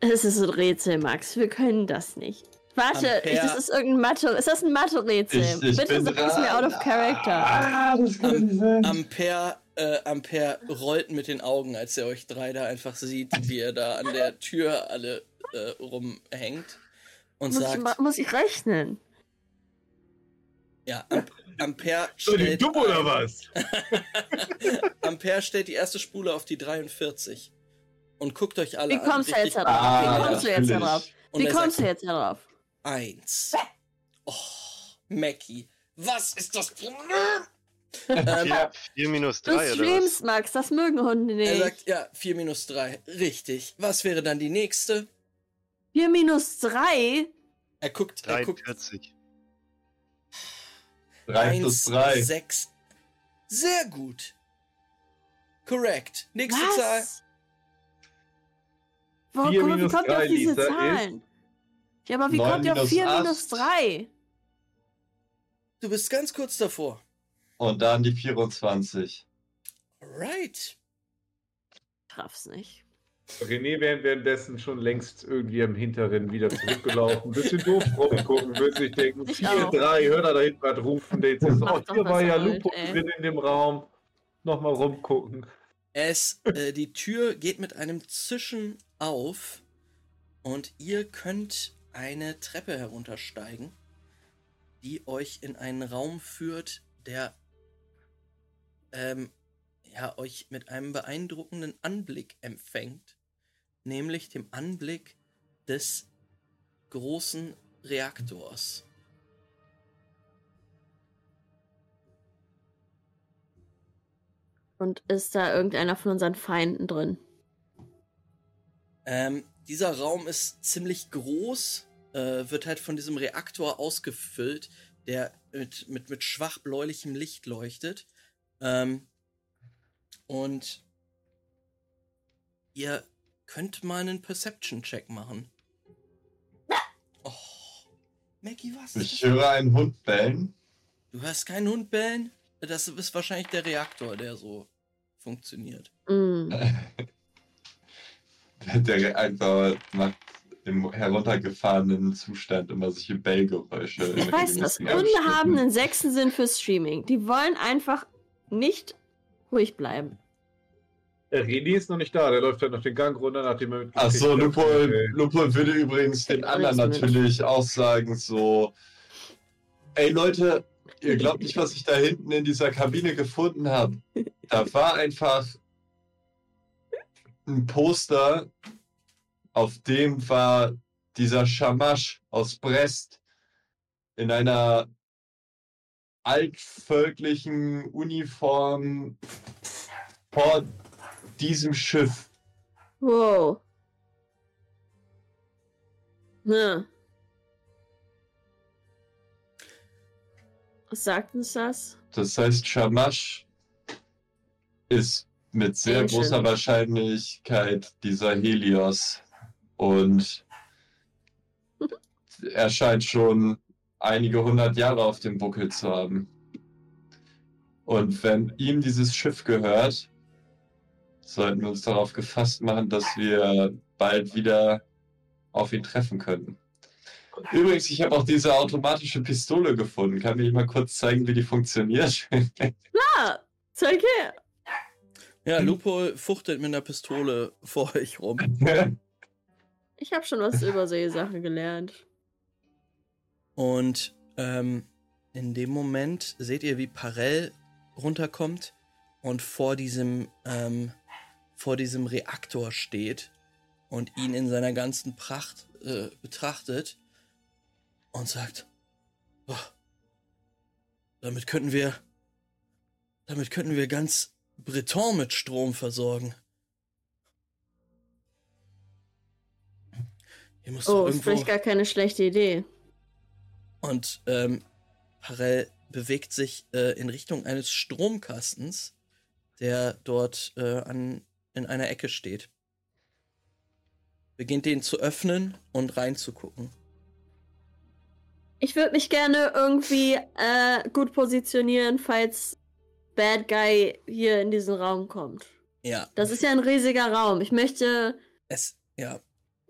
Es ist ein Rätsel, Max. Wir können das nicht. Warte, ich, das ist irgendein Mathe. Ist das ein Mathe-Rätsel? ich, ich Bitte sag es mir out of character. Ah, das kann nicht sein. Ampere, äh, Ampere rollt mit den Augen, als er euch drei da einfach sieht, wie er da an der Tür alle äh, rumhängt. Und Muss ich, sagt, ma- muss ich rechnen? ja, Am Ampere ihr stellt, dumm oder was? Ampere stellt die erste Spule auf die 43 und guckt euch alle Wie an. kommst du richtig? Ah, Wie kommst du jetzt da natürlich. drauf? Und Wie er kommst du jetzt da drauf? Eins. Oh, Mackie, was ist das Problem? ähm, 4, 4 minus Du 3 oder streamst, was? Max. Das mögen Hunde er nicht. sagt, ja, 4 minus 3. Richtig. Was wäre dann die nächste? 4 minus 3? Er guckt, er guckt 43. 3 plus 3. 6. Sehr gut. Korrekt. Nächste Zahl. Wo, Vier guck mal, wie kommt ihr auf diese ist Zahlen? Ja, aber wie kommt ihr auf minus 4 acht. minus 3? Du bist ganz kurz davor. Und dann die 24. Alright. Raff's nicht. René wäre währenddessen schon längst irgendwie am Hinteren wieder zurückgelaufen. Ein bisschen doof rumgucken, würde sich denken, Ich 4, auch. 3, hört er da hinten was rufen. Der jetzt ist, oh, hier war ja Lupo drin in dem Raum. Nochmal rumgucken. Es, äh, die Tür geht mit einem Zischen auf und ihr könnt eine Treppe heruntersteigen, die euch in einen Raum führt, der ähm, ja, euch mit einem beeindruckenden Anblick empfängt, nämlich dem Anblick des großen Reaktors. Und ist da irgendeiner von unseren Feinden drin? Ähm, dieser Raum ist ziemlich groß, äh, wird halt von diesem Reaktor ausgefüllt, der mit, mit, mit schwach bläulichem Licht leuchtet. Ähm, und ihr könnt mal einen Perception-Check machen. Oh, Maggie, was? Ich höre einen Hund bellen. Du hörst keinen Hund bellen? Das ist wahrscheinlich der Reaktor, der so funktioniert. Mm. Der Reaktor macht im heruntergefahrenen Zustand immer solche Bellgeräusche. Ich weiß, dass haben einen sechsten Sinn fürs Streaming. Die wollen einfach nicht ruhig bleiben. Der René ist noch nicht da, der läuft halt noch den Gang runter, nachdem er mit Achso, Lupo, Lupo würde übrigens den anderen natürlich auch sagen, so, ey Leute, ihr glaubt nicht, was ich da hinten in dieser Kabine gefunden habe. Da war einfach ein Poster, auf dem war dieser Schamasch aus Brest in einer altvölklichen Uniform vor diesem Schiff. Wow. Ne. Was sagt uns das? Das heißt, Shamash ist mit sehr Ancient. großer Wahrscheinlichkeit dieser Helios und er scheint schon einige hundert Jahre auf dem Buckel zu haben. Und wenn ihm dieses Schiff gehört, sollten wir uns darauf gefasst machen, dass wir bald wieder auf ihn treffen können. Übrigens, ich habe auch diese automatische Pistole gefunden. Kann mir jemand kurz zeigen, wie die funktioniert? Ah, Zeig her! Ja, Lupo fuchtelt mit einer Pistole vor euch rum. Ich habe schon was über solche Sachen gelernt. Und ähm, in dem Moment seht ihr, wie Parell runterkommt und vor diesem, ähm, vor diesem Reaktor steht und ihn in seiner ganzen Pracht äh, betrachtet und sagt, "Boah, damit könnten wir, damit könnten wir ganz Breton mit Strom versorgen. Hier muss Oh, ist irgendwo... vielleicht gar keine schlechte Idee. Und ähm, Harel bewegt sich äh, in Richtung eines Stromkastens, der dort äh, an, in einer Ecke steht. Beginnt den zu öffnen und reinzugucken. Ich würde mich gerne irgendwie äh, gut positionieren, falls Bad Guy hier in diesen Raum kommt. Ja, Das ist ja ein riesiger Raum. Ich möchte es, ja,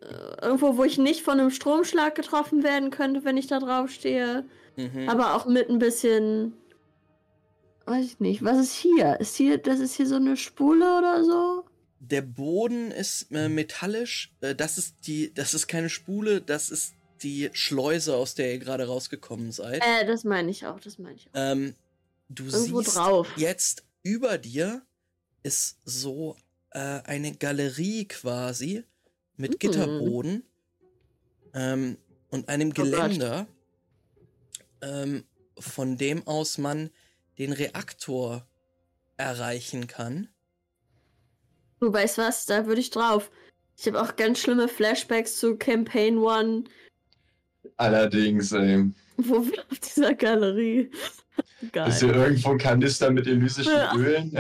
äh, irgendwo, wo ich nicht von einem Stromschlag getroffen werden könnte, wenn ich da drauf stehe. mhm. Aber auch mit ein bisschen. Weiß ich nicht. Was ist hier? Ist hier, das ist hier so eine Spule oder so? Der Boden ist äh, metallisch. Äh, das ist die, das ist keine Spule, das ist die Schleuse, aus der ihr gerade rausgekommen seid. Äh, das meine ich auch, das meine ich auch. Ähm, du Irgendwo siehst drauf. jetzt über dir ist so äh, eine Galerie quasi mit Mhm. Gitterboden ähm, und einem Oh. Geländer, ähm, von dem aus man den Reaktor erreichen kann. Du weißt was, da würde ich drauf. Ich habe auch ganz schlimme Flashbacks zu Campaign One, Allerdings, ey. wo wir auf dieser Galerie. Geil. Ist hier irgendwo ein Kanister mit elysischen Ja. Ölen?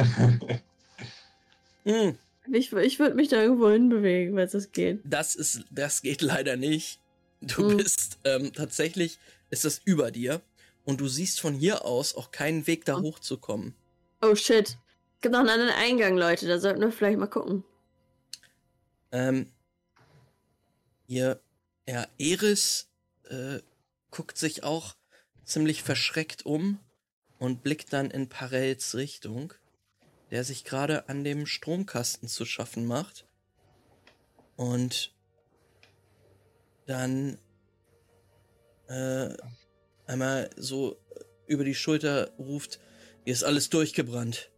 Hm, Ich, ich würde mich da irgendwo hinbewegen, wenn es das geht. das ist, das geht leider nicht. Du Hm. bist ähm, tatsächlich ist das über dir und du siehst von hier aus auch keinen Weg da Hm. hochzukommen. Oh shit. Es gibt noch einen anderen Eingang, Leute. Da sollten wir vielleicht mal gucken. Ähm, ihr, ja, Eris äh, guckt sich auch ziemlich verschreckt um und blickt dann in Parels Richtung, der sich gerade an dem Stromkasten zu schaffen macht. Und dann äh, einmal so über die Schulter ruft, hier ist alles durchgebrannt.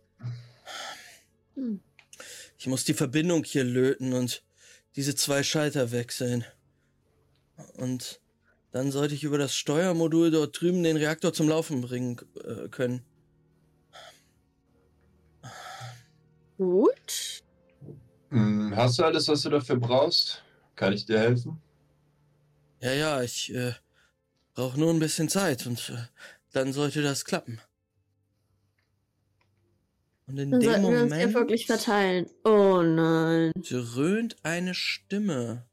Hm. Ich muss die Verbindung hier löten und diese zwei Schalter wechseln. Und dann sollte ich über das Steuermodul dort drüben den Reaktor zum Laufen bringen äh, können. Gut. Hm, Hast du alles, was du dafür brauchst? Kann ich dir helfen? Ja, ja, ich äh, brauche nur ein bisschen Zeit und äh, dann sollte das klappen. Und in Dann dem sollten wir uns hier Moment wirklich verteilen. Oh nein. dröhnt eine Stimme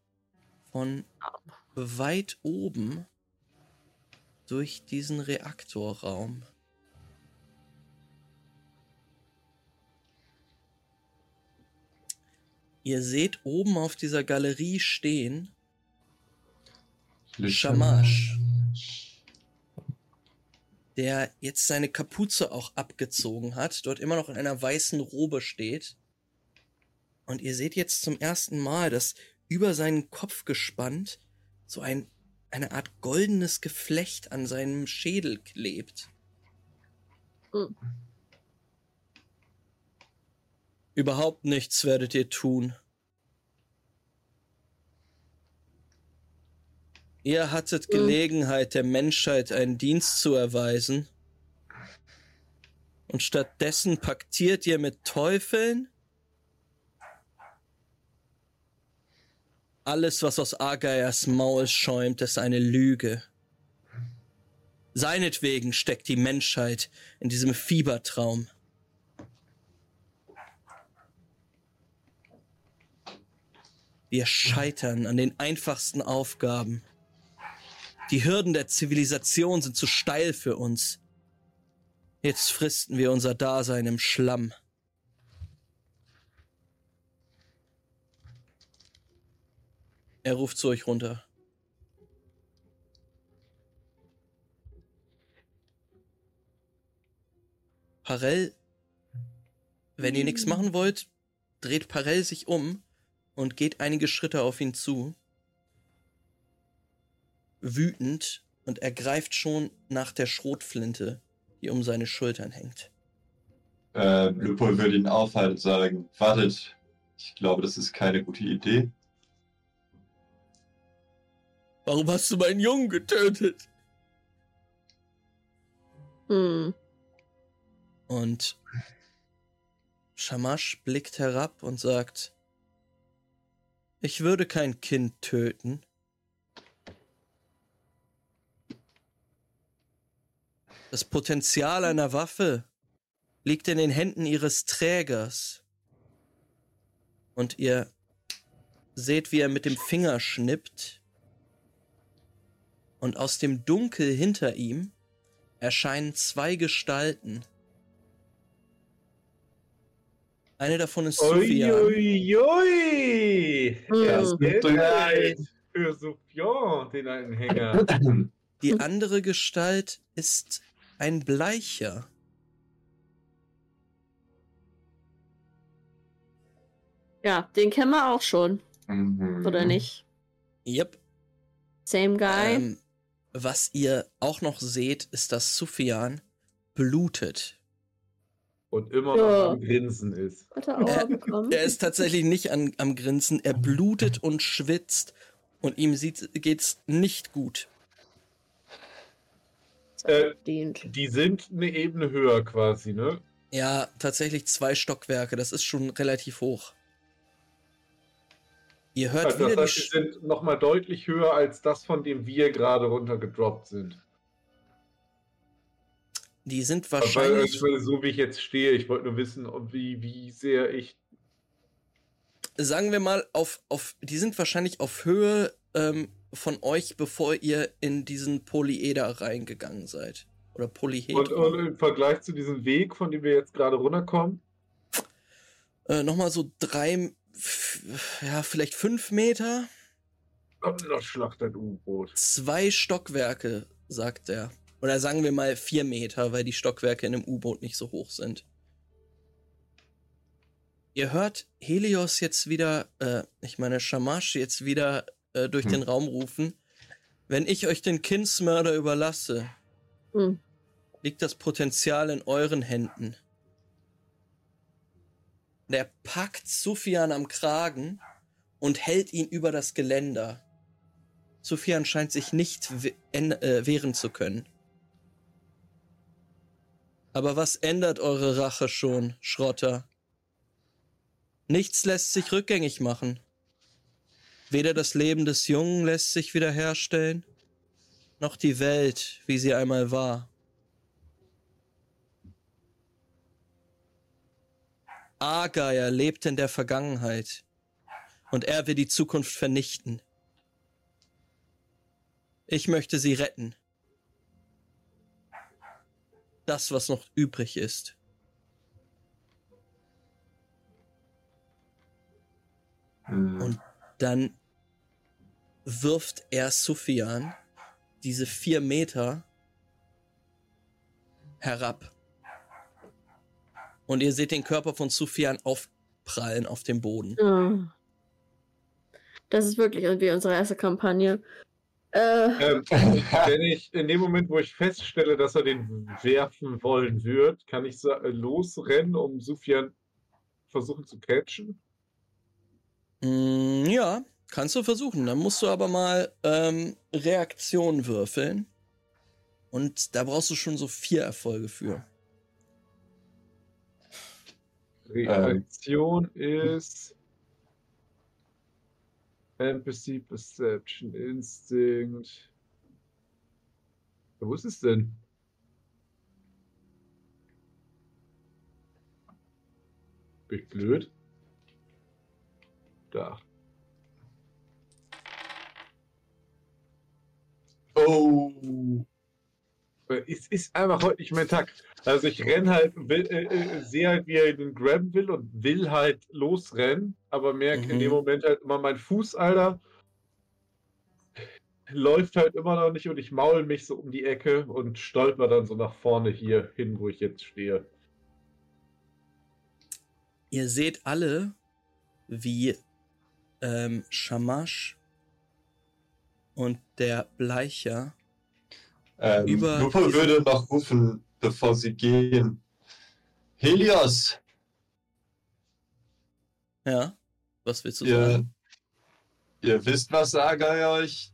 von weit oben durch diesen Reaktorraum. Ihr seht oben auf dieser Galerie stehen Shamash. der jetzt seine Kapuze auch abgezogen hat, dort immer noch in einer weißen Robe steht. Und ihr seht jetzt zum ersten Mal, dass über seinen Kopf gespannt so ein, eine Art goldenes Geflecht an seinem Schädel klebt. Hm. Überhaupt nichts werdet ihr tun. Ihr hattet Hm. Gelegenheit, der Menschheit einen Dienst zu erweisen. Und stattdessen paktiert ihr mit Teufeln? Alles, was aus Agaias Maul schäumt, ist eine Lüge. Seinetwegen steckt die Menschheit in diesem Fiebertraum. Wir scheitern an den einfachsten Aufgaben. Die Hürden der Zivilisation sind zu steil für uns. Jetzt fristen wir unser Dasein im Schlamm. Er ruft zu euch runter. Harel Wenn ihr nichts machen wollt, dreht Parell sich um und geht einige Schritte auf ihn zu. Wütend und er greift schon nach der Schrotflinte, die um seine Schultern hängt. Äh, Lupol würde ihn aufhalten und sagen, wartet, ich glaube, das ist keine gute Idee. Warum hast du meinen Jungen getötet? Hm. Und Shamash blickt herab und sagt, ich würde kein Kind töten. Das Potenzial einer Waffe liegt in den Händen ihres Trägers. Und ihr seht, wie er mit dem Finger schnippt. Und aus dem Dunkel hinter ihm erscheinen zwei Gestalten. Eine davon ist Sufjan. Uiuiui! Hm. Er ist Mhm. bereit für Sufjan, den alten Hänger. Die andere Gestalt ist ein Bleicher. Ja, den kennen wir auch schon, Mhm. oder nicht? Yep. Same guy. Ähm, was ihr auch noch seht, ist, dass Sufjan blutet. Und immer Ja. noch am Grinsen ist. Hat er Aua bekommen? Er ist tatsächlich nicht an, am Grinsen, er blutet und schwitzt und ihm sieht, geht's nicht gut. Äh, die sind eine Ebene höher quasi, ne? Ja, tatsächlich zwei Stockwerke, das ist schon relativ hoch. Ihr hört Also, wieder das die heißt, Sch die sind nochmal deutlich höher als das, von dem wir gerade runtergedroppt sind. Die sind Aber wahrscheinlich, weil, so wie ich jetzt stehe, ich wollte nur wissen, ob wie, wie sehr ich. sagen wir mal, auf, auf, die sind wahrscheinlich auf Höhe ähm, von euch, bevor ihr in diesen Polyeder reingegangen seid. Oder Und, Polyhedron. und im Vergleich zu diesem Weg, von dem wir jetzt gerade runterkommen, Äh, Nochmal so drei, ja, vielleicht fünf Meter. kommt noch Schlacht ein U-Boot. Zwei Stockwerke, sagt er. Oder sagen wir mal vier Meter, weil die Stockwerke in einem U-Boot nicht so hoch sind. Ihr hört Helios jetzt wieder, äh, ich meine Shamash jetzt wieder äh, durch Hm. den Raum rufen. Wenn ich euch den Kindsmörder überlasse, Hm. liegt das Potenzial in euren Händen. Der packt Sufjan am Kragen und hält ihn über das Geländer. Sufjan scheint sich nicht we äh, wehren zu können. Aber was ändert eure Rache schon, Schrotter? Nichts lässt sich rückgängig machen. Weder das Leben des Jungen lässt sich wiederherstellen, noch die Welt, wie sie einmal war. Argeier lebt in der Vergangenheit und er will die Zukunft vernichten. Ich möchte sie retten. Das, was noch übrig ist. Mhm. Und dann wirft er Sufjan diese vier Meter herab. Und ihr seht den Körper von Sufjan aufprallen auf dem Boden. Ja. Das ist wirklich irgendwie unsere erste Kampagne. Äh, Ähm, wenn ich in dem Moment, wo ich feststelle, dass er den werfen wollen wird, kann ich äh, losrennen, um Sufjan versuchen zu catchen. Mm, ja, kannst du versuchen. Dann musst du aber mal ähm, Reaktion würfeln. Und da brauchst du schon so vier Erfolge für. Reaktion ist Empathy, Perception, Instinct. Wo ist es denn? Bin ich blöd? Da. Oh. Es ist einfach heute nicht mein Tag. Also ich renn halt, will, äh, äh, sehe halt, wie er den grabben will und will halt losrennen, aber merke in Mhm. dem Moment halt immer mein Fuß, Alter, läuft halt immer noch nicht und ich maul mich so um die Ecke und stolper dann so nach vorne hier hin, wo ich jetzt stehe. Ihr seht alle, wie ähm, Shamash und der Bleicher Ähm, Über Lupo würde noch rufen, bevor sie gehen. Helios, Ja, was willst du sagen? ihr, ihr wisst, was Sagai euch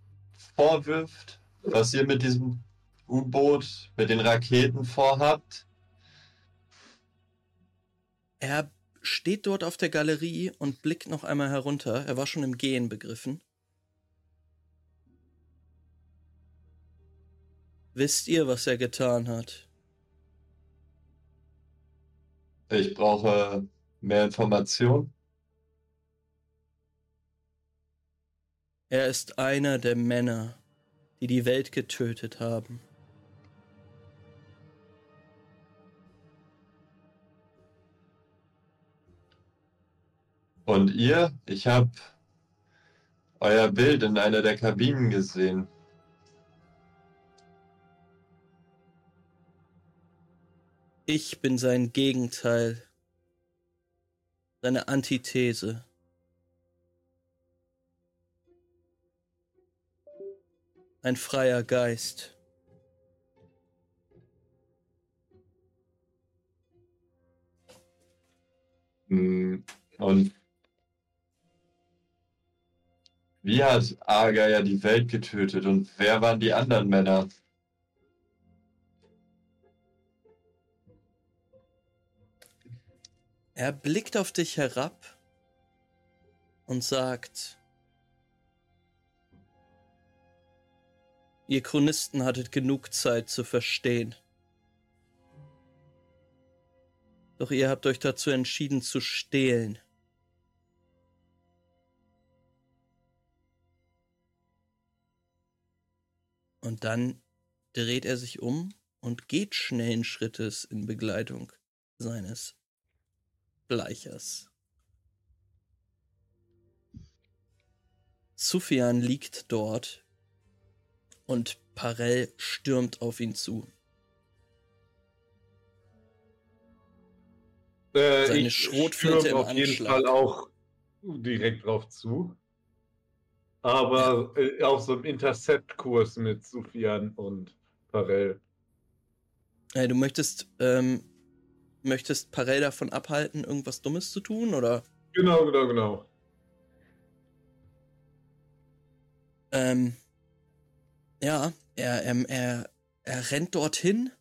vorwirft? Was ihr mit diesem U-Boot, mit den Raketen vorhabt? Er steht dort auf der Galerie und blickt noch einmal herunter. Er war schon im Gehen begriffen. Wisst ihr, was er getan hat? Ich brauche mehr Informationen. Er ist einer der Männer, die die Welt getötet haben. Und ihr? Ich habe euer Bild in einer der Kabinen gesehen. Ich bin sein Gegenteil, seine Antithese. Ein freier Geist. Hm, Und wie hat Aga ja die Welt getötet und wer waren die anderen Männer? Er blickt auf dich herab und sagt, ihr Chronisten hattet genug Zeit zu verstehen. Doch ihr habt euch dazu entschieden zu stehlen. Und dann dreht er sich um und geht schnellen Schrittes in Begleitung seines Bleichers. Sufjan liegt dort und Parell stürmt auf ihn zu. Äh, Seine ich Schrotflinte im auf jeden Anschlag. Fall auch direkt drauf zu. Aber äh, auf so einem Intercept-Kurs mit Sufjan und Parell. Äh, du möchtest, ähm, möchtest Parell davon abhalten, irgendwas Dummes zu tun, oder? Genau, genau, genau. Ähm, ja, er, ähm, er, er rennt dorthin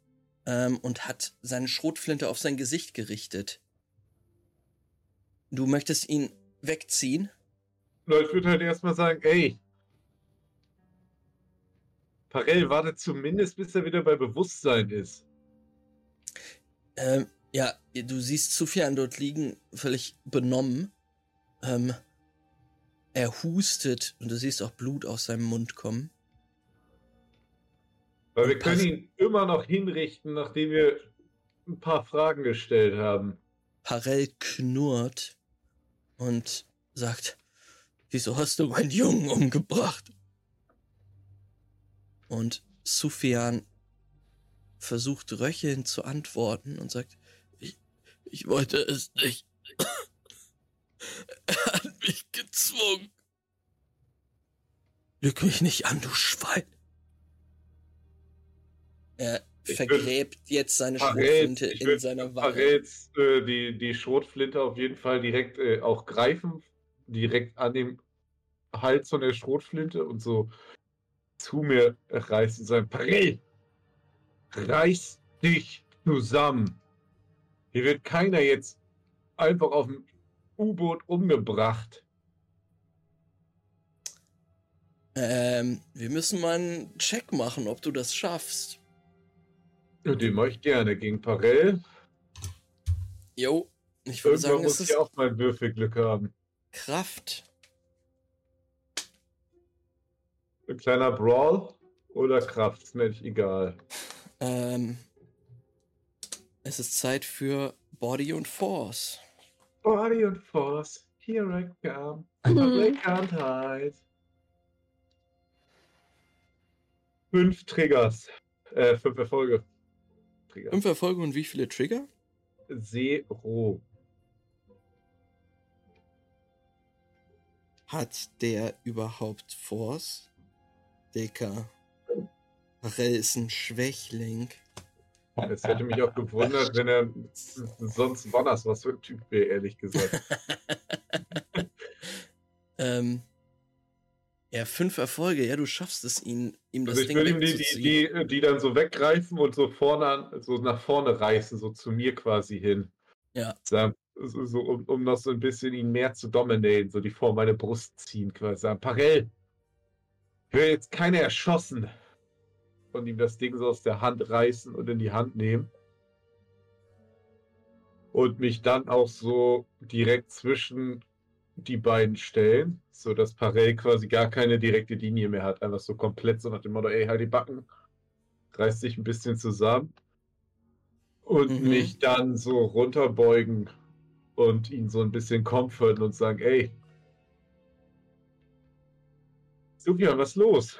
ähm, und hat seine Schrotflinte auf sein Gesicht gerichtet. Du möchtest ihn wegziehen? Ich würde halt erstmal sagen, ey. Parell wartet zumindest, bis er wieder bei Bewusstsein ist. Ähm, ja, du siehst Sufjan dort liegen, völlig benommen. Ähm, er hustet und du siehst auch Blut aus seinem Mund kommen. Weil wir können ihn immer noch hinrichten, nachdem wir ein paar Fragen gestellt haben. Parell knurrt und sagt, wieso hast du meinen Jungen umgebracht? Und Sufjan versucht röchelnd zu antworten und sagt, ich, wollte es nicht. er hat mich gezwungen. Lüg mich nicht an, du Schwein. Er vergräbt jetzt seine Parell- Schrotflinte ich in seiner Wange. Parells äh, die, die Schrotflinte auf jeden Fall direkt äh, auch greifen, direkt an dem Hals von der Schrotflinte und so zu mir reißen und sagen, Parell, reiß dich zusammen. Hier wird keiner jetzt einfach auf dem U-Boot umgebracht. Ähm, wir müssen mal einen Check machen, ob du das schaffst. Den mache ich gerne gegen Parell. Jo, ich würde Irgendwann sagen, muss ich auch mal Würfelglück haben. Kraft. Ein kleiner Brawl oder Kraft, ist mir nicht egal. Ähm, es ist Zeit für Body und Force. Body und Force, here I come, mhm. but I can't hide. Fünf Triggers. Äh, fünf Erfolge. Trigger. Fünf Erfolge und wie viele Trigger? Zero. Hat der überhaupt Force? Dicker. Rell ist ein Schwächling. Es hätte mich auch gewundert, wenn er sonst war das was für ein Typ wäre, ehrlich gesagt. ähm, ja, fünf Erfolge. Ja, du schaffst es, ihn, ihm das Also ich Ding würde ihm die, die, die, die dann so weggreifen und so vorne so nach vorne reißen, so zu mir quasi hin. Ja. So, so, um, um noch so ein bisschen ihn mehr zu dominieren, so die vor meine Brust ziehen quasi. Sagen, Parell, ich will jetzt keine erschossen. Und ihm das Ding so aus der Hand reißen und in die Hand nehmen. Und mich dann auch so direkt zwischen die beiden stellen, sodass Parell quasi gar keine direkte Linie mehr hat. Einfach so komplett so nach dem Motto, ey, halt die Backen, reißt sich ein bisschen zusammen. Und Mhm. mich dann so runterbeugen und ihn so ein bisschen comforten und sagen, ey, Sukian, was ist los?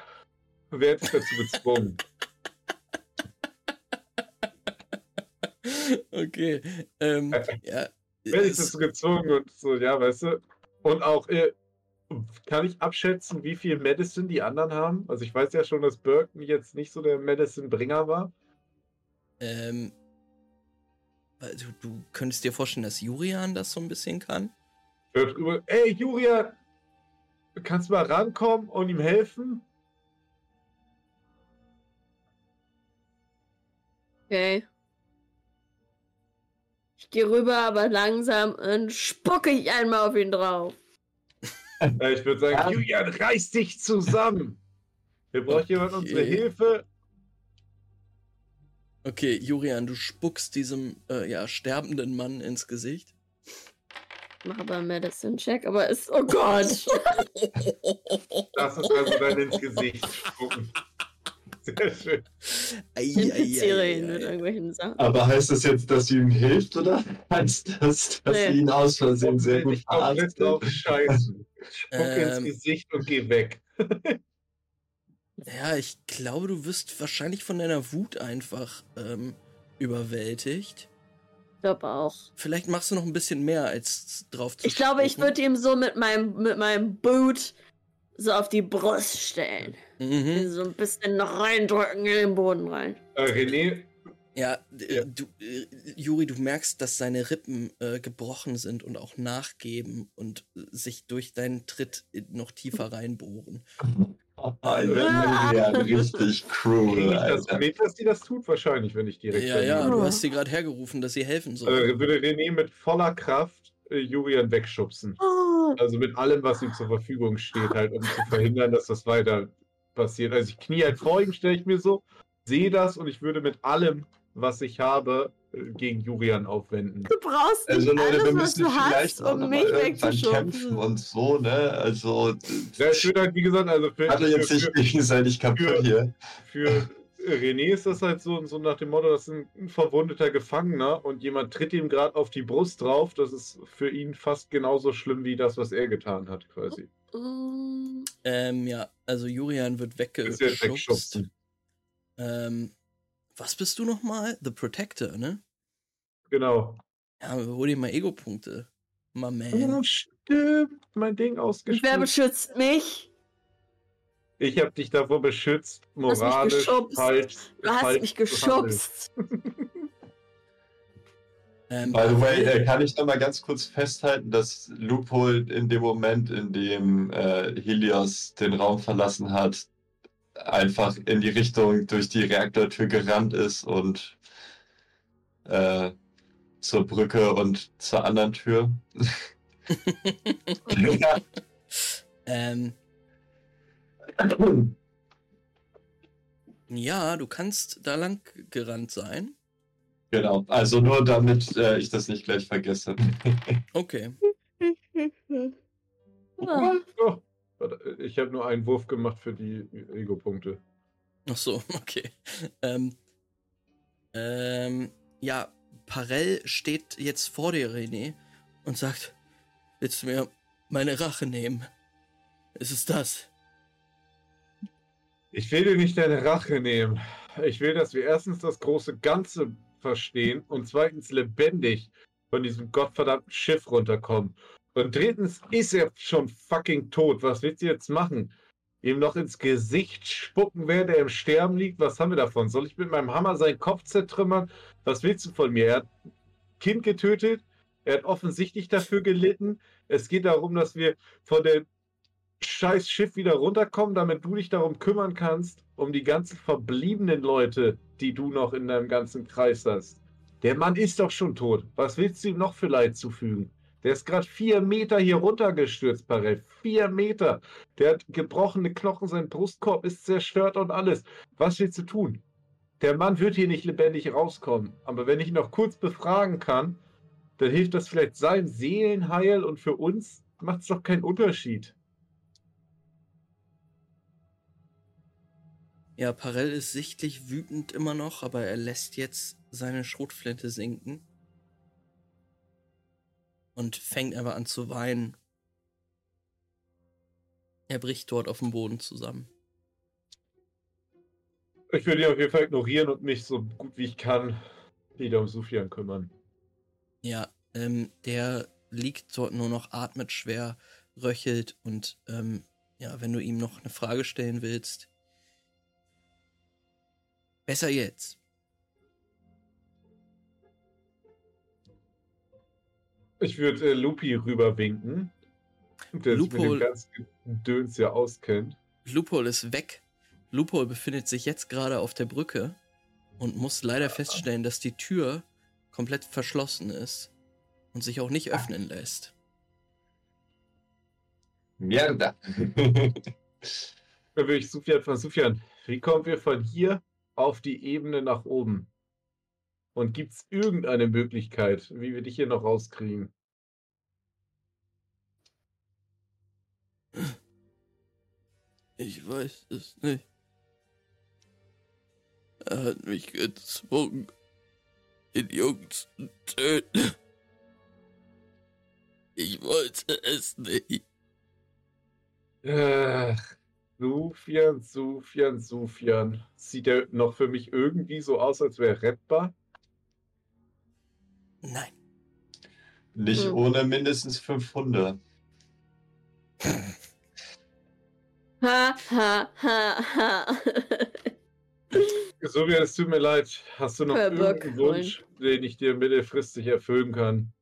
Wer hat dich dazu gezwungen? okay. Ähm, ja. Wer hat dich es- dazu gezwungen? Und so, ja, weißt du. Und auch, äh, kann ich abschätzen, wie viel Medicine die anderen haben? Also ich weiß ja schon, dass Burton jetzt nicht so der Medicine-Bringer war. Ähm, also du könntest dir vorstellen, dass Jurian das so ein bisschen kann? Hört ey, Julia, kannst du mal rankommen und ihm helfen? Okay. Ich gehe rüber, aber langsam und spucke ich einmal auf ihn drauf. Äh, ich würde sagen, Ja. Julian, reiß dich zusammen. Wir brauchen jemand unsere Okay. Hilfe. Okay, Jurian, du spuckst diesem äh, ja, sterbenden Mann ins Gesicht. Mach aber einen Medicine-Check, aber ist. Oh Gott! Das ist also dann ins Gesicht spucken. Sehr schön. Ei, Ich ei, ihn mit ei. irgendwelchen Sachen. Aber heißt das jetzt, dass sie ihm hilft oder heißt das, dass Nee. sie ihn aus Versehen sehr gut verarztet? drauf scheißen. Spuck ins Ähm. Gesicht und geh weg. Ja, ich glaube, du wirst wahrscheinlich von deiner Wut einfach ähm, überwältigt. Ich glaube auch. Vielleicht machst du noch ein bisschen mehr als drauf zu Ich glaube, ich würde ihm so mit meinem, mit meinem Boot so auf die Brust stellen. Mhm. So ein bisschen noch reindrücken in den Boden rein. Äh, René, Ja, Ja. Du, äh, Juri, du merkst, dass seine Rippen äh, gebrochen sind und auch nachgeben und äh, sich durch deinen Tritt noch tiefer reinbohren. Alter, ja, richtig cruel, ich das Alter. mit, dass die das tut? Wahrscheinlich, wenn ich direkt Ja, ja, du hast sie gerade hergerufen, dass sie helfen soll. äh, würde René mit voller Kraft äh, Julian wegschubsen. Oh, Also mit allem, was ihm zur Verfügung steht, halt, um zu verhindern, dass das weiter passiert. Also ich knie halt vor ihm, stelle ich mir so, sehe das und ich würde mit allem, was ich habe, äh, gegen Julian aufwenden. du brauchst nicht Also Leute, alles, wir was müssen du vielleicht hast, auch um mich wegzuschubsen. und so, ne? Also, Ja, ich würde halt, wie gesagt, also für, hatte jetzt für, nicht gegenseitig kaputt für- hier. für René ist das halt so, so nach dem Motto, das ist ein verwundeter Gefangener und jemand tritt ihm gerade auf die Brust drauf. Das ist für ihn fast genauso schlimm wie das, was er getan hat, quasi. Mm, Ähm, ja, also Jurian wird weggeschubst. Ähm, was bist du nochmal? The Protector, ne? Genau. Ja, hol dir mal Ego-Punkte. My Oh, man. stimmt. Mein Ding Und wer beschützt mich? Ich habe dich davor beschützt, hast mich moralisch geschubst. falsch. Du hast falsch mich geschubst. Ähm, By the way, äh, kann ich noch mal ganz kurz festhalten, dass Loophole in dem Moment, in dem äh, Helios den Raum verlassen hat, einfach in die Richtung durch die Reaktortür gerannt ist und äh, zur Brücke und zur anderen Tür. ja. ähm, ja, du kannst da lang gerannt sein. Genau, also nur damit äh, ich das nicht gleich vergesse. Okay. Ah, Oh, warte, ich habe nur einen Wurf gemacht für die Ego-Punkte. Ach so, okay. Ähm, ähm, ja, Parell steht jetzt vor dir, René, und sagt, willst du mir meine Rache nehmen? Ist es das? Ich will dir nicht deine Rache nehmen. Ich will, dass wir erstens das große Ganze verstehen und zweitens lebendig von diesem gottverdammten Schiff runterkommen. Und drittens ist er schon fucking tot. Was willst du jetzt machen? Ihm noch ins Gesicht spucken, während er im Sterben liegt? Was haben wir davon? Soll ich mit meinem Hammer seinen Kopf zertrümmern? Was willst du von mir? Er hat ein Kind getötet. Er hat offensichtlich dafür gelitten. Es geht darum, dass wir von dem scheiß Schiff wieder runterkommen, damit du dich darum kümmern kannst, um die ganzen verbliebenen Leute, die du noch in deinem ganzen Kreis hast. Der Mann ist doch schon tot. Was willst du ihm noch für Leid zufügen? Der ist gerade vier Meter hier runtergestürzt, Parell. Vier Meter. Der hat gebrochene Knochen, sein Brustkorb ist zerstört und alles. Was willst du tun? Der Mann wird hier nicht lebendig rauskommen. Aber wenn ich ihn noch kurz befragen kann, dann hilft das vielleicht seinem Seelenheil und für uns macht es doch keinen Unterschied. Ja, Parell ist sichtlich wütend immer noch, aber er lässt jetzt seine Schrotflinte sinken. Und fängt einfach an zu weinen. Er bricht dort auf dem Boden zusammen. Ich würde ihn auf jeden Fall ignorieren und mich so gut wie ich kann wieder um Sufjan kümmern. Ja, ähm, der liegt dort nur noch, atmet schwer, röchelt und ähm, ja, wenn du ihm noch eine Frage stellen willst, besser jetzt. Ich würde äh, Lupi rüberwinken, der sich mit Lupo- dem ganzen Döns ja auskennt. Lupol ist weg. Lupol befindet sich jetzt gerade auf der Brücke und muss leider feststellen, dass die Tür komplett verschlossen ist und sich auch nicht öffnen lässt. Mierda. Dann würde ich Sufjan von Sufjan, wie kommen wir von hier auf die Ebene nach oben? Und gibt es irgendeine Möglichkeit, wie wir dich hier noch rauskriegen? Ich weiß es nicht. Er hat mich gezwungen, den Jungs zu töten. Ich wollte es nicht. Ach, Sufjan, Sufjan, Sufjan. Sieht er noch für mich irgendwie so aus, als wäre er rettbar? Nein. Nicht Hm. ohne mindestens 500. Ha, ha, ha, ha. Sufjan, es tut mir leid. Hast du noch Verbirg irgendeinen Wunsch, den ich dir mittelfristig erfüllen kann?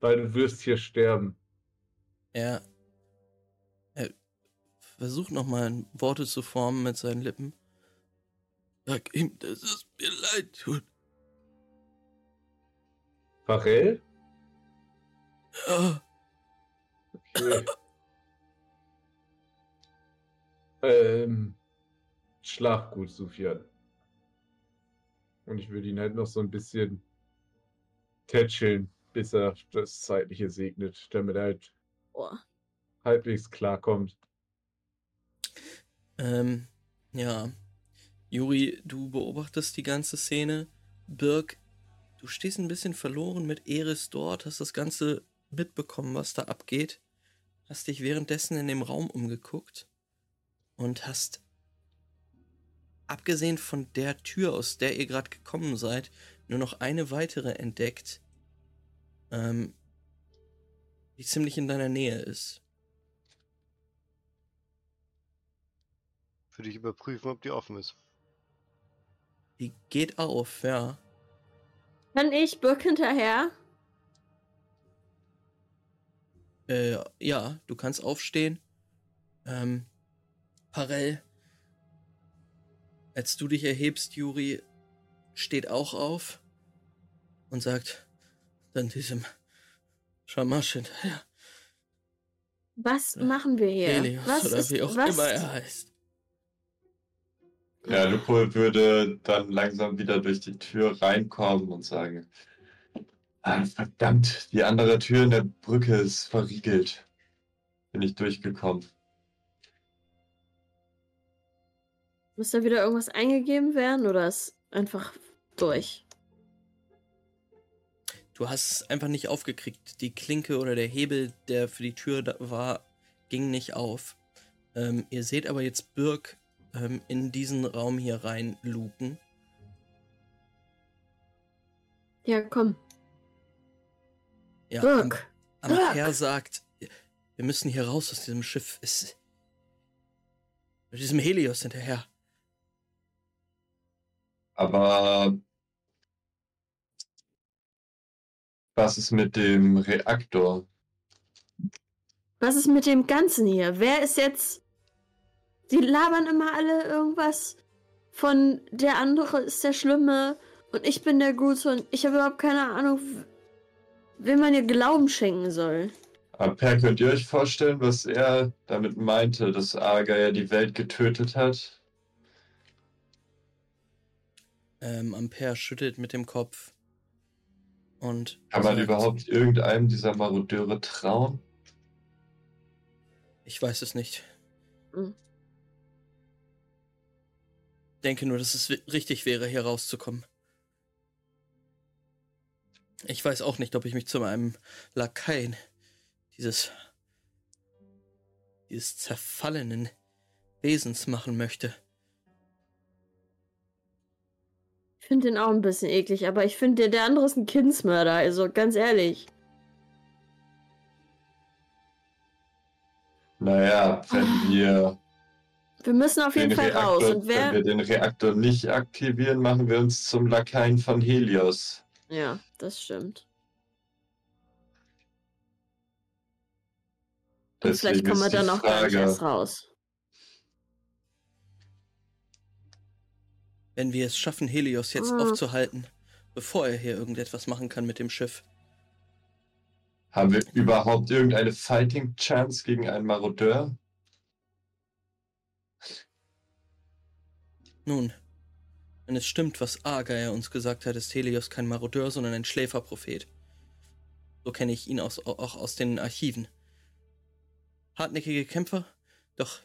Weil du wirst hier sterben. Er, er versucht nochmal Worte zu formen mit seinen Lippen. Sag ihm, dass es mir leid tut. Farel? Ja, Okay. ähm, schlaf gut, Sufjan. Und ich würde ihn halt noch so ein bisschen tätscheln, bis er das Zeitliche segnet, damit er halt Boah. halbwegs klarkommt. Ähm, ja. Juri, du beobachtest die ganze Szene. Birk, du stehst ein bisschen verloren mit Eris dort, hast das Ganze mitbekommen, was da abgeht. Hast dich währenddessen in dem Raum umgeguckt und hast, abgesehen von der Tür, aus der ihr gerade gekommen seid, nur noch eine weitere entdeckt, ähm, die ziemlich in deiner Nähe ist. Für dich überprüfen, ob die offen ist. Die geht auf, ja. Kann ich Birk hinterher? Äh, ja, du kannst aufstehen. Ähm, Parell, als du dich erhebst, Juri, steht auch auf und sagt dann diesem Schamasch hinterher, Was machen wir hier? Helios was oder ist, wie auch was? immer er heißt. Ja, Lupo würde dann langsam wieder durch die Tür reinkommen und sagen: ah, Verdammt, die andere Tür in der Brücke ist verriegelt. Bin ich durchgekommen. Muss da wieder irgendwas eingegeben werden oder ist einfach durch? Du hast es einfach nicht aufgekriegt. Die Klinke oder der Hebel, der für die Tür da war, ging nicht auf. Ähm, ihr seht aber jetzt Birk ähm, in diesen Raum hier rein luken. Ja, komm. Ja, am, Birk. Ampere sagt, wir müssen hier raus aus diesem Schiff. Es, mit diesem Helios hinterher. Aber was ist mit dem Reaktor? Was ist mit dem Ganzen hier? Wer ist jetzt. Die labern immer alle irgendwas von der andere ist der Schlimme und ich bin der Gute und ich habe überhaupt keine Ahnung, wem man ihr Glauben schenken soll. Aber Per, könnt ihr euch vorstellen, was er damit meinte, dass Arga ja die Welt getötet hat? Ähm, Ampere schüttelt mit dem Kopf. Und Kann man überhaupt irgendeinem dieser Marodeure trauen? Ich weiß es nicht. Hm. Denke nur, dass es richtig wäre, hier rauszukommen. Ich weiß auch nicht, ob ich mich zu einem Lakaien dieses dieses zerfallenen Wesens machen möchte. Ich finde den auch ein bisschen eklig, aber ich finde, der, der andere ist ein Kindsmörder, also ganz ehrlich. Naja, wenn wir, Wir müssen auf jeden den Fall raus. Reaktor, Und wenn wir wer. den Reaktor nicht aktivieren, machen wir uns zum Lakaien von Helios. Ja, das stimmt. Und vielleicht kommen wir dann auch gar nicht erst raus. Wenn wir es schaffen, Helios jetzt Ah. aufzuhalten, bevor er hier irgendetwas machen kann mit dem Schiff. Haben wir überhaupt irgendeine Fighting Chance gegen einen Marodeur? Nun, wenn es stimmt, was Argeier uns gesagt hat, ist Helios kein Marodeur, sondern ein Schläferprophet. So kenne ich ihn aus, auch aus den Archiven. Hartnäckige Kämpfer, doch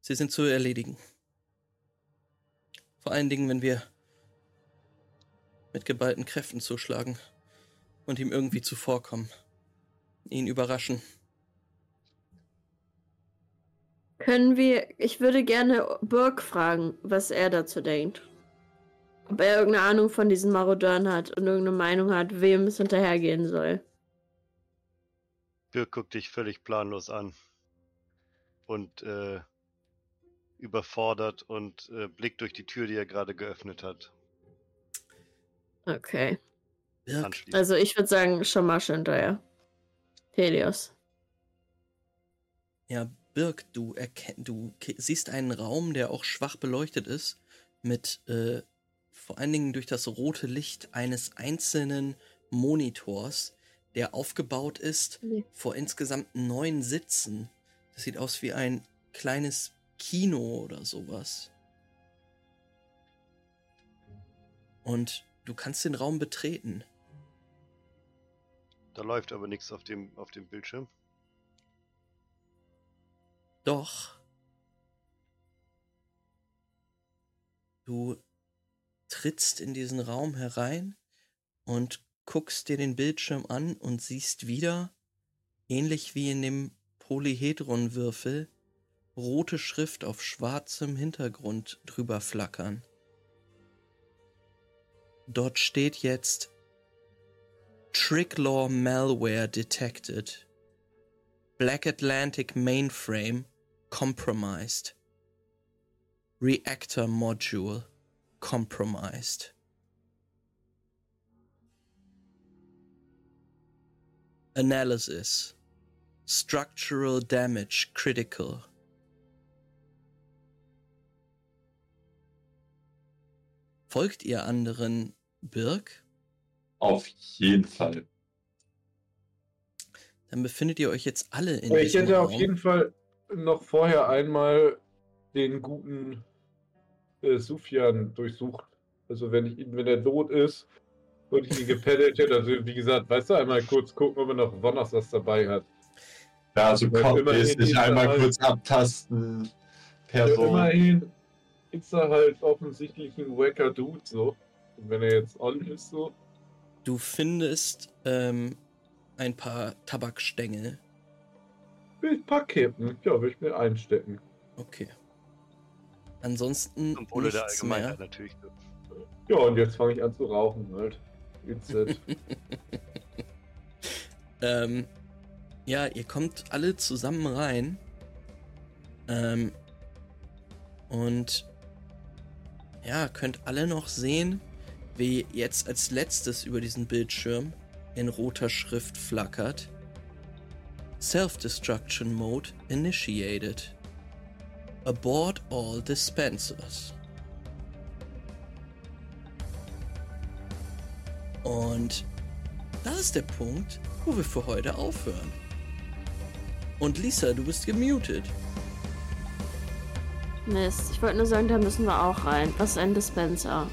sie sind zu erledigen. Vor allen Dingen, wenn wir mit geballten Kräften zuschlagen und ihm irgendwie zuvorkommen, ihn überraschen. Können wir. Ich würde gerne Burke fragen, was er dazu denkt. Ob er irgendeine Ahnung von diesen Marodeuren hat und irgendeine Meinung hat, wem es hinterhergehen soll. Birk guckt dich völlig planlos an. Und äh, überfordert und äh, blickt durch die Tür, die er gerade geöffnet hat. Okay. Birk. Also ich würde sagen, Shamash hinterher. Helios. Ja, Birk, du, du siehst einen Raum, der auch schwach beleuchtet ist, mit äh, vor allen Dingen durch das rote Licht eines einzelnen Monitors, der aufgebaut ist Nee. vor insgesamt neun Sitzen. Das sieht aus wie ein kleines Kino oder sowas. Und du kannst den Raum betreten. Da läuft aber nichts auf dem, auf dem Bildschirm. Doch. Du trittst in diesen Raum herein und guckst dir den Bildschirm an und siehst wieder, ähnlich wie in dem Polyhedronwürfel, rote Schrift auf schwarzem Hintergrund drüber flackern. Dort steht jetzt Tricklaw Malware detected. Black Atlantic mainframe compromised. Reactor module compromised. Analysis. Structural damage critical. Folgt ihr anderen Birk? Auf jeden Fall. Dann befindet ihr euch jetzt alle in ich diesem hätte Raum. auf jeden Fall noch vorher einmal den guten äh, Sufjan durchsucht. Also wenn ich ihn, wenn er tot ist und ich ihn gepeddelt hätte, also wie gesagt, weißt du, einmal kurz gucken, ob er noch Wonners was dabei hat. Ja, also ist er einmal halt- kurz abtasten. Person. immerhin ist er halt offensichtlich ein wacker Dude so. Und wenn er jetzt on ist so, Du findest ähm, ein paar Tabakstängel. Will ich Packkippen. Ja, will ich mir einstecken. Okay. Ansonsten der nichts Allgemeinheit mehr. natürlich. Ja, und jetzt fange ich an zu rauchen halt. Äh, ähm, ja, ihr kommt alle zusammen rein. Ähm, und ja, könnt alle noch sehen, wie jetzt als letztes über diesen Bildschirm in roter Schrift flackert. Self-Destruction Mode initiated. Abort all dispensers. Und das ist der Punkt, wo wir für heute aufhören. Und Lisa, du bist gemutet. Mist, ich wollte nur sagen, da müssen wir auch rein. Was ist ein Dispenser?